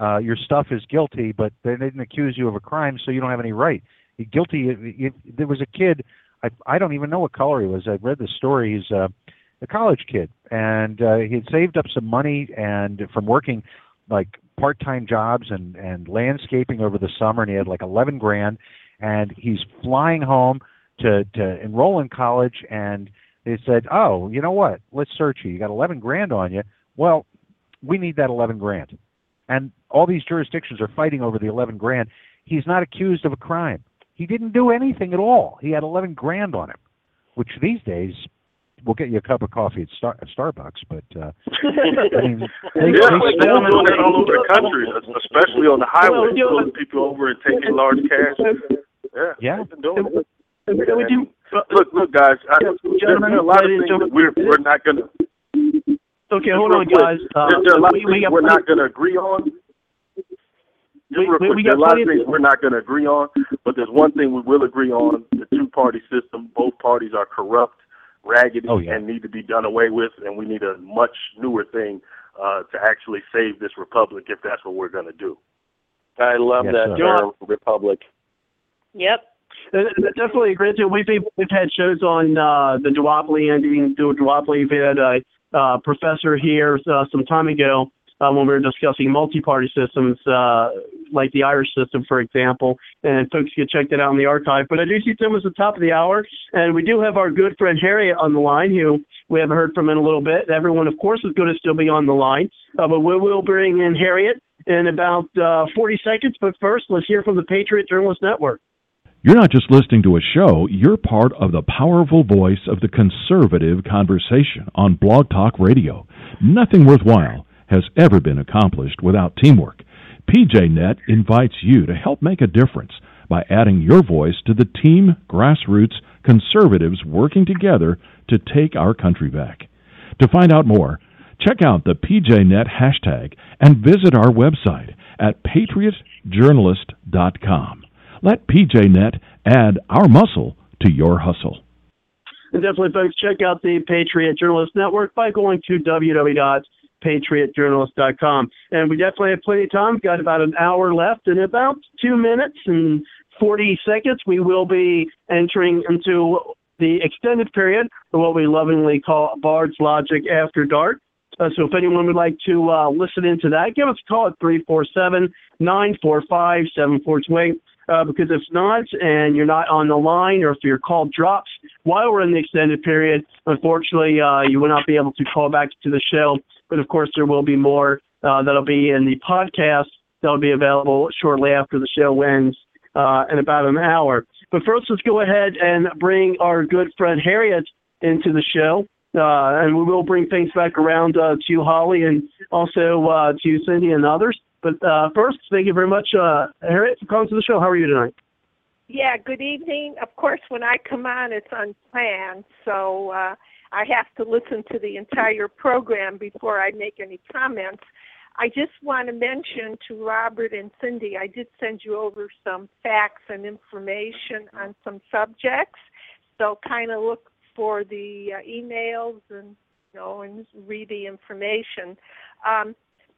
uh, your stuff is guilty, but they didn't accuse you of a crime, so you don't have any right. You're guilty. If, if, there was a kid. I I don't even know what color he was. I read the story. He's uh, a college kid, and uh, he had saved up some money and from working like part-time jobs and and landscaping over the summer, and he had like eleven grand, and he's flying home to to enroll in college, and they said, "Oh, you know what? Let's search you. You got eleven grand on you. Well, we need that eleven grand." And all these jurisdictions are fighting over the eleven grand. He's not accused of a crime. He didn't do anything at all. He had eleven grand on him, which these days will get you a cup of coffee at, Star- at Starbucks. But uh, I mean, they, yeah, they like they're doing that all over the country, especially on the highway, pulling people over and taking large cash. Yeah, Yeah. doing it. And we Look, look, guys. I, Gentlemen, there are a lot of things that we're we're not gonna. Okay, hold on, quick, guys. Uh, there, there are a lot we, of we things got we're not gonna agree on. Just We- real we- quick, we there are got a lot of things we're not gonna agree on, but there's one thing we will agree on: the two-party system. Both parties are corrupt, raggedy, Oh, yeah. and need to be done away with. And we need a much newer thing uh, to actually save this republic, if that's what we're gonna do. I love Yes, that sir. term, republic. Yep. Uh, Definitely agree with you. We've we've had shows on uh, the duopoly ending. Du- Duopoly. We had a uh, professor here uh, some time ago uh, when we were discussing multi-party systems, uh, like the Irish system, for example. And folks can check that out in the archive. But I do see Tim at the top of the hour, and we do have our good friend Harriet on the line, who we haven't heard from in a little bit. Everyone, of course, is going to still be on the line, uh, but we will bring in Harriet in about uh, 40 seconds. But first, let's hear from the Patriot Journalist Network. You're not just listening to a show, you're part of the powerful voice of the conservative conversation on BlogTalkRadio. Nothing worthwhile has ever been accomplished without teamwork. PJNet invites you to help make a difference by adding your voice to the team grassroots conservatives working together to take our country back. To find out more, check out the PJNet hashtag and visit our website at patriotjournalist.com. Let PJNet add our muscle to your hustle. And definitely, folks, check out the Patriot Journalist Network by going to www.patriotjournalist.com. And we definitely have plenty of time. We've got about an hour left. In about two minutes and 40 seconds, we will be entering into the extended period, or what we lovingly call Bard's Logic After Dark. Uh, so if anyone would like to uh, listen into that, give us a call at 347 945 7428. Uh, because if not, and you're not on the line, or if your call drops while we're in the extended period, unfortunately, uh, you will not be able to call back to the show. But of course, there will be more uh, that'll be in the podcast that'll be available shortly after the show ends uh, in about an hour. But first, let's go ahead and bring our good friend Harriet into the show. Uh, and we will bring things back around uh, to Holly and also to Cindy and others. But uh, first, thank you very much, uh, Harriet, for calling to the show. How are you tonight? Yeah, good evening. Of course, when I come on, it's unplanned, so uh, I have to listen to the entire program before I make any comments. I just want to mention to Robert and Cindy, I did send you over some facts and information on some subjects, so kind of look for the uh, emails and you know and read the information. Um,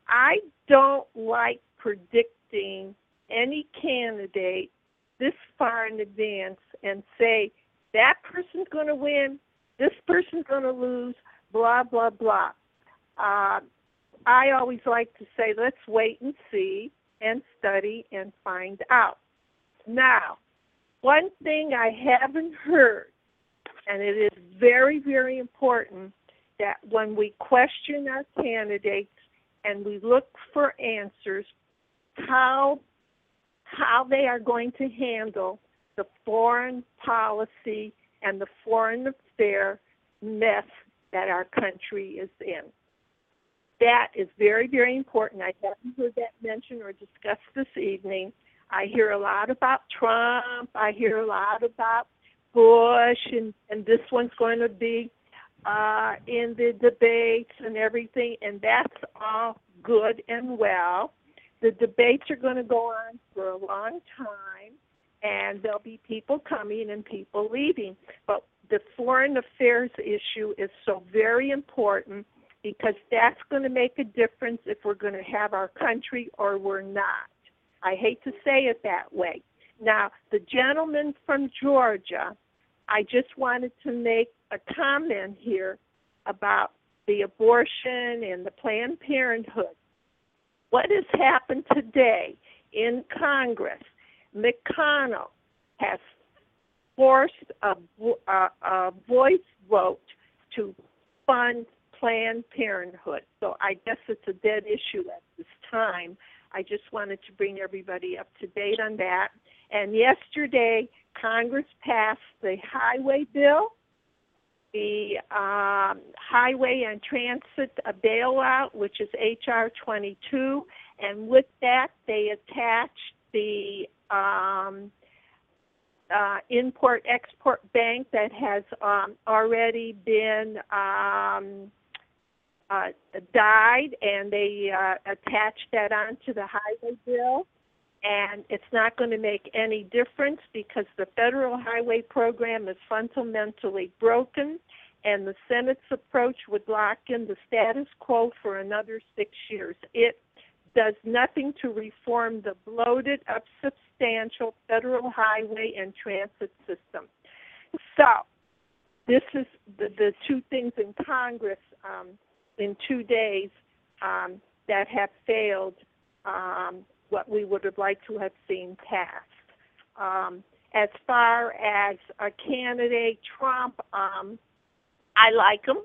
I don't like predicting any candidate this far in advance and say that person's going to win, this person's going to lose, blah blah blah. Uh, I always like to say, let's wait and see and study and find out. Now, one thing I haven't heard, and it is very very important that when we question our candidates and we look for answers, how how they are going to handle the foreign policy and the foreign affair mess that our country is in. That is very, very important. I haven't heard that mentioned or discussed this evening. I hear a lot about Trump. I hear a lot about Bush, and, and this one's going to be uh, in the debates and everything, and that's all good and well. The debates are going to go on for a long time, and there'll be people coming and people leaving. But the foreign affairs issue is so very important because that's going to make a difference if we're going to have our country or we're not. I hate to say it that way. Now, the gentleman from Georgia, I just wanted to make a comment here. about the abortion and the Planned Parenthood. What has happened today in Congress? McConnell has forced a, a, voice vote to fund Planned Parenthood. So I guess it's a dead issue at this time. I just wanted to bring everybody up to date on that. And yesterday, Congress passed the highway bill, the um, highway and transit bailout, which is HR 22, and with that, they attached the um, uh, import export bank that has um, already been um, uh, died, and they uh, attached that onto the highway bill. And it's not going to make any difference because the federal highway program is fundamentally broken, and the Senate's approach would lock in the status quo for another six years. It does nothing to reform the bloated, up substantial federal highway and transit system. So, this is the, the two things in Congress um, in two days um, that have failed um, what we would have liked to have seen passed. Um, as far as a candidate, Trump, um, I like him,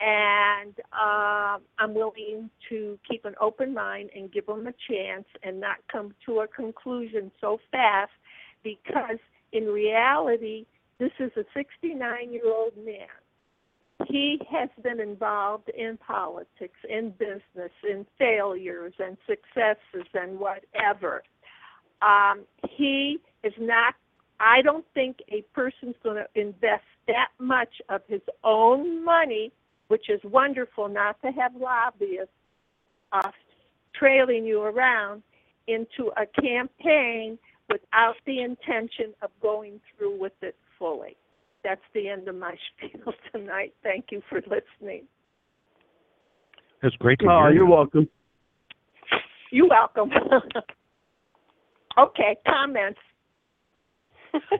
and uh, I'm willing to keep an open mind and give him a chance and not come to a conclusion so fast because in reality, this is a 69 year old man he has been involved in politics, in business, in failures and successes and whatever. Um, he is not, I don't think a person's going to invest that much of his own money, which is wonderful not to have lobbyists uh, trailing you around, into a campaign without the intention of going through with it fully that's the end of my spiel tonight. Thank you for listening. It's great to oh, hear. you're welcome. You're welcome. okay, comments.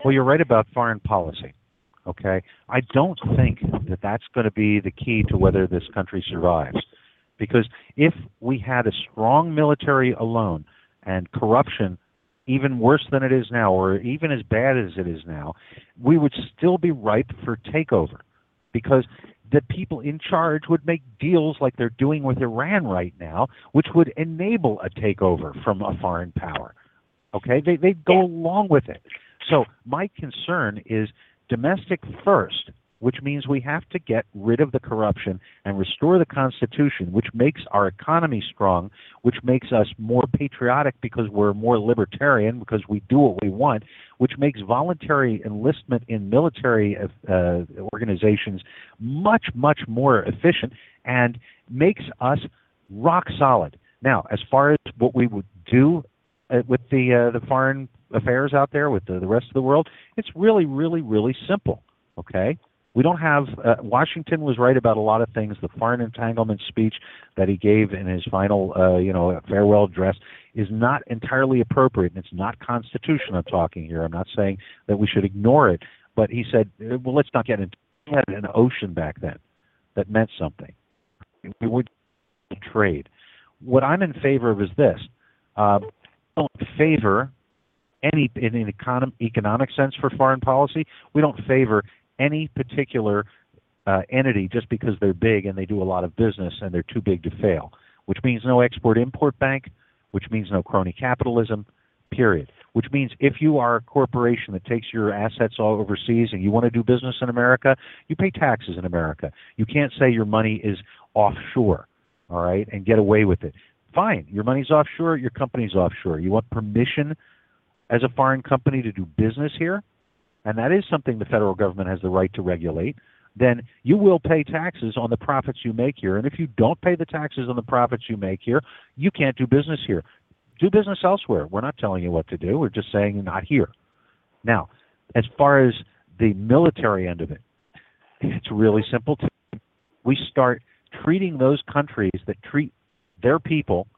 well, you're right about foreign policy. Okay, I don't think that that's going to be the key to whether this country survives, because if we had a strong military alone and corruption even worse than it is now, or even as bad as it is now, we would still be ripe for takeover because the people in charge would make deals like they're doing with Iran right now, which would enable a takeover from a foreign power. Okay, they they go along with it. So my concern is domestic first which means we have to get rid of the corruption and restore the Constitution, which makes our economy strong, which makes us more patriotic because we're more libertarian, because we do what we want, which makes voluntary enlistment in military uh, organizations much, much more efficient and makes us rock solid. Now, as far as what we would do uh, with the uh, the foreign affairs out there with the, the rest of the world, it's really, really, really simple. Okay, we don't have uh, Washington was right about a lot of things. The foreign entanglement speech that he gave in his final, uh, you know, farewell address is not entirely appropriate, and it's not constitutional. I'm talking here. I'm not saying that we should ignore it, but he said, uh, well, let's not get into we had an ocean back then that meant something. We would trade. What I'm in favor of is this. Um, I don't favor any in an economic sense for foreign policy. We don't favor any particular uh, entity just because they're big and they do a lot of business and they're too big to fail, which means no export import bank, which means no crony capitalism, period. Which means if you are a corporation that takes your assets all overseas and you want to do business in America, you pay taxes in America. You can't say your money is offshore, all right, and get away with it. Fine, your money's offshore, your company's offshore. You want permission as a foreign company to do business here? And that is something the federal government has the right to regulate, then you will pay taxes on the profits you make here. And if you don't pay the taxes on the profits you make here, you can't do business here. Do business elsewhere. We're not telling you what to do. We're just saying not here. Now, as far as the military end of it, it's really simple. We start treating those countries that treat their people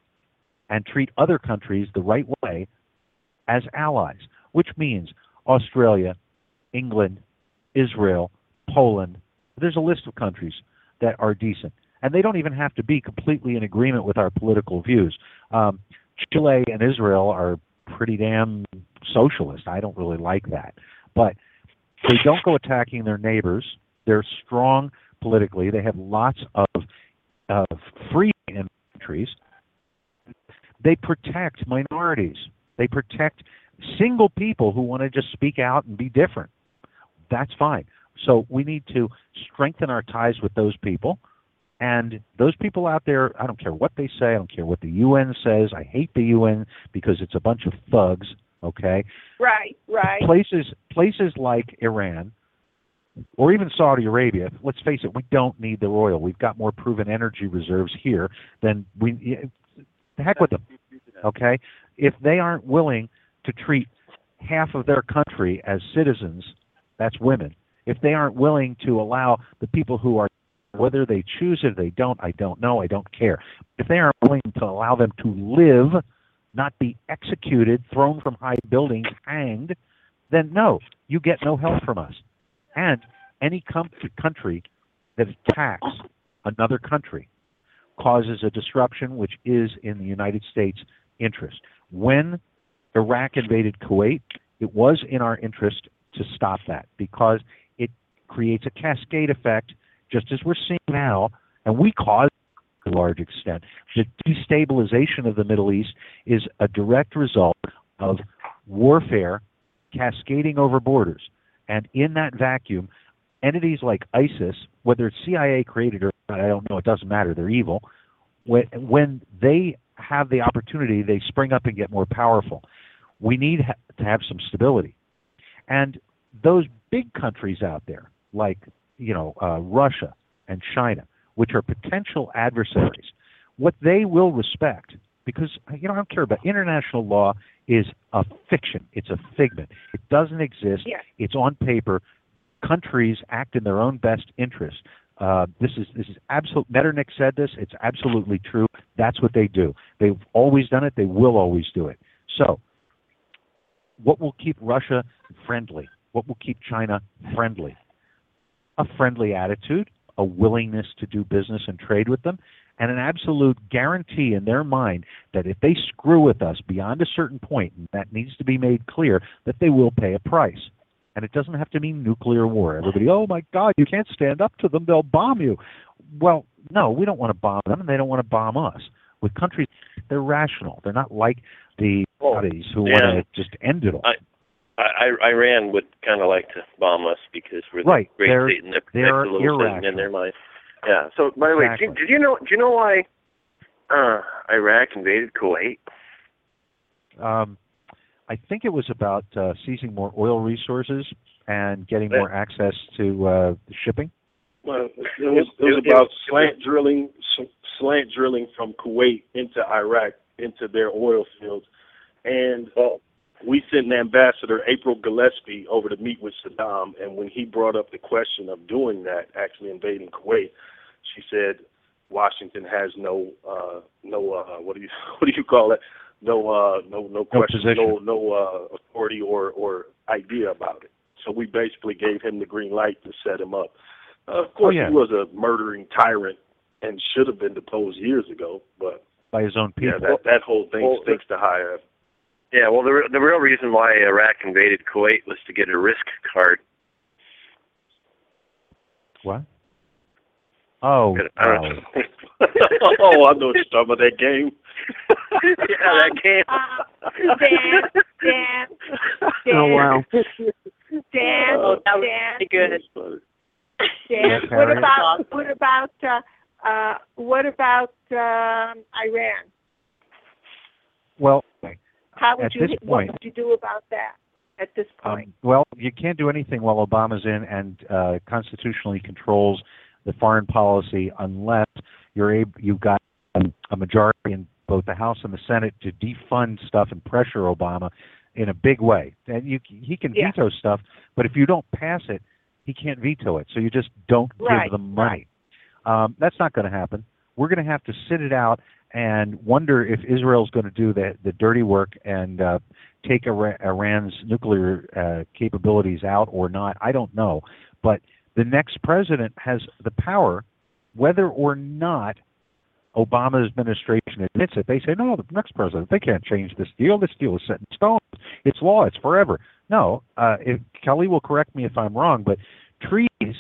and treat other countries the right way as allies, which means Australia, England, Israel, Poland, There's a list of countries that are decent, and they don't even have to be completely in agreement with our political views. Um, Chile and Israel are pretty damn socialist. I don't really like that, but they don't go attacking their neighbors. They're strong politically. They have lots of of in countries. They protect minorities. They protect single people who want to just speak out and be different. That's fine. So we need to strengthen our ties with those people. And those people out there, I don't care what they say, I don't care what the UN says. I hate the UN because it's a bunch of thugs, okay? Right, right. Places places like Iran or even Saudi Arabia, let's face it, we don't need their oil. We've got more proven energy reserves here than we the heck with them. Okay? If they aren't willing to treat half of their country as citizens, that's women. If they aren't willing to allow the people who are whether they choose or they don't, I don't know, I don't care. If they aren't willing to allow them to live, not be executed, thrown from high buildings, hanged, then no, you get no help from us. And any com- country that attacks another country causes a disruption which is in the United States' interest. When Iraq invaded Kuwait, it was in our interest to stop that because it creates a cascade effect, just as we're seeing now, and we caused to a large extent. The destabilization of the Middle East is a direct result of warfare cascading over borders. And in that vacuum, entities like ISIS, whether it's CIA created or not, I don't know, it doesn't matter, they're evil. When, when they have the opportunity, they spring up and get more powerful. We need ha- to have some stability. And those big countries out there, like you know uh, Russia and China, which are potential adversaries, what they will respect, because you know I don't care about international law is a fiction. It's a figment. It doesn't exist. Yes. It's on paper. Countries act in their own best interest. Uh, this is this is absolute. Metternich said this. It's absolutely true. That's what they do. They've always done it. They will always do it. So, what will keep Russia friendly? What will keep China friendly? A friendly attitude, a willingness to do business and trade with them, and an absolute guarantee in their mind that if they screw with us beyond a certain point, and that needs to be made clear, that they will pay a price. And it doesn't have to mean nuclear war. Everybody, oh my God, you can't stand up to them, they'll bomb you. Well, no, we don't want to bomb them, and they don't want to bomb us. With countries, they're rational. They're not like the oh, Saudis who yeah. want to just end it all. I, I, Iran would kind of like to bomb us because we're the Right, great they're- Satan that protects they're the little Satan in their mind. Yeah. So, by the way, Exactly. did, did you know? Do you know why uh, Iraq invaded Kuwait? Um, I think it was about uh, seizing more oil resources and getting Yeah. more access to uh, shipping. Well, it was, it was It- it- about slant drilling, slant drilling from Kuwait into Iraq into their oil fields, and we sent an ambassador, April Gillespie, over to meet with Saddam. And when he brought up the question of doing that, actually invading Kuwait, she said Washington has no, uh, no, uh, what do you, what do you call it? No, uh, no, no question, position. no, no uh, authority or or idea about it. So we basically gave him the green light to set him up. Uh, of course, Oh, yeah. he was a murdering tyrant and should have been deposed years ago. But by his own people. yeah, that that whole thing Well, stinks to high. Yeah. Well, the re- the real reason why Iraq invaded Kuwait was to get a risk card. What? Oh, I don't wow. know. oh, I know what you're talking about that game. yeah, that game. Uh, Dan, Dan, Dan, Oh wow. Dan, Oh, that was Dan, pretty good. Dan. What about what about uh, uh, what about um, Iran? Well, How would At you this what point- would you do about that at this point? um, well, you can't do anything while Obama's in and uh, constitutionally controls the foreign policy unless you're able, you've got um, a majority in both the House and the Senate to defund stuff and pressure Obama in a big way. And you, he can Yeah. veto stuff, but if you don't pass it, he can't veto it. So you just don't Right, give them money. Um, that's not going to happen. We're going to have to sit it out and wonder if Israel's going to do the the dirty work and uh, take Ira- Iran's nuclear uh, capabilities out or not. I don't know, but the next president has the power, whether or not Obama's administration admits it. They say, no, the next president, they can't change this deal. This deal is set in stone. It's law. It's forever. No, uh, if, Kelly will correct me if I'm wrong, but treaties,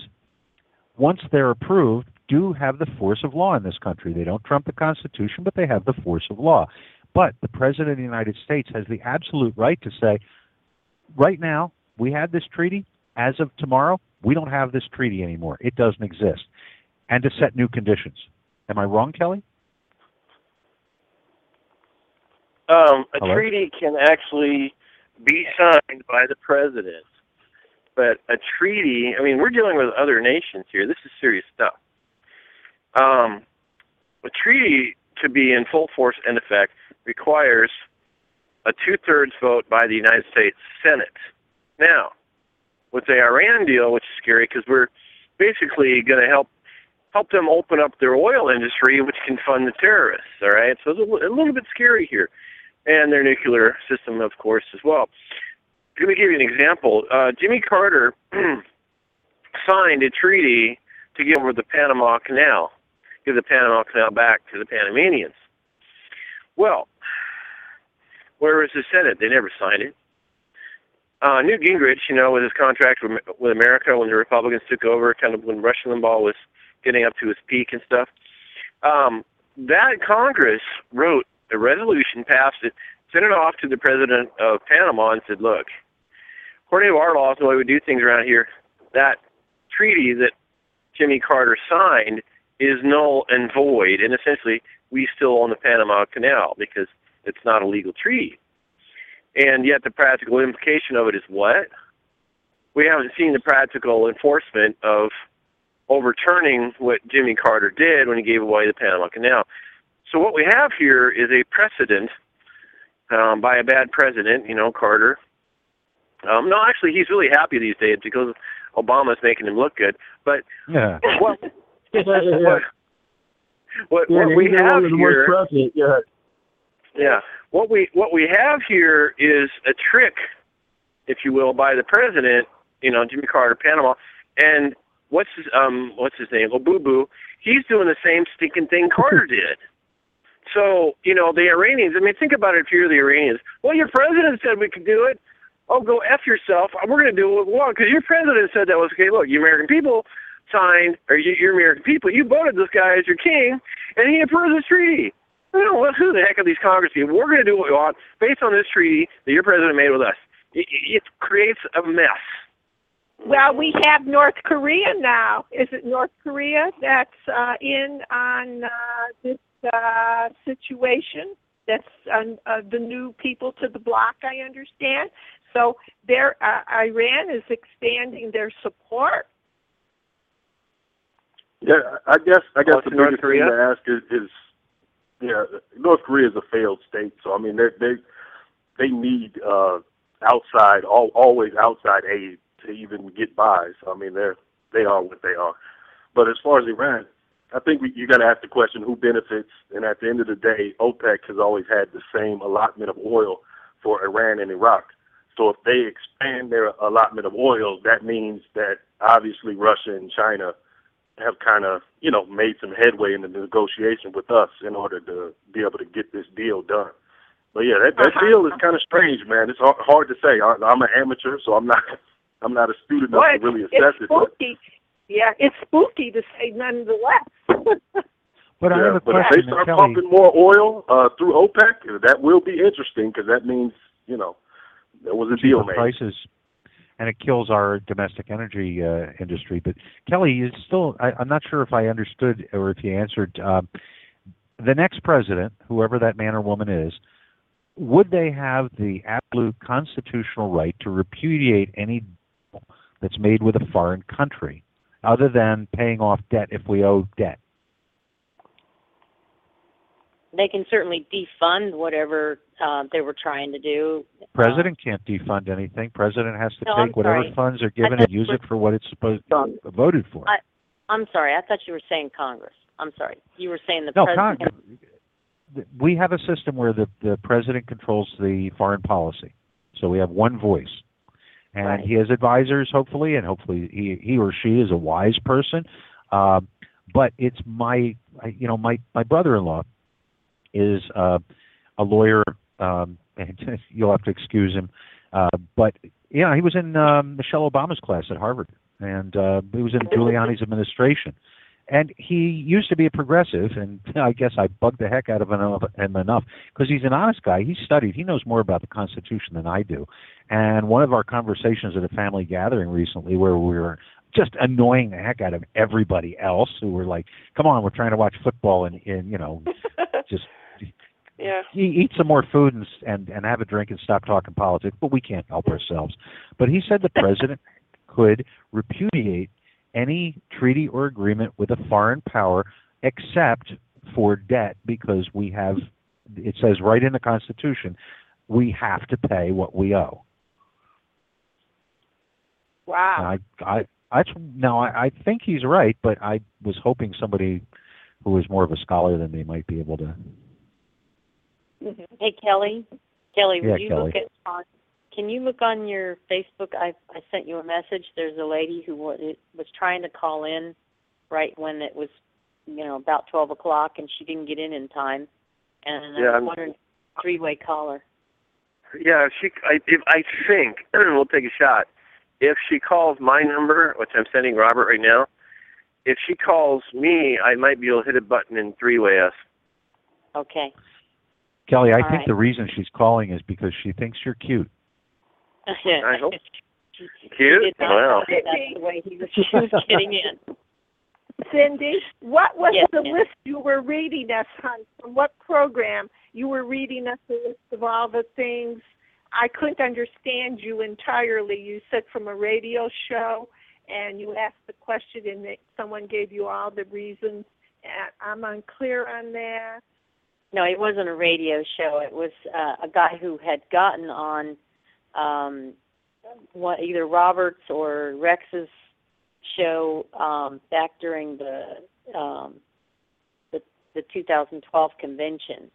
once they're approved, do have the force of law in this country. They don't trump the Constitution, but they have the force of law. But the President of the United States has the absolute right to say, right now, we had this treaty. As of tomorrow, we don't have this treaty anymore. It doesn't exist. And to set new conditions. Am I wrong, Kelly? Um, a Hello? treaty can actually be signed by the president, but a treaty, I mean, we're dealing with other nations here. This is serious stuff. Um, a treaty to be in full force and effect requires a two thirds vote by the United States Senate. Now, with the Iran deal, which is scary because we're basically going to help help them open up their oil industry, which can fund the terrorists. All right, so it's a, a little bit scary here, and their nuclear system, of course, as well. Let me give you an example. Uh, Jimmy Carter signed a treaty to get over the Panama Canal, give the Panama Canal back to the Panamanians. Well, where was the Senate? They never signed it. Uh, Newt Gingrich, you know, with his contract with, with America when the Republicans took over, kind of when Rush Limbaugh was getting up to his peak and stuff, um, that Congress wrote a resolution, passed it, sent it off to the president of Panama, and said, "Look, according to our laws, the way we do things around here, that treaty that Jimmy Carter signed is null and void, and essentially we still own the Panama Canal because it's not a legal treaty." And yet, the practical implication of it is what? We haven't seen the practical enforcement of overturning what Jimmy Carter did when he gave away the Panama Canal. So what we have here is a precedent um, by a bad president, you know, Carter. Um, no, actually, he's really happy these days because Obama's making him look good. But Yeah. what yeah, what what, yeah, what we have here. Yeah. yeah, what we what we have here is a trick, if you will, by the president. You know, Jimmy Carter, Panama, and what's his um what's his name? Obubu. He's doing the same stinking thing Carter did. So you know the Iranians. I mean, think about it. If you're the Iranians, well, your president said we could do it. Oh, go f yourself. We're going to do what we want because your president said that was okay. Look, you American people signed, or you, you American people, you voted this guy as your king, and he approved this treaty. You know, who the heck are these Congress people? We're going to do what we want based on this treaty that your president made with us. It, it creates a mess. Well, we have North Korea now. Is it North Korea that's uh, in on uh, this uh, situation? That's um, uh, the new people to the block, I understand. So there, uh, Iran is expanding their support. Yeah, I guess I guess Oh, the biggest thing to ask is, is yeah, North Korea is a failed state, so I mean they they they need uh outside all always outside aid to even get by. So I mean they're they are what they are. But as far as Iran, I think we, you got to ask the question who benefits. And at the end of the day, OPEC has always had the same allotment of oil for Iran and Iraq. So if they expand their allotment of oil, that means that obviously Russia and China have kind of, you know, made some headway in the negotiation with us in order to be able to get this deal done. But yeah, that, that Uh-huh. deal is kind of strange, man. It's hard, hard to say. I, I'm an amateur, so I'm not, I'm not astute enough Well, to really it's assess it. But, spooky. Yeah, it's spooky to say nonetheless. But I yeah, have a but if they start Kelly. pumping more oil uh, through OPEC, that will be interesting because that means, you know, there was a deal made. prices, and it kills our domestic energy uh, industry. But Kelly, you still, I, I'm not sure if I understood or if you answered. Um, the next president, whoever that man or woman is, would they have the absolute constitutional right to repudiate any that's made with a foreign country, other than paying off debt if we owe debt? They can certainly defund whatever uh, they were trying to do. President can't defund anything. President has to No, take whatever funds are given and use it for what it's supposed to voted for. I, I'm sorry. I thought you were saying Congress. I'm sorry. You were saying the No, president. Congress. We have a system where the, the president controls the foreign policy. So we have one voice. and Right. he has advisors, hopefully, and hopefully he he or she is a wise person. Uh, but it's my, you know, my my brother-in-law is uh, a lawyer, um, and you'll have to excuse him. Uh, but yeah, he was in um, Michelle Obama's class at Harvard, and uh, he was in Giuliani's administration. And he used to be a progressive, and I guess I bugged the heck out of him him enough because he's an honest guy. He studied. He knows more about the Constitution than I do. And one of our conversations at a family gathering recently, where we were just annoying the heck out of everybody else, who were like, "Come on, we're trying to watch football," and, and you know, just Yeah. eat some more food and, and and have a drink and stop talking politics. But we can't help ourselves. But he said the president could repudiate any treaty or agreement with a foreign power except for debt because we have it says right in the constitution we have to pay what we owe Wow. and i i that's now I, I think he's right but i was hoping somebody who is more of a scholar than me might be able to Mm-hmm. Hey Kelly, Kelly, Yeah, would you Kelly. look at on? Can you look on your Facebook? I I sent you a message. There's a lady who was, was trying to call in right when it was, you know, about twelve o'clock, and she didn't get in in time. And Yeah, I was I'm- wondering, three-way caller. Yeah, she, I, if I think we'll take a shot. If she calls my number, which I'm sending Robert right now, if she calls me, I might be able to hit a button and three-way us. Okay. Kelly i All think right. the reason she's calling is because she thinks you're cute I hope. Cute? did not Wow. that's the way he was, she was getting in. Cindy, what was Yes, the ma'am. list you were reading us on? From what program you were reading us the list of all the things? I couldn't understand you entirely. You said from a radio show, and you asked the question, and someone gave you all the reasons. And I'm unclear on that. No, it wasn't a radio show. It was uh, a guy who had gotten on um, one, either Roberts or Rex's show um, back during the um, the the 2012 convention,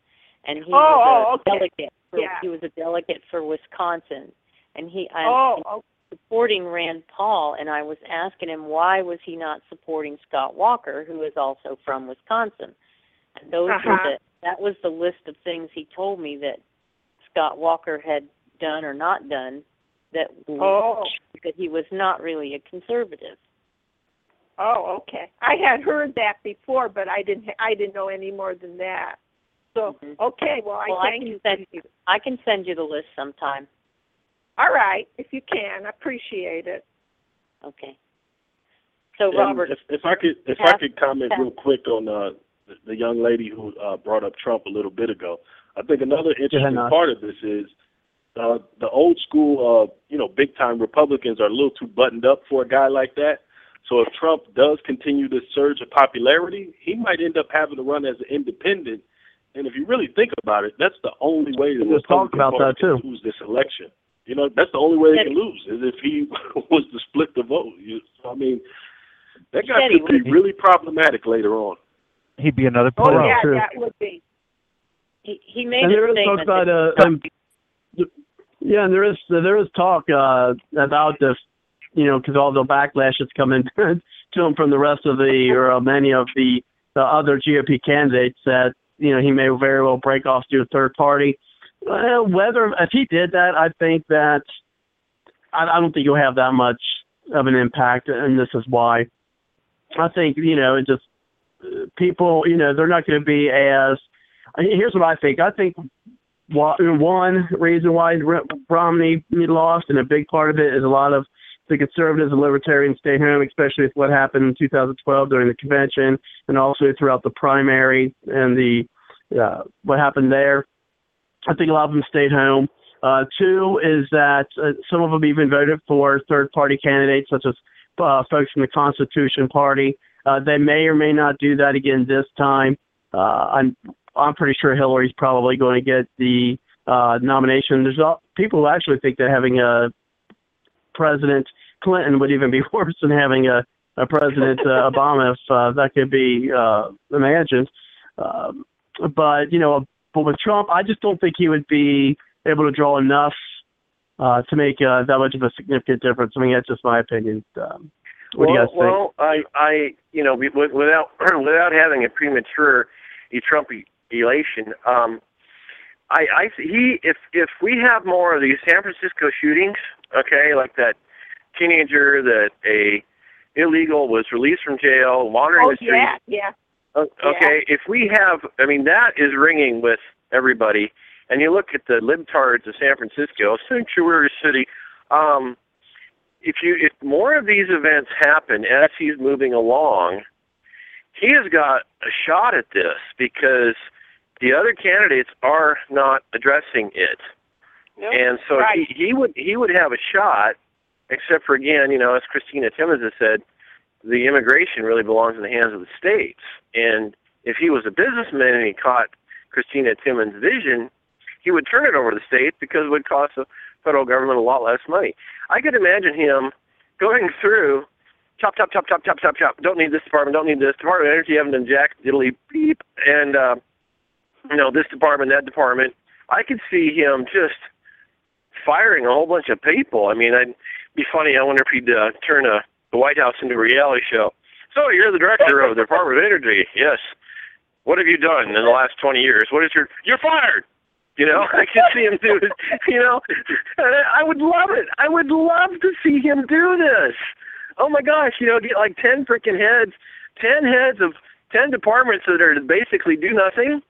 and he Oh, was oh, a okay. delegate. For, Yeah. He was a delegate for Wisconsin, and he I'm Oh, oh, supporting Rand Paul, and I was asking him why was he not supporting Scott Walker, who is also from Wisconsin. And those were Uh-huh. the that was the list of things he told me that Scott Walker had done or not done that Oh. that he was not really a conservative. oh, okay. I had heard that before, but I didn't. I didn't know any more than that. So, Mhm. okay. Well, I well, I can you. send you I can send you the list sometime. All right, if you can, I appreciate it. Okay. So And Robert, if, if I could, if I could comment pass. real quick on uh, the, the young lady who uh, brought up Trump a little bit ago. I think another interesting Nash. part of this is uh, the old school, uh, you know, big time Republicans are a little too buttoned up for a guy like that. So if Trump does continue this surge of popularity, he might end up having to run as an independent. And if you really think about it, that's the only way the Let's talk about that, can too. lose this election. You know, that's the only way they can lose is if he was to split the vote. You, I mean, that guy could be really problematic later on. He'd be another Oh yeah, true. that would be. he, he made and a there is talk about that- uh, um, yeah, and there is there is talk uh, about this, you know, because all the backlash that's coming to him from the rest of the or uh, many of the the other GOP candidates that you know he may very well break off to a third party. Well, whether if he did that, I think that I, I don't think he'll have that much of an impact, and this is why. I think you know it just people you know they're not going to be as. Here's what I think. I think one reason why Romney lost, and a big part of it is a lot of the conservatives and libertarians stay home, especially with what happened in 2012 during the convention, and also throughout the primary and the uh, what happened there. I think a lot of them stayed home. Uh, two is that uh, some of them even voted for third-party candidates, such as uh, folks from the Constitution Party. Uh, they may or may not do that again this time. Uh, I'm I'm pretty sure Hillary's probably going to get the uh, nomination. There's all, people who actually think that having a President Clinton would even be worse than having a, a President uh, Obama if uh, that could be uh, imagined. Um, but you know, but with Trump, I just don't think he would be able to draw enough uh, to make uh, that much of a significant difference. I mean, that's just my opinion. Um, what well, do you guys think? well, I, I, you know, wi- without without having a premature Trump elation, um, I, I, he, if if we have more of these San Francisco shootings, okay, like that teenager that a illegal was released from jail, wandering Oh the streets. yeah, yeah. O- Okay, if we have, I mean, that is ringing with everybody. And you look at the libtards of San Francisco, sanctuary city. Um, if you, if more of these events happen as he's moving along, he has got a shot at this because the other candidates are not addressing it. Yep. And so Right. he, he would he would have a shot, except for again, you know, as Christina Timmons has said, the immigration really belongs in the hands of the states. And if he was a businessman and he caught Christina Timmons' vision, he would turn it over to the states because it would cost the federal government a lot less money. I could imagine him going through chop, chop, chop, chop, chop, chop, chop. Don't need this department. Don't need this Department of Energy. Haven't done jack diddly beep. And uh, you know this department, that department. I could see him just firing a whole bunch of people. I mean, I'd be funny. I wonder if he'd uh, turn a, the White House into a reality show. So you're the director of the Department of Energy. Yes. What have you done in the last 20 years? What is your? You're fired. You know, I could see him do it. You know, I I would love it. I would love to see him do this. Oh my gosh, you know, get like 10 freaking heads, 10 heads of 10 departments that are basically do nothing.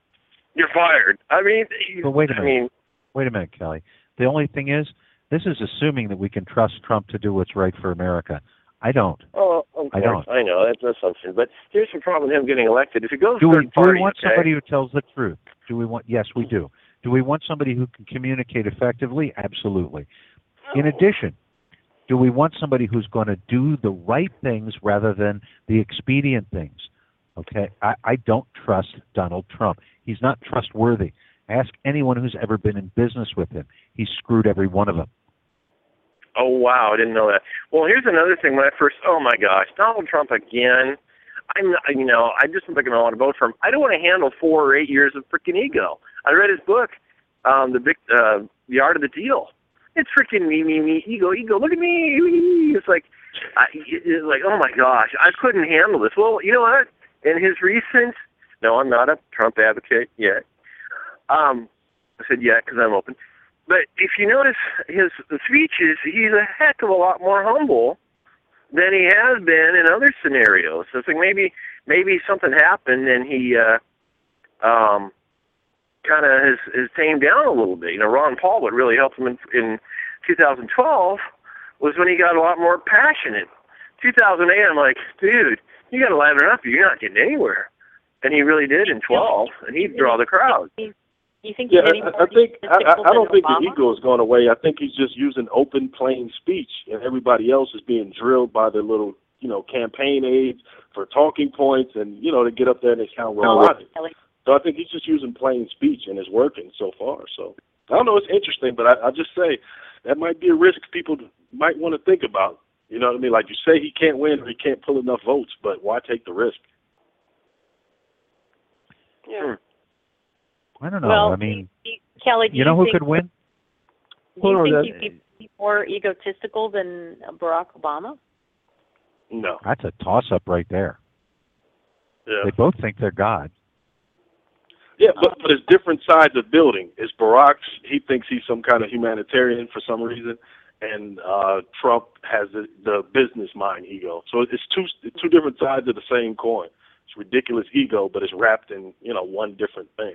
You're fired. I mean, But wait a I minute. mean, Wait a minute, Kelly. The only thing is, this is assuming that we can trust Trump to do what's right for America. I don't. Oh, I don't. I know that's an assumption, but here's the problem with him getting elected. If he goes Do we, third do we want okay, somebody who tells the truth? Do we want? Yes, we do. Do we want somebody who can communicate effectively? Absolutely. In oh. addition, do we want somebody who's going to do the right things rather than the expedient things? Okay, I, I don't trust Donald Trump. He's not trustworthy. Ask anyone who's ever been in business with him. He's screwed every one of them. Oh wow, I didn't know that. Well, here's another thing. When I first, oh my gosh, Donald Trump again. I'm, not, you know, I just don't think I want to vote for him. I don't want to handle four or eight years of freaking ego. I read his book, um, the big, uh, the art of the deal. It's freaking me, me, me, ego, ego. Look at me. It's like, I, it's like, oh my gosh, I couldn't handle this. Well, you know what? In his recent, no, I'm not a Trump advocate yet. Um, I said yeah because I'm open. But if you notice his speeches, he's a heck of a lot more humble than he has been in other scenarios. So it's like maybe maybe something happened and he uh um kind of has, has tamed down a little bit. You know, Ron Paul what really helped him in, in 2012 was when he got a lot more passionate. 2008, I'm like, dude, you got to lather up. You're not getting anywhere. And he really did in 12, and he'd draw the crowd. You think Yeah, he's I, I think I, I, don't think Obama? the ego is going away. I think he's just using open, plain speech, and everybody else is being drilled by their little, you know, campaign aides for talking points, and you know, to get up there and they sound No, robotic. Kelly. So I think he's just using plain speech, and it's working so far. So I don't know. It's interesting, but I, I just say that might be a risk people might want to think about. You know what I mean? Like you say, he can't win or he can't pull enough votes, but why take the risk? Yeah. Hmm. I don't know. Well, I mean, do you- Kelly, do you know who think, could win? Do you on, think that- he'd be more egotistical than Barack Obama? No. That's a toss-up right there. Yeah. They both think they're God. Yeah, but but it's different sides of building. It's Barack's. He thinks he's some kind of humanitarian for some reason, and uh Trump has the, the business mind ego. So it's two two different sides of the same coin. It's ridiculous ego, but it's wrapped in you know one different thing.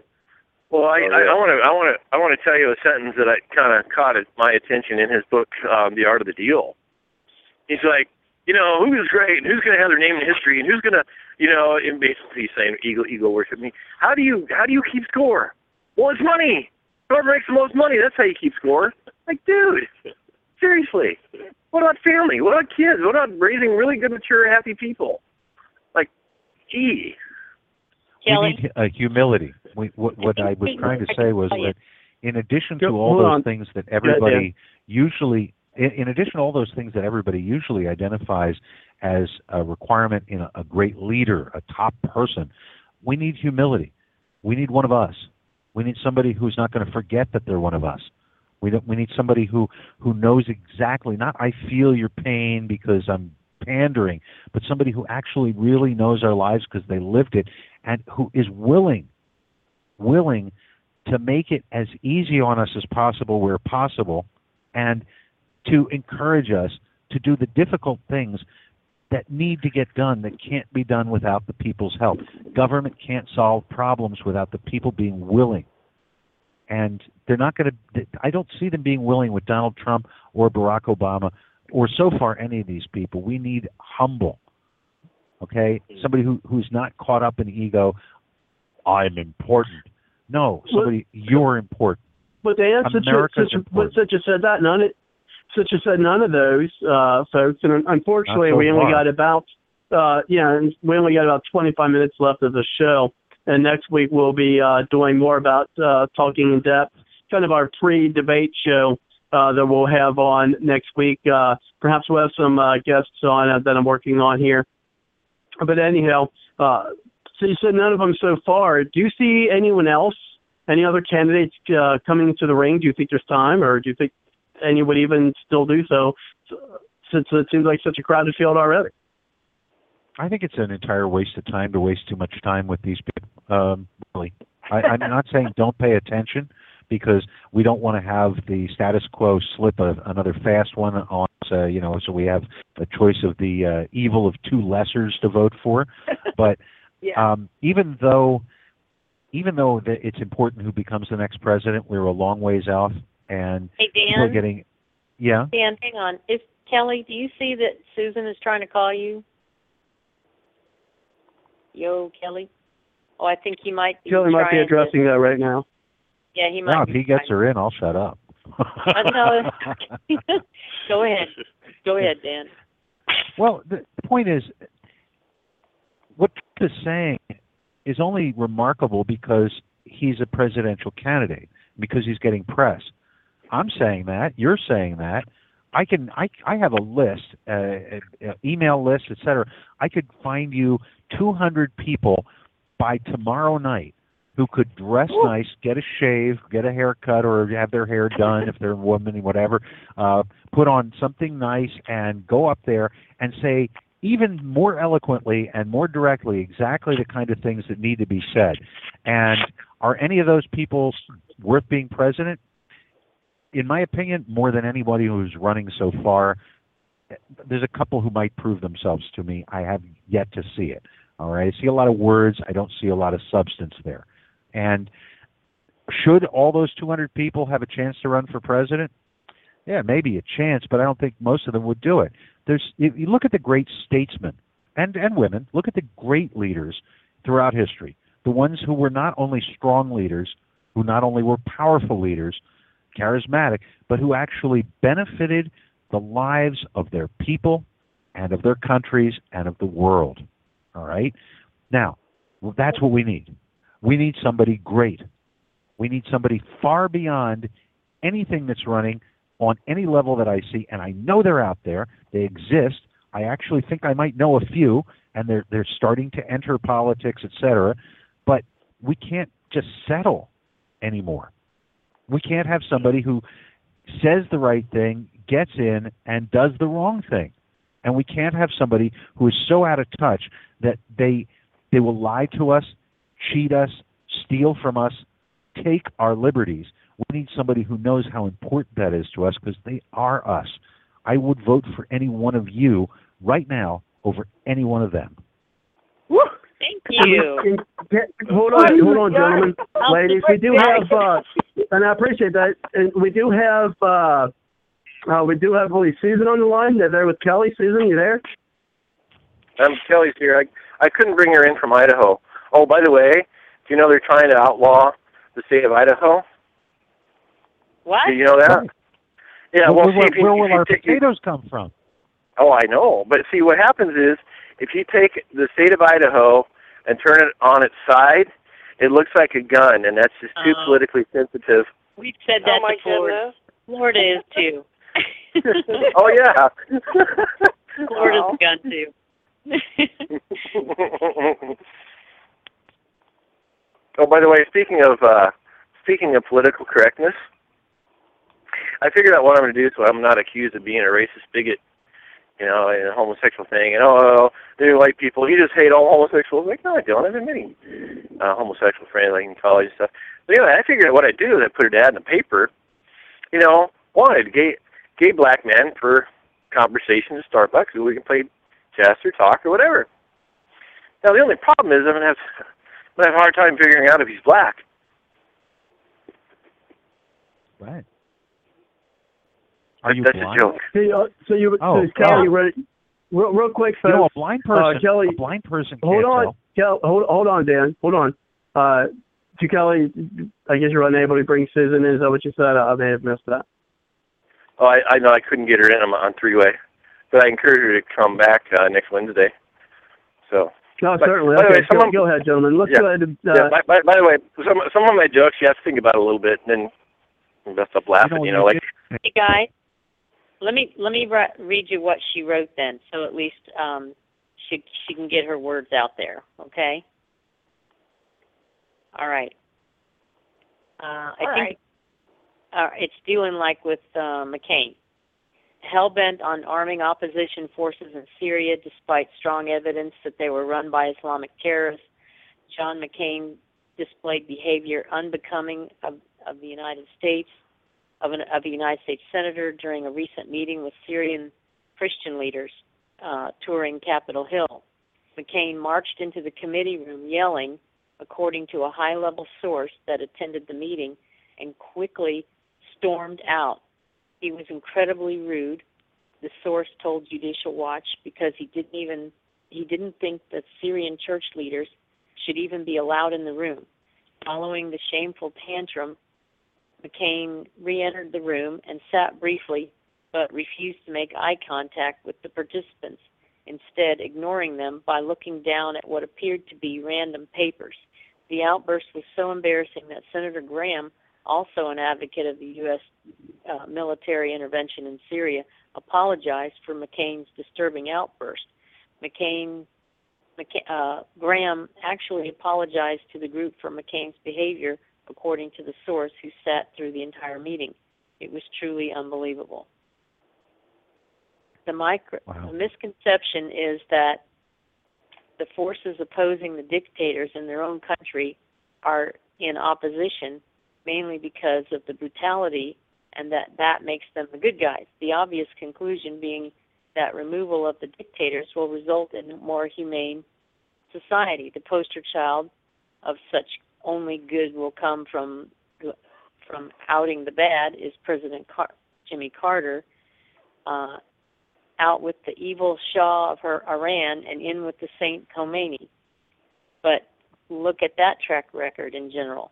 Well, I Oh, want to I want to I want to tell you a sentence that I kind of caught at my attention in his book, um, The Art of the Deal. He's like, you know, who's great and who's going to have their name in history and who's going to, you know, and basically saying ego ego worship me. How do you how do you keep score? Well, it's money. Whoever makes the most money, that's how you keep score. Like, dude, seriously. What about family? What about kids? What about raising really good, mature, happy people? Like, gee. Kelly? We need uh, humility. We, what what I was trying to say was that in addition to all those things that everybody usually, in, in addition to all those things that everybody usually identifies as a requirement in a, a great leader, a top person, we need humility. We need one of us. We need somebody who's not going to forget that they're one of us. We don't. We need somebody who who knows exactly. Not I feel your pain because I'm pandering, but somebody who actually really knows our lives because they lived it, and who is willing, willing to make it as easy on us as possible where possible, and to encourage us to do the difficult things that need to get done that can't be done without the people's help. Government can't solve problems without the people being willing. And they're not going to, I don't see them being willing with Donald Trump or Barack Obama or so far any of these people. We need humble, okay? Somebody who, who's not caught up in ego. I'm important. No, somebody, well, you're important. But Dan, since you, since, you, since you said that, none of, since you said none of those uh, folks, and unfortunately, so we only got about uh, yeah, we only got about 25 minutes left of the show. And next week we'll be uh, doing more about uh, talking in depth, kind of our pre-debate show uh, that we'll have on next week. Uh, perhaps we'll have some uh, guests on uh, that I'm working on here. But anyhow, uh, so you said none of them so far. Do you see anyone else, any other candidates uh, coming to the ring? Do you think there's time, or do you think and you would even still do so since it seems like such a crowded field already. I think it's an entire waste of time to waste too much time with these people. Um, really, I, I'm not saying don't pay attention because we don't want to have the status quo slip a, another fast one on. Uh, you know, so we have a choice of the uh, evil of two lessers to vote for. But yeah. um, even though, even though the, it's important who becomes the next president, we're a long ways off and hey, Dan, people are getting yeah Dan hang on is Kelly do you see that Susan is trying to call you yo Kelly oh I think he might be Kelly might be addressing to, that right now yeah he might no, if he gets her in I'll shut up uh, no. go ahead go ahead Dan well the, the point is what Trump is saying is only remarkable because he's a presidential candidate because he's getting press I'm saying that. You're saying that. I can. I I have a list, uh, uh, email list, etc. I could find you 200 people by tomorrow night who could dress Ooh. nice, get a shave, get a haircut, or have their hair done if they're a woman, and whatever. Uh, put on something nice and go up there and say even more eloquently and more directly exactly the kind of things that need to be said. And are any of those people worth being president? in my opinion, more than anybody who's running so far, there's a couple who might prove themselves to me. I have yet to see it. All right, I see a lot of words. I don't see a lot of substance there. And should all those 200 people have a chance to run for president? Yeah, maybe a chance, but I don't think most of them would do it. There's, if you look at the great statesmen and and women. Look at the great leaders throughout history. The ones who were not only strong leaders, who not only were powerful leaders, charismatic, but who actually benefited the lives of their people and of their countries and of the world. All right? Now, that's what we need. We need somebody great. We need somebody far beyond anything that's running on any level that I see, and I know they're out there. They exist. I actually think I might know a few, and they're they're starting to enter politics, etc. But we can't just settle anymore. We can't have somebody who says the right thing, gets in, and does the wrong thing. And we can't have somebody who is so out of touch that they they will lie to us, cheat us, steal from us, take our liberties. We need somebody who knows how important that is to us because they are us. I would vote for any one of you right now over any one of them. Woo! Thank you. hold on, hold on, gentlemen, ladies. We do have, uh, and I appreciate that. And we do have, uh, uh, we do have Holy Susan on the line. They're there with Kelly. Susan, you there? Um, Kelly's here. I I couldn't bring her in from Idaho. Oh, by the way, do you know they're trying to outlaw the state of Idaho? What? Do you know that? Yeah. Well, well, where, see, where if will you our take, potatoes come from? Oh, I know. But see, what happens is if you take the state of Idaho and turn it on its side, it looks like a gun, and that's just too Oh. politically sensitive. We've said that oh my before. goodness. Florida is too. oh yeah. Florida's Wow. a gun too. oh, by the way, speaking of uh, speaking of political correctness, I figured out what I'm going to do so I'm not accused of being a racist bigot, you know, and a homosexual thing. And oh, they're white people. You just hate all homosexuals. Like, no, I don't. I have many uh, homosexual friends, like in college and stuff. But anyway, I figured out what I do is I put an ad in the paper. You know, wanted gay gay black men for conversation at Starbucks, so we can play chess or talk or whatever. Now the only problem is I'm gonna have I'm have a hard time figuring out if he's black. Right. Are you That's blind? a joke. Hey, uh, so you, Oh, so Kelly, ready? Real, real quick, You know, a blind person. uh, Kelly, a blind person hold on, tell. Kel, hold, hold on, Dan. Hold on. Uh, to Kelly, I guess you're unable to bring Susan in. Is that what you said? I may have missed that. Oh, I, I know I couldn't get her in on, on three way, but I encourage her to come back uh, next Wednesday. So No, But- certainly. by the Okay, way, some go, go ahead, gentlemen. Let's Yeah. go ahead. And, uh, yeah. By, by, by the way, some some of my jokes you have to think about a little bit, and then bust up laughing. You know, like Hey guys, let me let me ri- read you what she wrote then, so at least um, she she can get her words out there. Okay. All right. Uh, I All think right. uh, it's dealing like with uh, McCain. Hell bent on arming opposition forces in Syria despite strong evidence that they were run by Islamic terrorists. John McCain displayed behavior unbecoming of, of the United States, of, an, of a United States senator during a recent meeting with Syrian Christian leaders uh, touring Capitol Hill. McCain marched into the committee room yelling, according to a high level source that attended the meeting, and quickly stormed out. He was incredibly rude, the source told Judicial Watch, because he didn't even he didn't think that Syrian church leaders should even be allowed in the room. Following the shameful tantrum, McCain re entered the room and sat briefly, but refused to make eye contact with the participants, instead, ignoring them by looking down at what appeared to be random papers. The outburst was so embarrassing that Senator Graham, also an advocate of the U.S. Uh, military intervention in Syria, apologized for McCain's disturbing outburst. McCain McCa- uh, Graham actually apologized to the group for McCain's behavior, according to the source who sat through the entire meeting. It was truly unbelievable. The, micro- Wow. the misconception is that the forces opposing the dictators in their own country are in opposition mainly because of the brutality and that that makes them the good guys. The obvious conclusion being that removal of the dictators will result in a more humane society. The poster child of such only good will come from from outing the bad is President Car- Jimmy Carter. Uh, out with the evil Shah of her Iran and in with the Saint Khomeini. But look at that track record in general.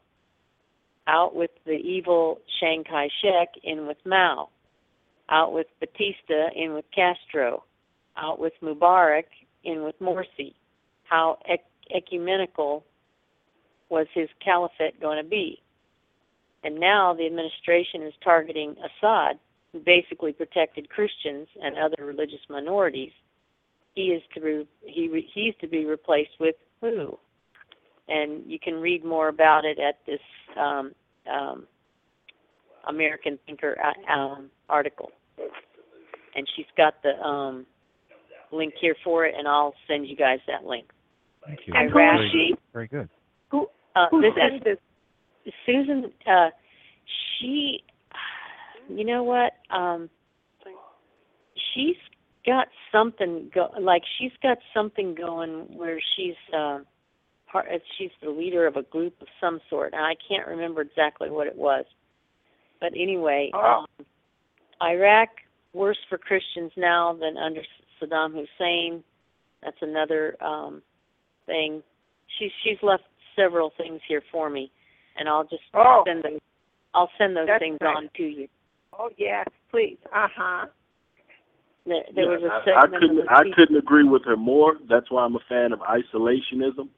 Out with the evil Chiang Kai shek, in with Mao. Out with Batista, in with Castro. Out with Mubarak, in with Morsi. How ec- ecumenical was his caliphate going to be? And now the administration is targeting Assad, who basically protected Christians and other religious minorities. He is to re- he re- he's to be replaced with who? And you can read more about it at this um, um, American Thinker uh, um, article. And she's got the um, link here for it, and I'll send you guys that link. Thank you. And who very, she? Very good. Who Uh, who this sent this? Susan. Uh, she, you know what? Um, she's got something go like she's got something going where she's uh, part. She's the leader of a group of some sort, and I can't remember exactly what it was. But anyway, Oh. um, Iraq worse for Christians now than under Saddam Hussein. That's another um, thing. She's she's left several things here for me, and I'll just Oh. send them. I'll send those That's things nice. on to you. Oh yes, please. Uh huh. There, there was a I, I segment of couldn't I couldn't agree with her more. That's why I'm a fan of isolationism.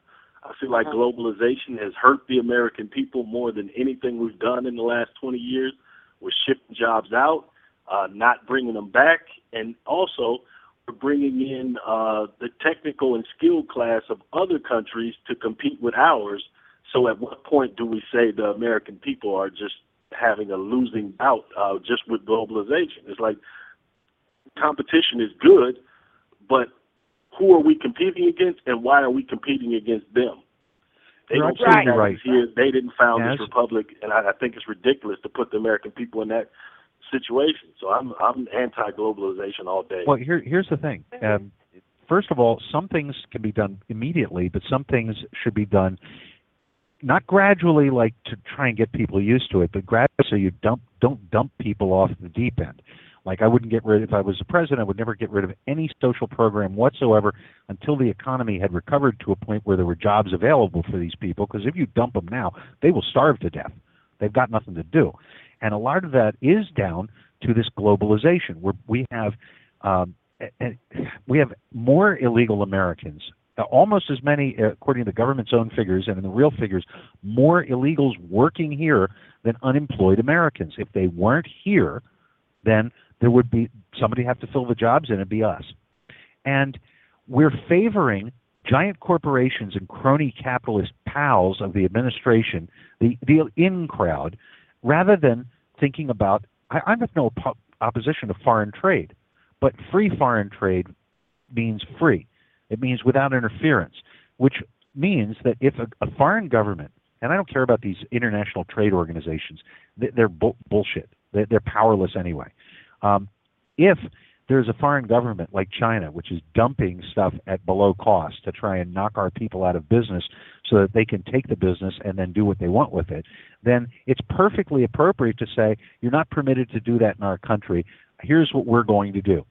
I feel like Uh-huh. globalization has hurt the American people more than anything we've done in the last 20 years. We're shipping jobs out, uh, not bringing them back, and also we're bringing in uh, the technical and skilled class of other countries to compete with ours. So at what point do we say the American people are just having a losing bout uh, just with globalization. It's like competition is good, but who are we competing against, and why are we competing against them? They don't that right. here. They didn't found Yes. this republic, and I, I think it's ridiculous to put the American people in that situation. So I'm I'm anti-globalization all day. Well, here, here's the thing. Um, first of all, some things can be done immediately, but some things should be done not gradually, like to try and get people used to it, but gradually so you dump don't dump people off the deep end. Like I wouldn't get rid if I was the president, I would never get rid of any social program whatsoever until the economy had recovered to a point where there were jobs available for these people. Because if you dump them now, they will starve to death. They've got nothing to do, and a lot of that is down to this globalization, where we have um, we have more illegal Americans, almost as many, according to the government's own figures and in the real figures, more illegals working here than unemployed Americans. If they weren't here, then there would be somebody have to fill the jobs and it'd be us. And we're favoring giant corporations and crony capitalist pals of the administration, the the in crowd, rather than thinking about. I, I'm with no oppo- opposition to foreign trade, but free foreign trade means free. It means without interference, which means that if a, a foreign government, and I don't care about these international trade organizations, they, they're bu- bullshit. They're, they're powerless anyway. Um, if there's a foreign government like China, which is dumping stuff at below cost to try and knock our people out of business so that they can take the business and then do what they want with it, then it's perfectly appropriate to say, you're not permitted to do that in our country. Here's what we're going to do.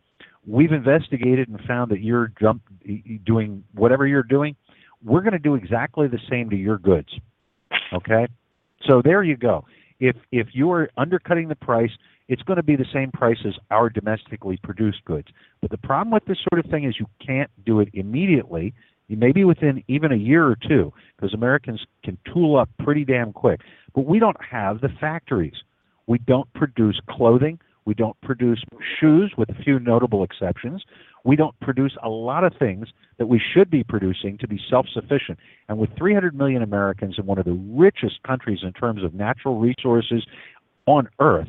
We've investigated and found that you're doing whatever you're doing. We're going to do exactly the same to your goods. Okay? So there you go. If if you are undercutting the price, it's going to be the same price as our domestically produced goods. But the problem with this sort of thing is you can't do it immediately. Maybe within even a year or two, because Americans can tool up pretty damn quick. But we don't have the factories. We don't produce clothing. We don't produce shoes, with a few notable exceptions. We don't produce a lot of things that we should be producing to be self sufficient. And with 300 million Americans in one of the richest countries in terms of natural resources on earth,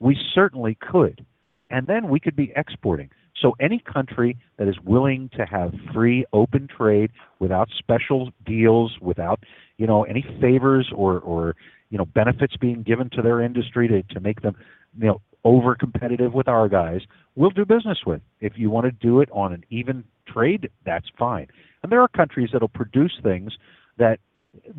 we certainly could. And then we could be exporting. So any country that is willing to have free open trade without special deals, without, you know, any favors or, or you know, benefits being given to their industry to, to make them, you know, over competitive with our guys, we'll do business with. If you want to do it on an even trade, that's fine. And there are countries that'll produce things that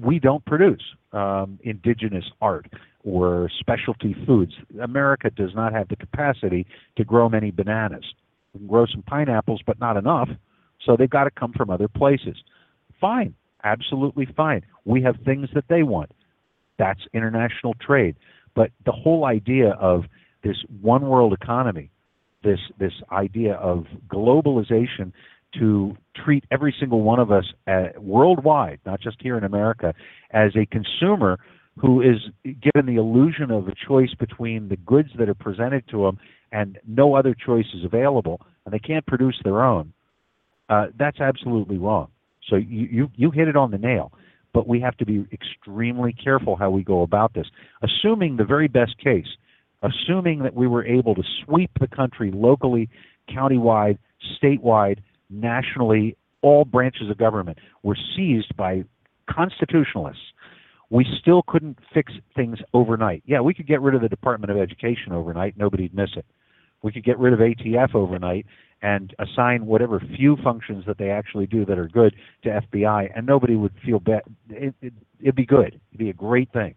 we don't produce um, indigenous art or specialty foods. America does not have the capacity to grow many bananas. We can grow some pineapples, but not enough. So they've got to come from other places. Fine, absolutely fine. We have things that they want. That's international trade. But the whole idea of this one world economy, this this idea of globalization to treat every single one of us uh, worldwide, not just here in America, as a consumer who is given the illusion of a choice between the goods that are presented to them and no other choice is available, and they can't produce their own. Uh, that's absolutely wrong. So you, you you hit it on the nail. But we have to be extremely careful how we go about this. Assuming the very best case, assuming that we were able to sweep the country locally, countywide, statewide, nationally, all branches of government were seized by constitutionalists, we still couldn't fix things overnight. Yeah, we could get rid of the Department of Education overnight, nobody'd miss it. We could get rid of ATF overnight and assign whatever few functions that they actually do that are good to FBI, and nobody would feel bad. It, it, it'd be good. It'd be a great thing.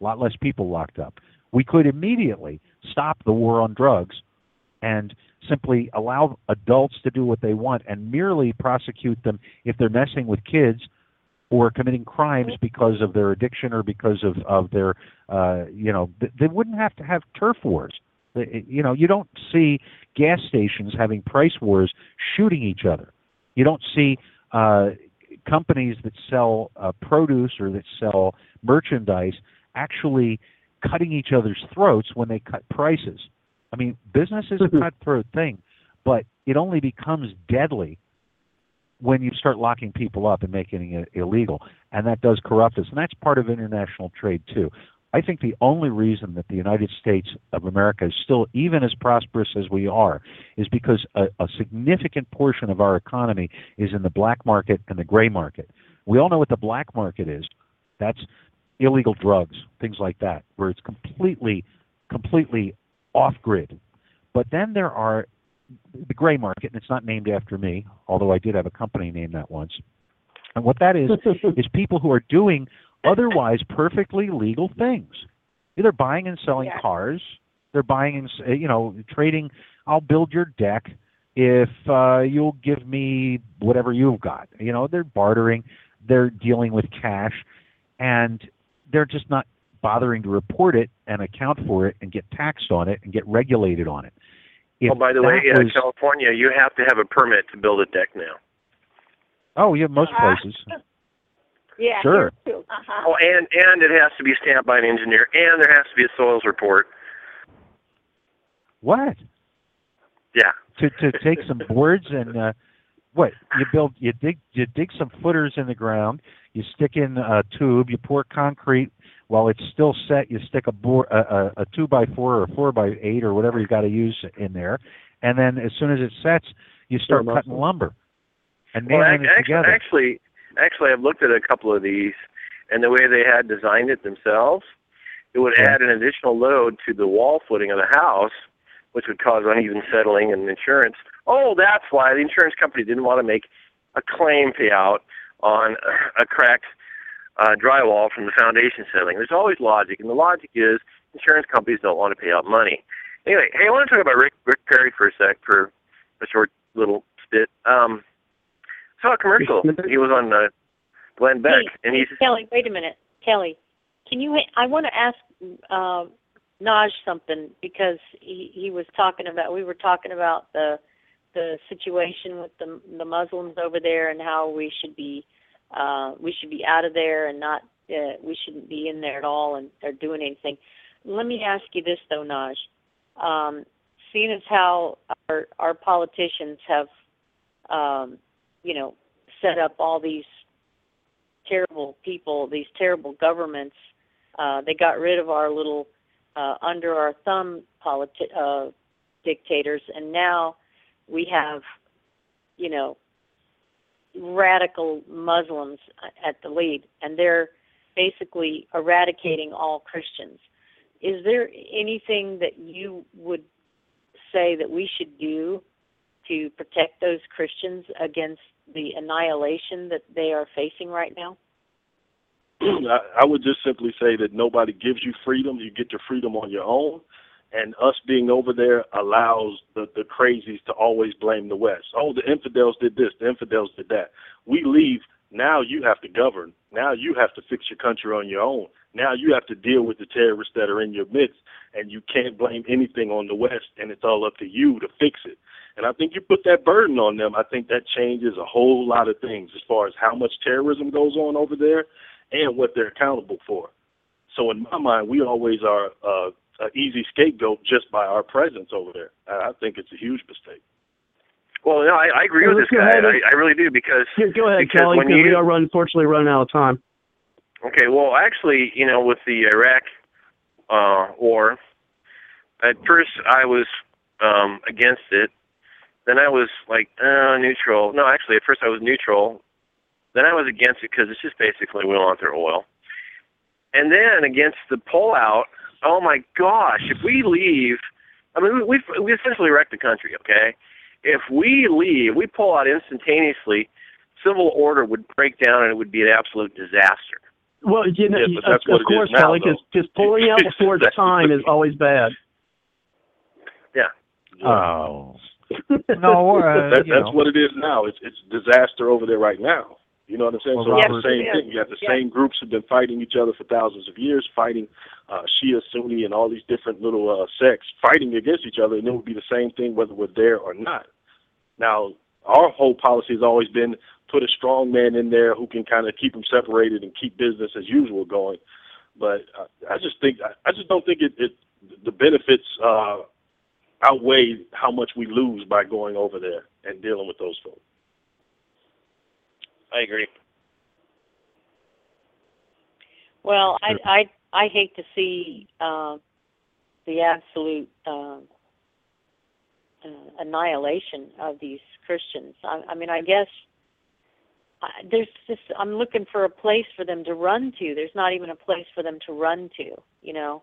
A lot less people locked up. We could immediately stop the war on drugs and simply allow adults to do what they want and merely prosecute them if they're messing with kids or committing crimes because of their addiction or because of of their uh you know th- they wouldn't have to have turf wars. You know you don't see gas stations having price wars shooting each other. You don't see uh companies that sell uh, produce or that sell merchandise actually cutting each other's throats when they cut prices i mean business is a cutthroat thing but it only becomes deadly when you start locking people up and making it illegal, and that does corrupt us, and that's part of international trade too. I think the only reason that the United States of America is still even as prosperous as we are is because a, a significant portion of our economy is in the black market and the gray market. We all know what the black market is. That's illegal drugs, things like that, where it's completely, completely off grid. But then there are the gray market, and it's not named after me, although I did have a company named that once. And what that is is people who are doing otherwise perfectly legal things. They're buying and selling Yeah. cars. They're buying and you know trading. I'll build your deck if uh, you'll give me whatever you've got. You know they're bartering. They're dealing with cash, and they're just not bothering to report it and account for it and get taxed on it and get regulated on it. If oh, by the way, that was- California, you have to have a permit to build a deck now. oh yeah, most Uh, places. Yeah. Sure. Uh-huh. Oh, and and it has to be stamped by an engineer, and there has to be a soils report. What? Yeah. to to take some boards and uh what you build you dig you dig some footers in the ground you stick in a tube you pour concrete while it's still set you stick a board a, a, a two by four or four by eight or whatever you got to use in there and then as soon as it sets you start cutting lumber and Well, nailing ac- it actually, together actually, actually, I've looked at a couple of these, and the way they had designed it themselves, it would Yeah. add an additional load to the wall footing of the house, which would cause uneven settling and insurance. Oh, that's why the insurance company didn't want to make a claim payout on a cracked uh, drywall from the foundation ceiling. There's always logic, and the logic is insurance companies don't want to pay out money. Anyway, hey, I want to talk about Rick Rick Perry for a sec for a short little spit. Um, saw a commercial. He was on uh, Glenn Beck, Hey, and he's Kelly. Wait a minute, Kelly. Can you? I want to ask uh, Naj something because he he was talking about. We were talking about the the situation with the the Muslims over there and how we should be uh, we should be out of there and not uh, we shouldn't be in there at all and or doing anything. Let me ask you this though, Naj. Um, seeing as how our our politicians have um, you know set up all these terrible people, these terrible governments. Uh, they got rid of our little uh, under our thumb politi- uh, dictators, and now we have, you know, radical Muslims at the lead, and they're basically eradicating all Christians. Is there anything that you would say that we should do to protect those Christians against the annihilation that they are facing right now? I, would just simply say that nobody gives you freedom. You get your freedom on your own. And us being over there allows the, the crazies to always blame the West. Oh, the infidels did this, the infidels did that. We leave. Now you have to govern. Now you have to fix your country on your own. Now you have to deal with the terrorists that are in your midst. And you can't blame anything on the West. And it's all up to you to fix it. And I think you put that burden on them. I think that changes a whole lot of things as far as how much terrorism goes on over there and what they're accountable for. So in my mind, we always are uh, an easy scapegoat just by our presence over there. And I think it's a huge mistake. well. No, I, I agree Well, with this guy. and- I, I really do because Here, go ahead, Because Kelly, when because we are run, unfortunately running out of time. Okay, well, actually, you know, with the Iraq uh, war, at first I was um, against it. Then I was like uh, neutral. No, actually, at first I was neutral. Then I was against it because it's just basically we want their oil. And then against the pullout. Oh my gosh! If we leave, I mean, we we, we essentially wrecked the country. Okay, if we leave, we pull out instantaneously. Civil order would break down and it would be an absolute disaster. Well, you know, Yeah, of, of course, now, Kelly, because pulling out before it's time is always bad. Yeah. oh no uh, that, that's know. what it is now. It's it's disaster over there right now. You know what I'm saying? Well, so it's the same thing. You have the yes. same groups have been fighting each other for thousands of years, fighting uh, Shia, Sunni, and all these different little uh, sects fighting against each other, and it would be the same thing whether we're there or not. Now, our whole policy has always been put a strong man in there who can kind of keep them separated and keep business as usual going. But uh, I just think I just don't think it, it the benefits uh, outweigh how much we lose by going over there and dealing with those folks. I agree. Well, I I I hate to see uh, the absolute uh, uh, annihilation of these Christians. I, I mean, I guess I, there's just I'm looking for a place for them to run to. There's not even a place for them to run to. You know,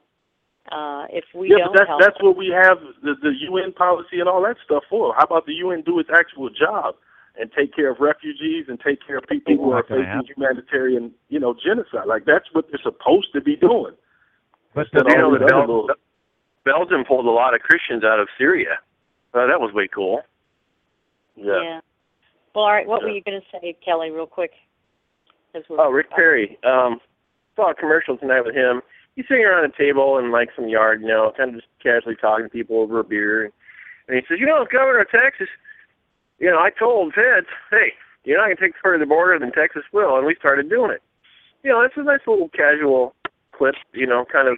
uh, if we yeah, don't but that's help that's them. what we have the the UN policy and all that stuff for. How about the UN do its actual job and take care of refugees and take care of people who are facing happen. humanitarian, you know, genocide? Like that's what they're supposed to be doing. But Instead You of know, all the these other Bel- Belgium pulled a lot of Christians out of Syria. Uh, that was way cool. yeah. Well, all right. What were you going to say, Kelly, real quick? we're- Oh, Rick Perry. Um, saw a commercial tonight with him. He's sitting around a table in like some yard, you know, kind of just casually talking to people over a beer. And he says, you know, Governor of Texas, you know, I told Ted, hey, you're not going to take further the border than Texas will, and we started doing it. You know, it's a nice little casual clip, you know, kind of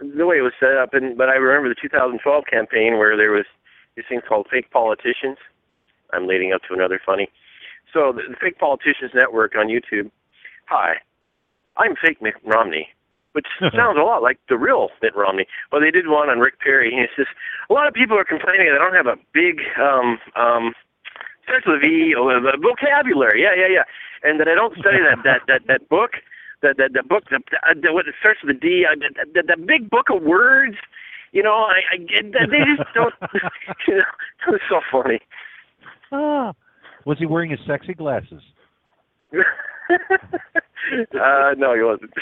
the way it was set up. And but I remember the 2012 campaign where there was these things called fake politicians. I'm leading up to another funny. So the, the Fake Politicians Network on YouTube. Hi, I'm Fake Mitt Romney, which sounds a lot like the real Mitt Romney. Well, they did one on Rick Perry. and He says a lot of people are complaining that I don't have a big um, um, starts with a V or a vocabulary. Yeah, yeah, yeah. And that I don't study that that that that book. That that the book that the, what it starts with a D. Uh, the, the, the big book of words. You know, I, I get that they just don't. you know, it was so funny. Ah. Was he wearing his sexy glasses? uh, no, he wasn't.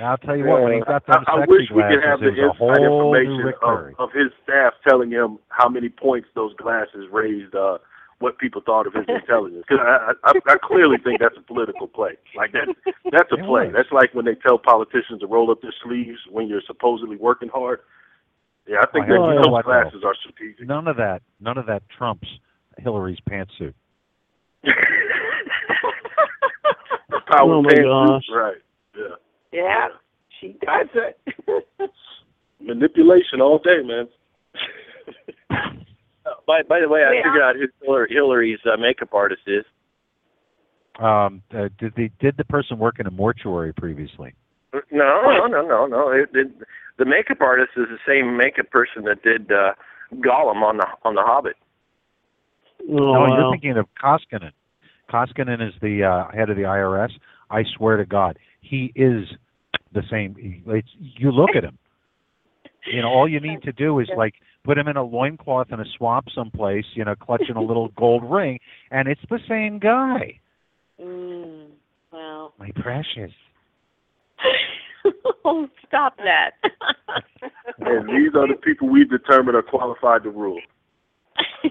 I'll tell you what, when he got them I, I sexy wish we glasses, could have the was inside information of, of his staff telling him how many points those glasses raised uh, what people thought of his intelligence. Because I, I, I clearly think that's a political play. Like that, that's a It play. was. That's like when they tell politicians to roll up their sleeves when you're supposedly working hard. Yeah, I think Oh, that those what, though? glasses are strategic. None of that. None of that trumps Hillary's pantsuit. The power Oh, my pantsuit, gosh. right? Yeah. Yeah, she does it. Manipulation all day, man. by by the way, I Yeah. figured out who Hillary, Hillary's uh, makeup artist is. Um, uh, did the did the person work in a mortuary previously? No, no, no, no, no. It, it, the makeup artist is the same makeup person that did uh, Gollum on the on the Hobbit. Oh, no, wow. you're thinking of Koskinen. Koskinen is the uh, head of the IRS. I swear to God, he is the same. It's, you look at him. You know, all you need to do is like put him in a loincloth in a swamp someplace, you know, clutching a little gold ring, and it's the same guy. Mm, well, My precious. oh, stop that. And these are the people we determine are qualified to rule.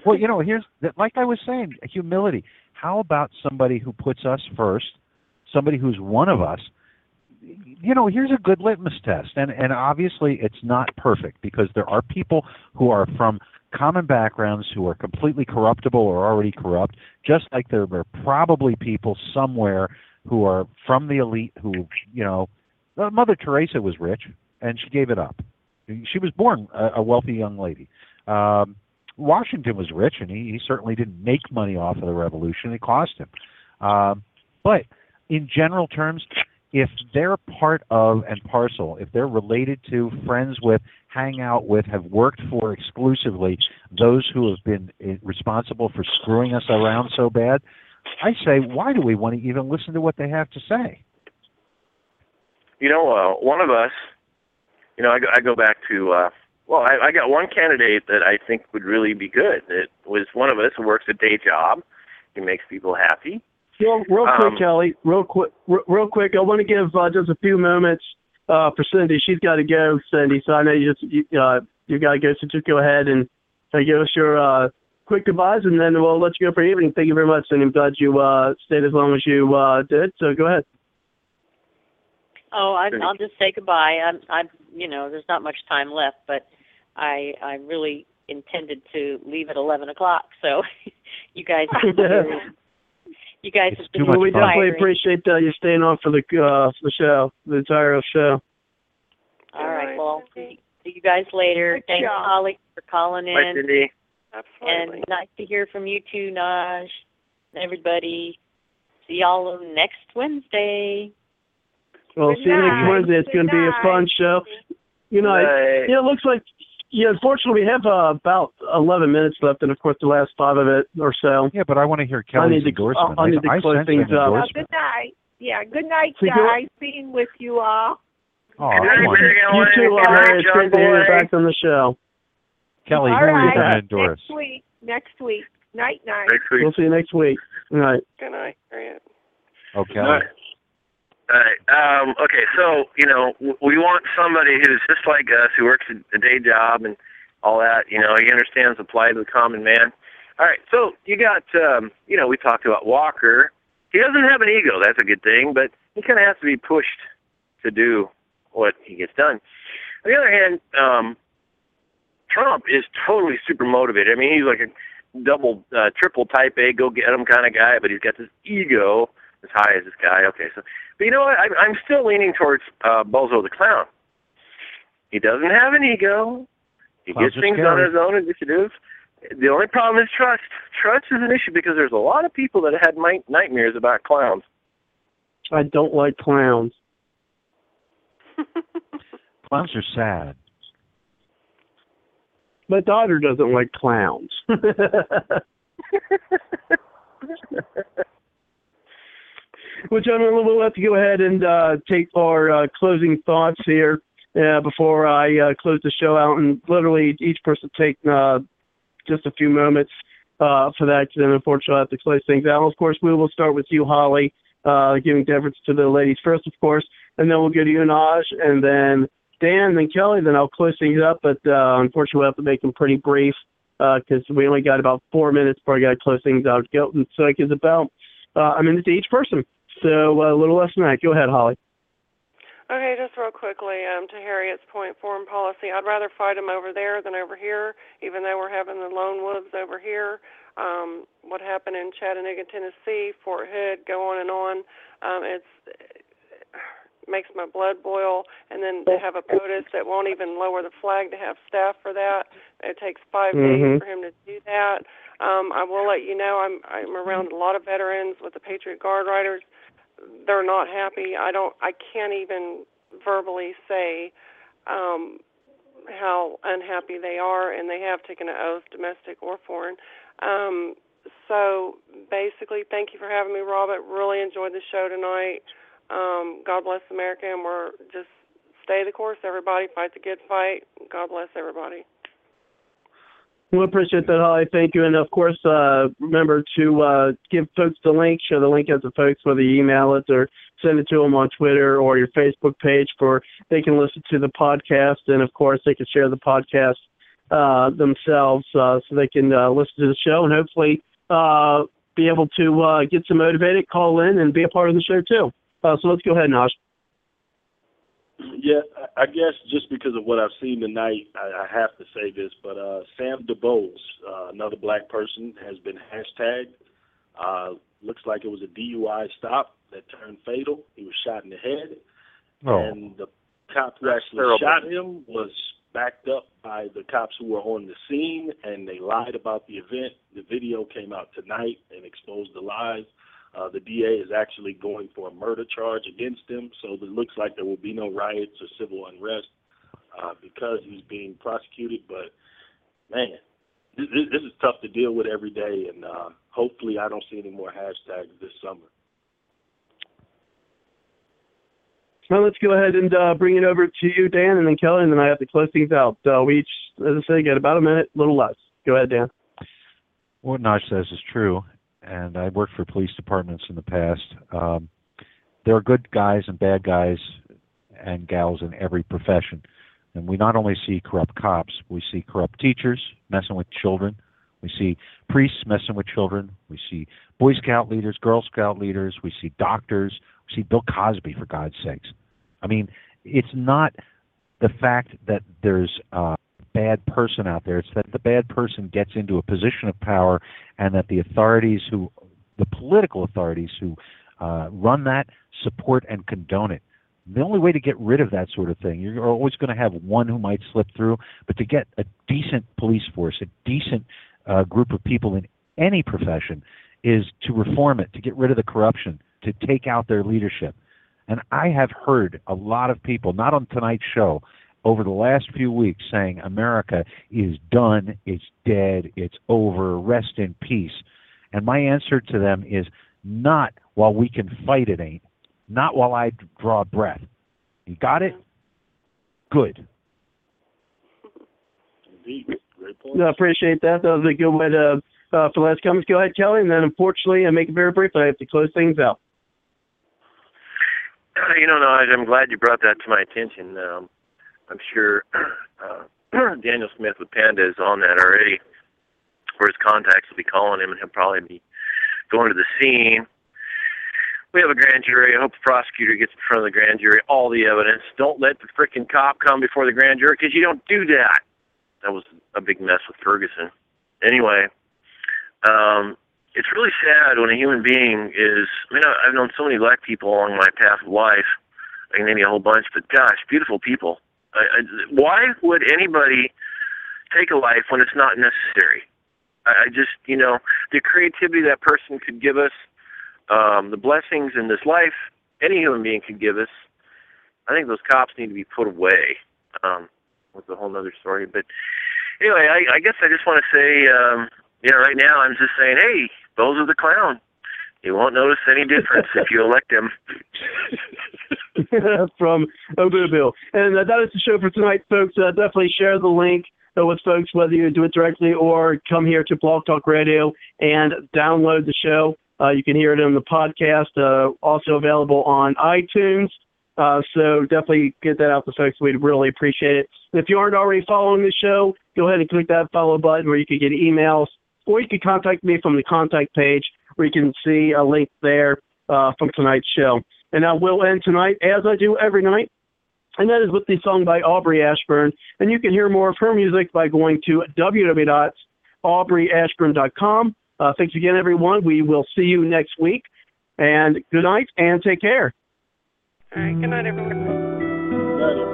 well, you know, here's like I was saying, humility. How about somebody who puts us first, somebody who's one of us? You know, here's a good litmus test, and and obviously it's not perfect because there are people who are from common backgrounds who are completely corruptible or already corrupt, just like there are probably people somewhere who are from the elite who, you know, uh, Mother Teresa was rich and she gave it up. She was born a, a wealthy young lady. Um, Washington was rich, and he, he certainly didn't make money off of the revolution. It cost him. Um, but in general terms, if they're part of and parcel, if they're related to, friends with, hang out with, have worked for exclusively those who have been eh, responsible for screwing us around so bad, I say, why do we want to even listen to what they have to say? You know, uh, one of us. You know, I go, I go back to. Uh, well, I, I got one candidate that I think would really be good. It was one of us who works a day job. He makes people happy. Real, real Um, quick, Kelly. Real quick, real, real quick. I want to give uh, just a few moments uh, for Cindy. She's got to go, Cindy. So I know you just you, uh, you got to go. So just go ahead and uh, give us your uh, quick goodbyes, and then we'll let you go for the evening. Thank you very much, Cindy. I'm glad you uh, stayed as long as you uh, did. So go ahead. Oh, I, I'll just say goodbye. I'm, I'm, you know, there's not much time left, but I, I really intended to leave at 11 o'clock. So, you guys, you guys have been Well, we definitely inspiring. appreciate uh, you staying on for the uh, for the show, the entire show. All right. Well, see, see you guys later. Good Thanks, job. Holly, for calling in. Bye, in. Cindy. Absolutely. And nice to hear from you too, Naj. Everybody. See y'all next Wednesday. Well, Good see you next. Wednesday. It's going to be a fun show. You know, I, yeah, it looks like. Yeah, unfortunately, we have uh, about 11 minutes left, and of course, the last five of it or so. Yeah, but I want to hear I Kelly's need to. endorsement. I, I need to I close sense things up. Well, good night. Yeah, good night, So you- guys. Being with you all. Oh, night, come on. Mary You Ellen. too, Good uh, night, It's great to hear you back on the show. Kelly, all who are you right. going to endorse? Next week. Next week. Night, night. Next week. We'll see you next week. All right. Good night, Harriet. Oh, Kelly. All right. All right. Um, okay, so you know we want somebody who's just like us, who works a, day job and all that. You know, he understands the plight of the common man. All right, so you got, um, you know, we talked about Walker. He doesn't have an ego. That's a good thing, but he kind of has to be pushed to do what he gets done. On the other hand, um, Trump is totally super motivated. I mean, he's like a double, uh, triple type A, go get him kind of guy, but he's got this ego as high as this guy. Okay, so, but you know what? I, I'm still leaning towards uh, Bozo the Clown. He doesn't have an ego. He Clowns gets things scary. on his own initiative. The only problem is trust. Trust is an issue because there's a lot of people that had night- nightmares about clowns. I don't like clowns. Clowns are sad. My daughter doesn't like clowns. Well, gentlemen, we'll have to go ahead and uh, take our uh, closing thoughts here uh, before I uh, close the show out, and literally each person take uh, just a few moments uh, for that. Then, unfortunately, I have to close things out. Of course, we will start with you, Holly, giving deference to the ladies first, of course, and then we'll go to you, Naj, and then Dan, then Kelly. Then I'll close things up, but unfortunately, we'll have to make them pretty brief because we only got about four minutes before I got to close things out. Gelton Psych is about uh, a minute to each person. So uh, a little less than that. Go ahead, Holly. Okay, just real quickly, um, to Harriet's point, foreign policy. I'd rather fight them over there than over here, even though we're having the lone wolves over here. Um, what happened in Chattanooga, Tennessee, Fort Hood, go on and on. Um, it's it makes my blood boil. And then to have a POTUS that won't even lower the flag to have staff for that. It takes 5 Mhm. days for him to do that. Um, I will let you know I'm I'm around a lot of veterans with the Patriot Guard Riders they're not happy. I don't I can't even verbally say um how unhappy they are and they have taken an oath, domestic or foreign. Um so basically thank you for having me, Robert. Really enjoyed the show tonight. Um, God bless America and we're just stay the course, everybody, fight the good fight. God bless everybody. We appreciate that, Holly. Thank you. And of course, uh, remember to uh, give folks the link, share the link out to folks, whether you email it or send it to them on Twitter or your Facebook page, for they can listen to the podcast. And of course, they can share the podcast uh, themselves uh, so they can uh, listen to the show and hopefully uh, be able to get some motivated, call in, and be a part of the show too. So let's go ahead, Naj. Yeah, I I guess just because of what I've seen tonight, I, I have to say this. But uh, Sam DuBose, uh, another black person, has been hashtagged. Uh, looks like it was a DUI stop that turned fatal. He was shot in the head, Oh. and the cop who That's actually terrible. shot him was backed up by the cops who were on the scene, and they lied about the event. The video came out tonight and exposed the lies. Uh, the DA is actually going for a murder charge against him, so it looks like there will be no riots or civil unrest uh, because he's being prosecuted. But man, this, this this is tough to deal with every day, and uh, hopefully, I don't see any more hashtags this summer. Well, let's go ahead and uh, bring it over to you, Dan, and then Kelly, and then I have to close things out. Uh, we each, as I say, got about a minute, a little less. Go ahead, Dan. What Naj says is true, and I worked for police departments in the past. Um, there are good guys and bad guys and gals in every profession. And we not only see corrupt cops, we see corrupt teachers messing with children. We see priests messing with children. We see Boy Scout leaders, Girl Scout leaders. We see doctors. We see Bill Cosby, for God's sakes. I mean, it's not the fact that there's a bad person out there. It's that the bad person gets into a position of power and that the authorities who, the political authorities who uh, run that, support and condone it. The only way to get rid of that sort of thing, you're always going to have one who might slip through, but to get a decent police force, a decent uh, group of people in any profession, is to reform it, to get rid of the corruption, to take out their leadership. And I have heard a lot of people, not on tonight's show, over the last few weeks saying America is done, it's dead, it's over, rest in peace. And my answer to them is not while we can fight it ain't, not while I draw breath. You got it? Good. Indeed. Great point. I appreciate that. That was a good way to uh, for last comments. Go ahead, Kelly, and then unfortunately, I make it very brief. I have to close things out. Uh, You know, no, I- I'm glad you brought that to my attention. Um, I'm sure uh, Daniel Smith with Panda is on that already, or his contacts will be calling him, and he'll probably be going to the scene. We have a grand jury. I hope the prosecutor gets in front of the grand jury, all the evidence. Don't let the freaking cop come before the grand jury because you don't do that. That was a big mess with Ferguson. Anyway, um, it's really sad when a human being is. I mean, I've known so many black people along my path of life. I can name you a whole bunch, but gosh, beautiful people. I, I, why would anybody take a life when it's not necessary? I, I just, you know, the creativity that person could give us, um, the blessings in this life, any human being could give us. I think those cops need to be put away. Um, that's a whole other story. But anyway, I, I guess I just want to say, um, you know, right now I'm just saying, hey, those are the clown. You won't notice any difference if you elect him. from Obu Bill. And uh, that is the show for tonight, folks. Uh, definitely share the link uh, with folks, whether you do it directly or come here to BlogTalkRadio and download the show. Uh, you can hear it on the podcast, uh, also available on iTunes. Uh, so definitely get that out to folks. We'd really appreciate it. If you aren't already following the show, go ahead and click that follow button where you can get emails, or you can contact me from the contact page where you can see a link there uh, from tonight's show. And I will end tonight, as I do every night, and that is with the song by Aubrey Ashburn. And you can hear more of her music by going to www.aubreyashburn.com. Uh, thanks again, everyone. We will see you next week. And good night and take care. All right. Good night, everyone. Good night, everyone.